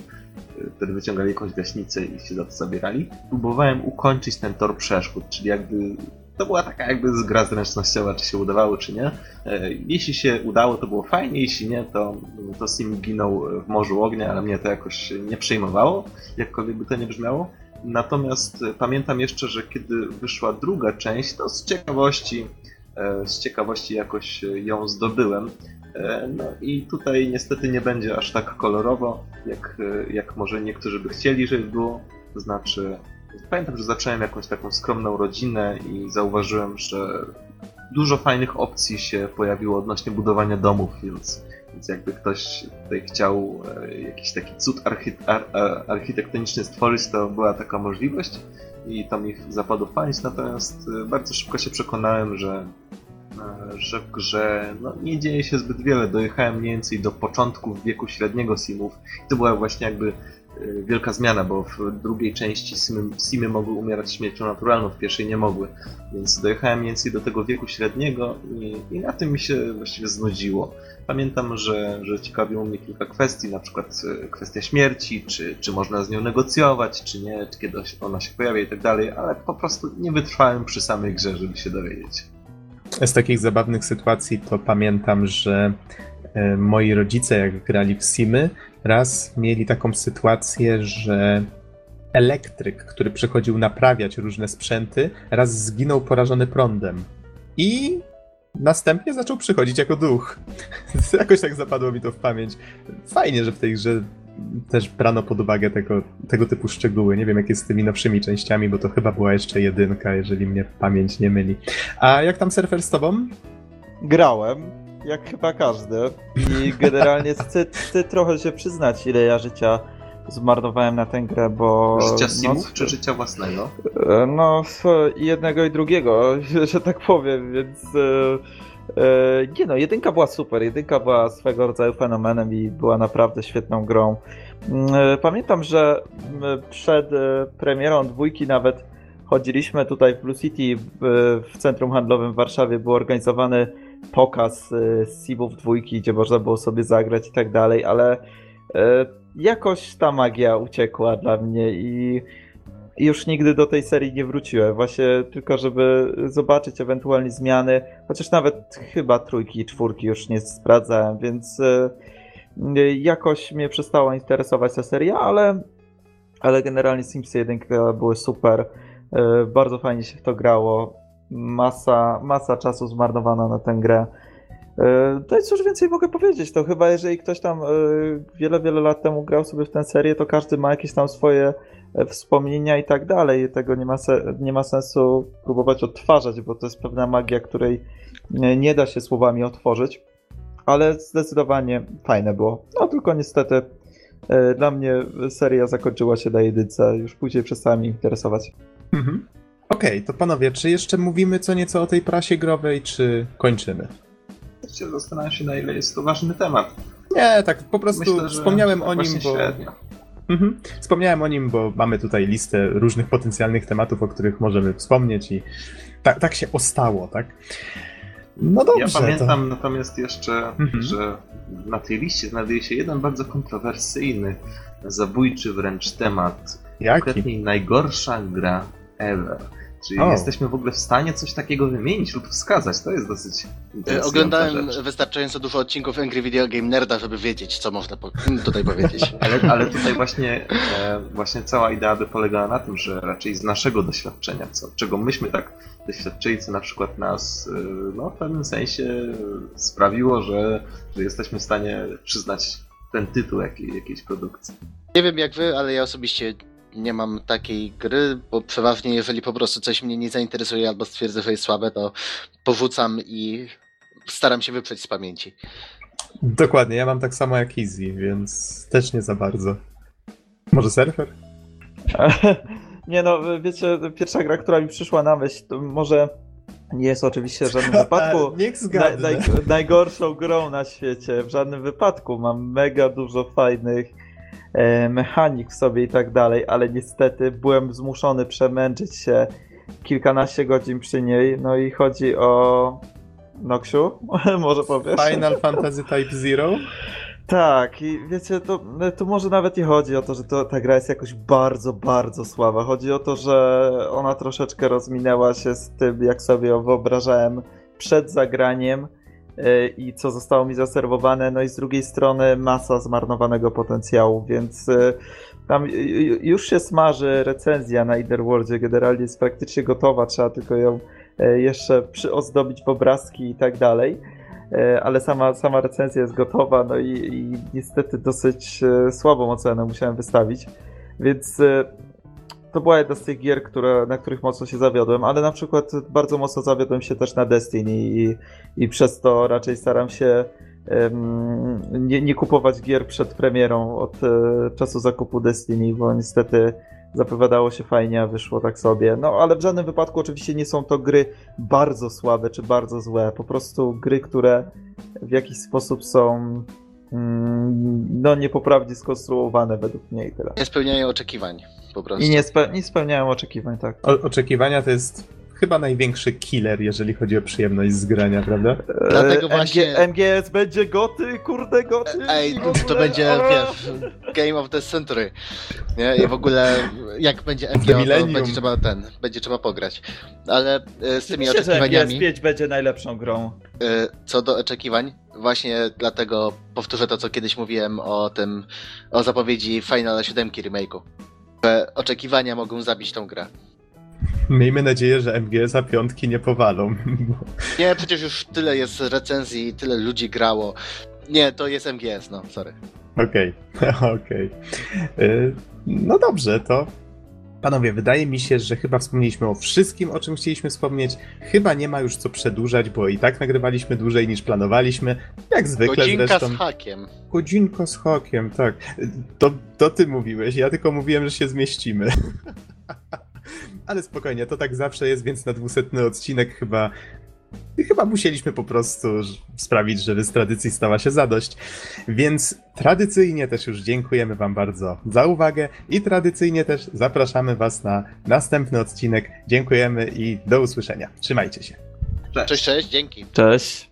y, wtedy wyciągali jakąś gaśnicę i się za to zabierali, próbowałem ukończyć ten tor przeszkód, czyli jakby to była taka jakby gra zręcznościowa, czy się udawało, czy nie. E, Jeśli się udało, to było fajnie, jeśli nie, to, to Sim ginął w morzu ognia, ale mnie to jakoś nie przejmowało, jakkolwiek by to nie brzmiało. Natomiast e, pamiętam jeszcze, że kiedy wyszła druga część, to z ciekawości, e, z ciekawości jakoś e, ją zdobyłem. E, No i tutaj niestety nie będzie aż tak kolorowo, jak, e, jak może niektórzy by chcieli, żeby było. To znaczy, pamiętam, że zacząłem jakąś taką skromną rodzinę i zauważyłem, że dużo fajnych opcji się pojawiło odnośnie budowania domów, więc, więc jakby ktoś tutaj chciał e, jakiś taki cud archi ar ar architektoniczny stworzyć, to była taka możliwość i to mi zapadło w pamięć, natomiast e, bardzo szybko się przekonałem, że e, że w grze no, nie dzieje się zbyt wiele. Dojechałem mniej więcej do początków wieku średniego simów. I to była właśnie jakby wielka zmiana, bo w drugiej części simy, simy mogły umierać śmiercią naturalną, w pierwszej nie mogły. Więc dojechałem mniej więcej do tego wieku średniego i, i na tym mi się właściwie znudziło. Pamiętam, że, że ciekawiło mnie kilka kwestii, na przykład e, kwestia śmierci, czy, czy można z nią negocjować, czy nie, czy kiedy ona się pojawia i tak dalej, ale po prostu nie wytrwałem przy samej grze, żeby się dowiedzieć.
Z takich zabawnych sytuacji to pamiętam, że e, moi rodzice, jak grali w Simy, raz mieli taką sytuację, że elektryk, który przychodził naprawiać różne sprzęty, raz zginął porażony prądem. I następnie zaczął przychodzić jako duch. Jakoś tak zapadło mi to w pamięć. Fajnie, że w tej grze też brano pod uwagę tego, tego typu szczegóły. Nie wiem, jak jest z tymi nowszymi częściami, bo to chyba była jeszcze jedynka, jeżeli mnie pamięć nie myli. A jak tam surfer z tobą?
Grałem, jak chyba każdy. I generalnie chcę, chcę trochę się przyznać, ile ja życia zmarnowałem na tę grę, bo...
Życia
no,
simów czy życia własnego?
E, No, jednego i drugiego, że tak powiem, więc e, E, nie no, jedynka była super. Jedynka była swego rodzaju fenomenem i była naprawdę świetną grą. Mm, Pamiętam, że przed premierą dwójki nawet chodziliśmy tutaj w Blue City w centrum handlowym w Warszawie. Był organizowany pokaz e, Sivów dwójki, gdzie można było sobie zagrać i tak dalej, ale e, jakoś ta magia uciekła dla mnie i już nigdy do tej serii nie wróciłem. Właśnie tylko, żeby zobaczyć ewentualnie zmiany, chociaż nawet chyba trójki i czwórki już nie sprawdzałem, więc e, jakoś mnie przestała interesować ta seria, ale, ale generalnie Sims 1 były super. Bardzo fajnie się w to grało. Masa, masa czasu zmarnowana na tę grę. E, To i cóż więcej mogę powiedzieć, to chyba jeżeli ktoś tam e, wiele, wiele lat temu grał sobie w tę serię, to każdy ma jakieś tam swoje e, wspomnienia i tak dalej. Tego nie ma, se, nie ma sensu próbować odtwarzać, bo to jest pewna magia, której nie da się słowami otworzyć. Ale zdecydowanie fajne było. No tylko niestety dla mnie seria zakończyła się na jedynce, już później przestała mnie interesować.
Mhm. Okej, to panowie, czy jeszcze mówimy co nieco o tej prasie growej, czy kończymy?
Właściwie Zastanawiam się, na ile jest to ważny temat.
Nie, tak po prostu
Myślę,
wspomniałem o nim, bo...
średnio.
Mhm. Wspomniałem o nim, bo mamy tutaj listę różnych potencjalnych tematów, o których możemy wspomnieć i tak, tak się ostało, tak? No dobrze.
Ja pamiętam natomiast jeszcze,
Mhm.
że na tej liście znajduje się jeden bardzo kontrowersyjny, zabójczy wręcz temat.
To... Jaki?
Konkretnie najgorsza gra ever. Czyli
O.
jesteśmy w ogóle w stanie coś takiego wymienić lub wskazać. To jest dosyć
E,
interesująca
Oglądałem
rzecz.
wystarczająco dużo odcinków Angry Video Game Nerda, żeby wiedzieć, co można po- tutaj powiedzieć.
Ale, ale tutaj właśnie, e, właśnie cała idea by polegała na tym, że raczej z naszego doświadczenia, co, czego myśmy tak doświadczyli, co na przykład nas e, no, w pewnym sensie sprawiło, że, że jesteśmy w stanie przyznać ten tytuł jakiej, jakiejś produkcji.
Nie wiem jak wy, ale ja osobiście nie mam takiej gry, bo przeważnie jeżeli po prostu coś mnie nie zainteresuje albo stwierdzę, że jest słabe, to powrócam i staram się wyprzeć z pamięci.
Dokładnie, ja mam tak samo jak Easy, więc też nie za bardzo. Może surfer?
Nie no, wiecie, pierwsza gra, która mi przyszła na myśl, to może nie jest oczywiście w żadnym wypadku naj, naj, najgorszą grą na świecie. W żadnym wypadku. Mam mega dużo fajnych mechanik w sobie i tak dalej, ale niestety byłem zmuszony przemęczyć się kilkanaście godzin przy niej. No i chodzi o Noksiu, może powiesz?
Final Fantasy Type Zero?
Tak, i wiecie, to, to może nawet nie chodzi o to, że to, ta gra jest jakoś bardzo, bardzo słaba. Chodzi o to, że ona troszeczkę rozminęła się z tym, jak sobie ją wyobrażałem przed zagraniem i co zostało mi zaserwowane. No i z drugiej strony masa zmarnowanego potencjału, więc yy, tam już się smaży recenzja na Etherworldzie. Generalnie jest praktycznie gotowa, trzeba tylko ją yy, jeszcze przyozdobić w obrazki i tak dalej. E, ale sama, sama recenzja jest gotowa, no i, i niestety dosyć e, słabą ocenę musiałem wystawić, więc e, to była jedna z tych gier, które, na których mocno się zawiodłem, ale na przykład bardzo mocno zawiodłem się też na Destiny i, i przez to raczej staram się em, nie, nie kupować gier przed premierą od e, czasu zakupu Destiny, bo niestety zapowiadało się fajnie, a wyszło tak sobie. No ale w żadnym wypadku oczywiście nie są to gry bardzo słabe czy bardzo złe. Po prostu gry, które w jakiś sposób są no niepoprawnie skonstruowane według mnie i tyle.
Nie spełniają oczekiwań po prostu.
I nie, spe, nie spełniają oczekiwań, tak.
O, oczekiwania to jest chyba największy killer, jeżeli chodzi o przyjemność z grania, prawda?
Dlatego
E,
właśnie-
MG, MGS będzie goty, kurde goty.
Ej,
i w
to będzie, wiesz, Game of the Century. Nie? I w ogóle jak będzie MGO, to będzie trzeba ten, będzie trzeba pograć. Ale e, z tymi
Oczywiście, że MGS
oczekiwaniami,
5 będzie najlepszą grą.
e, co do oczekiwań, właśnie dlatego powtórzę to, co kiedyś mówiłem o tym, o zapowiedzi Final 7 remake'u. Oczekiwania mogą zabić tą grę.
Miejmy nadzieję, że MGS-a piątki nie powalą. bo-
Nie, przecież już tyle jest recenzji, tyle ludzi grało. Nie, to jest MGS, no, sorry.
Okej, okej. Y, No dobrze, to panowie, wydaje mi się, że chyba wspomnieliśmy o wszystkim, o czym chcieliśmy wspomnieć. Chyba nie ma już co przedłużać, bo i tak nagrywaliśmy dłużej niż planowaliśmy. Jak zwykle
Godzinka
zresztą.
z hakiem.
Godzinko z hokiem, tak. To, to ty mówiłeś, ja tylko mówiłem, że się zmieścimy. Ale spokojnie, to tak zawsze jest, więc na dwusetny odcinek chyba I chyba musieliśmy po prostu sprawić, żeby z tradycji stała się zadość. Więc tradycyjnie też już dziękujemy Wam bardzo za uwagę i tradycyjnie też zapraszamy Was na następny odcinek. Dziękujemy i do usłyszenia. Trzymajcie się.
Cześć.
Cześć, cześć, dzięki.
Cześć.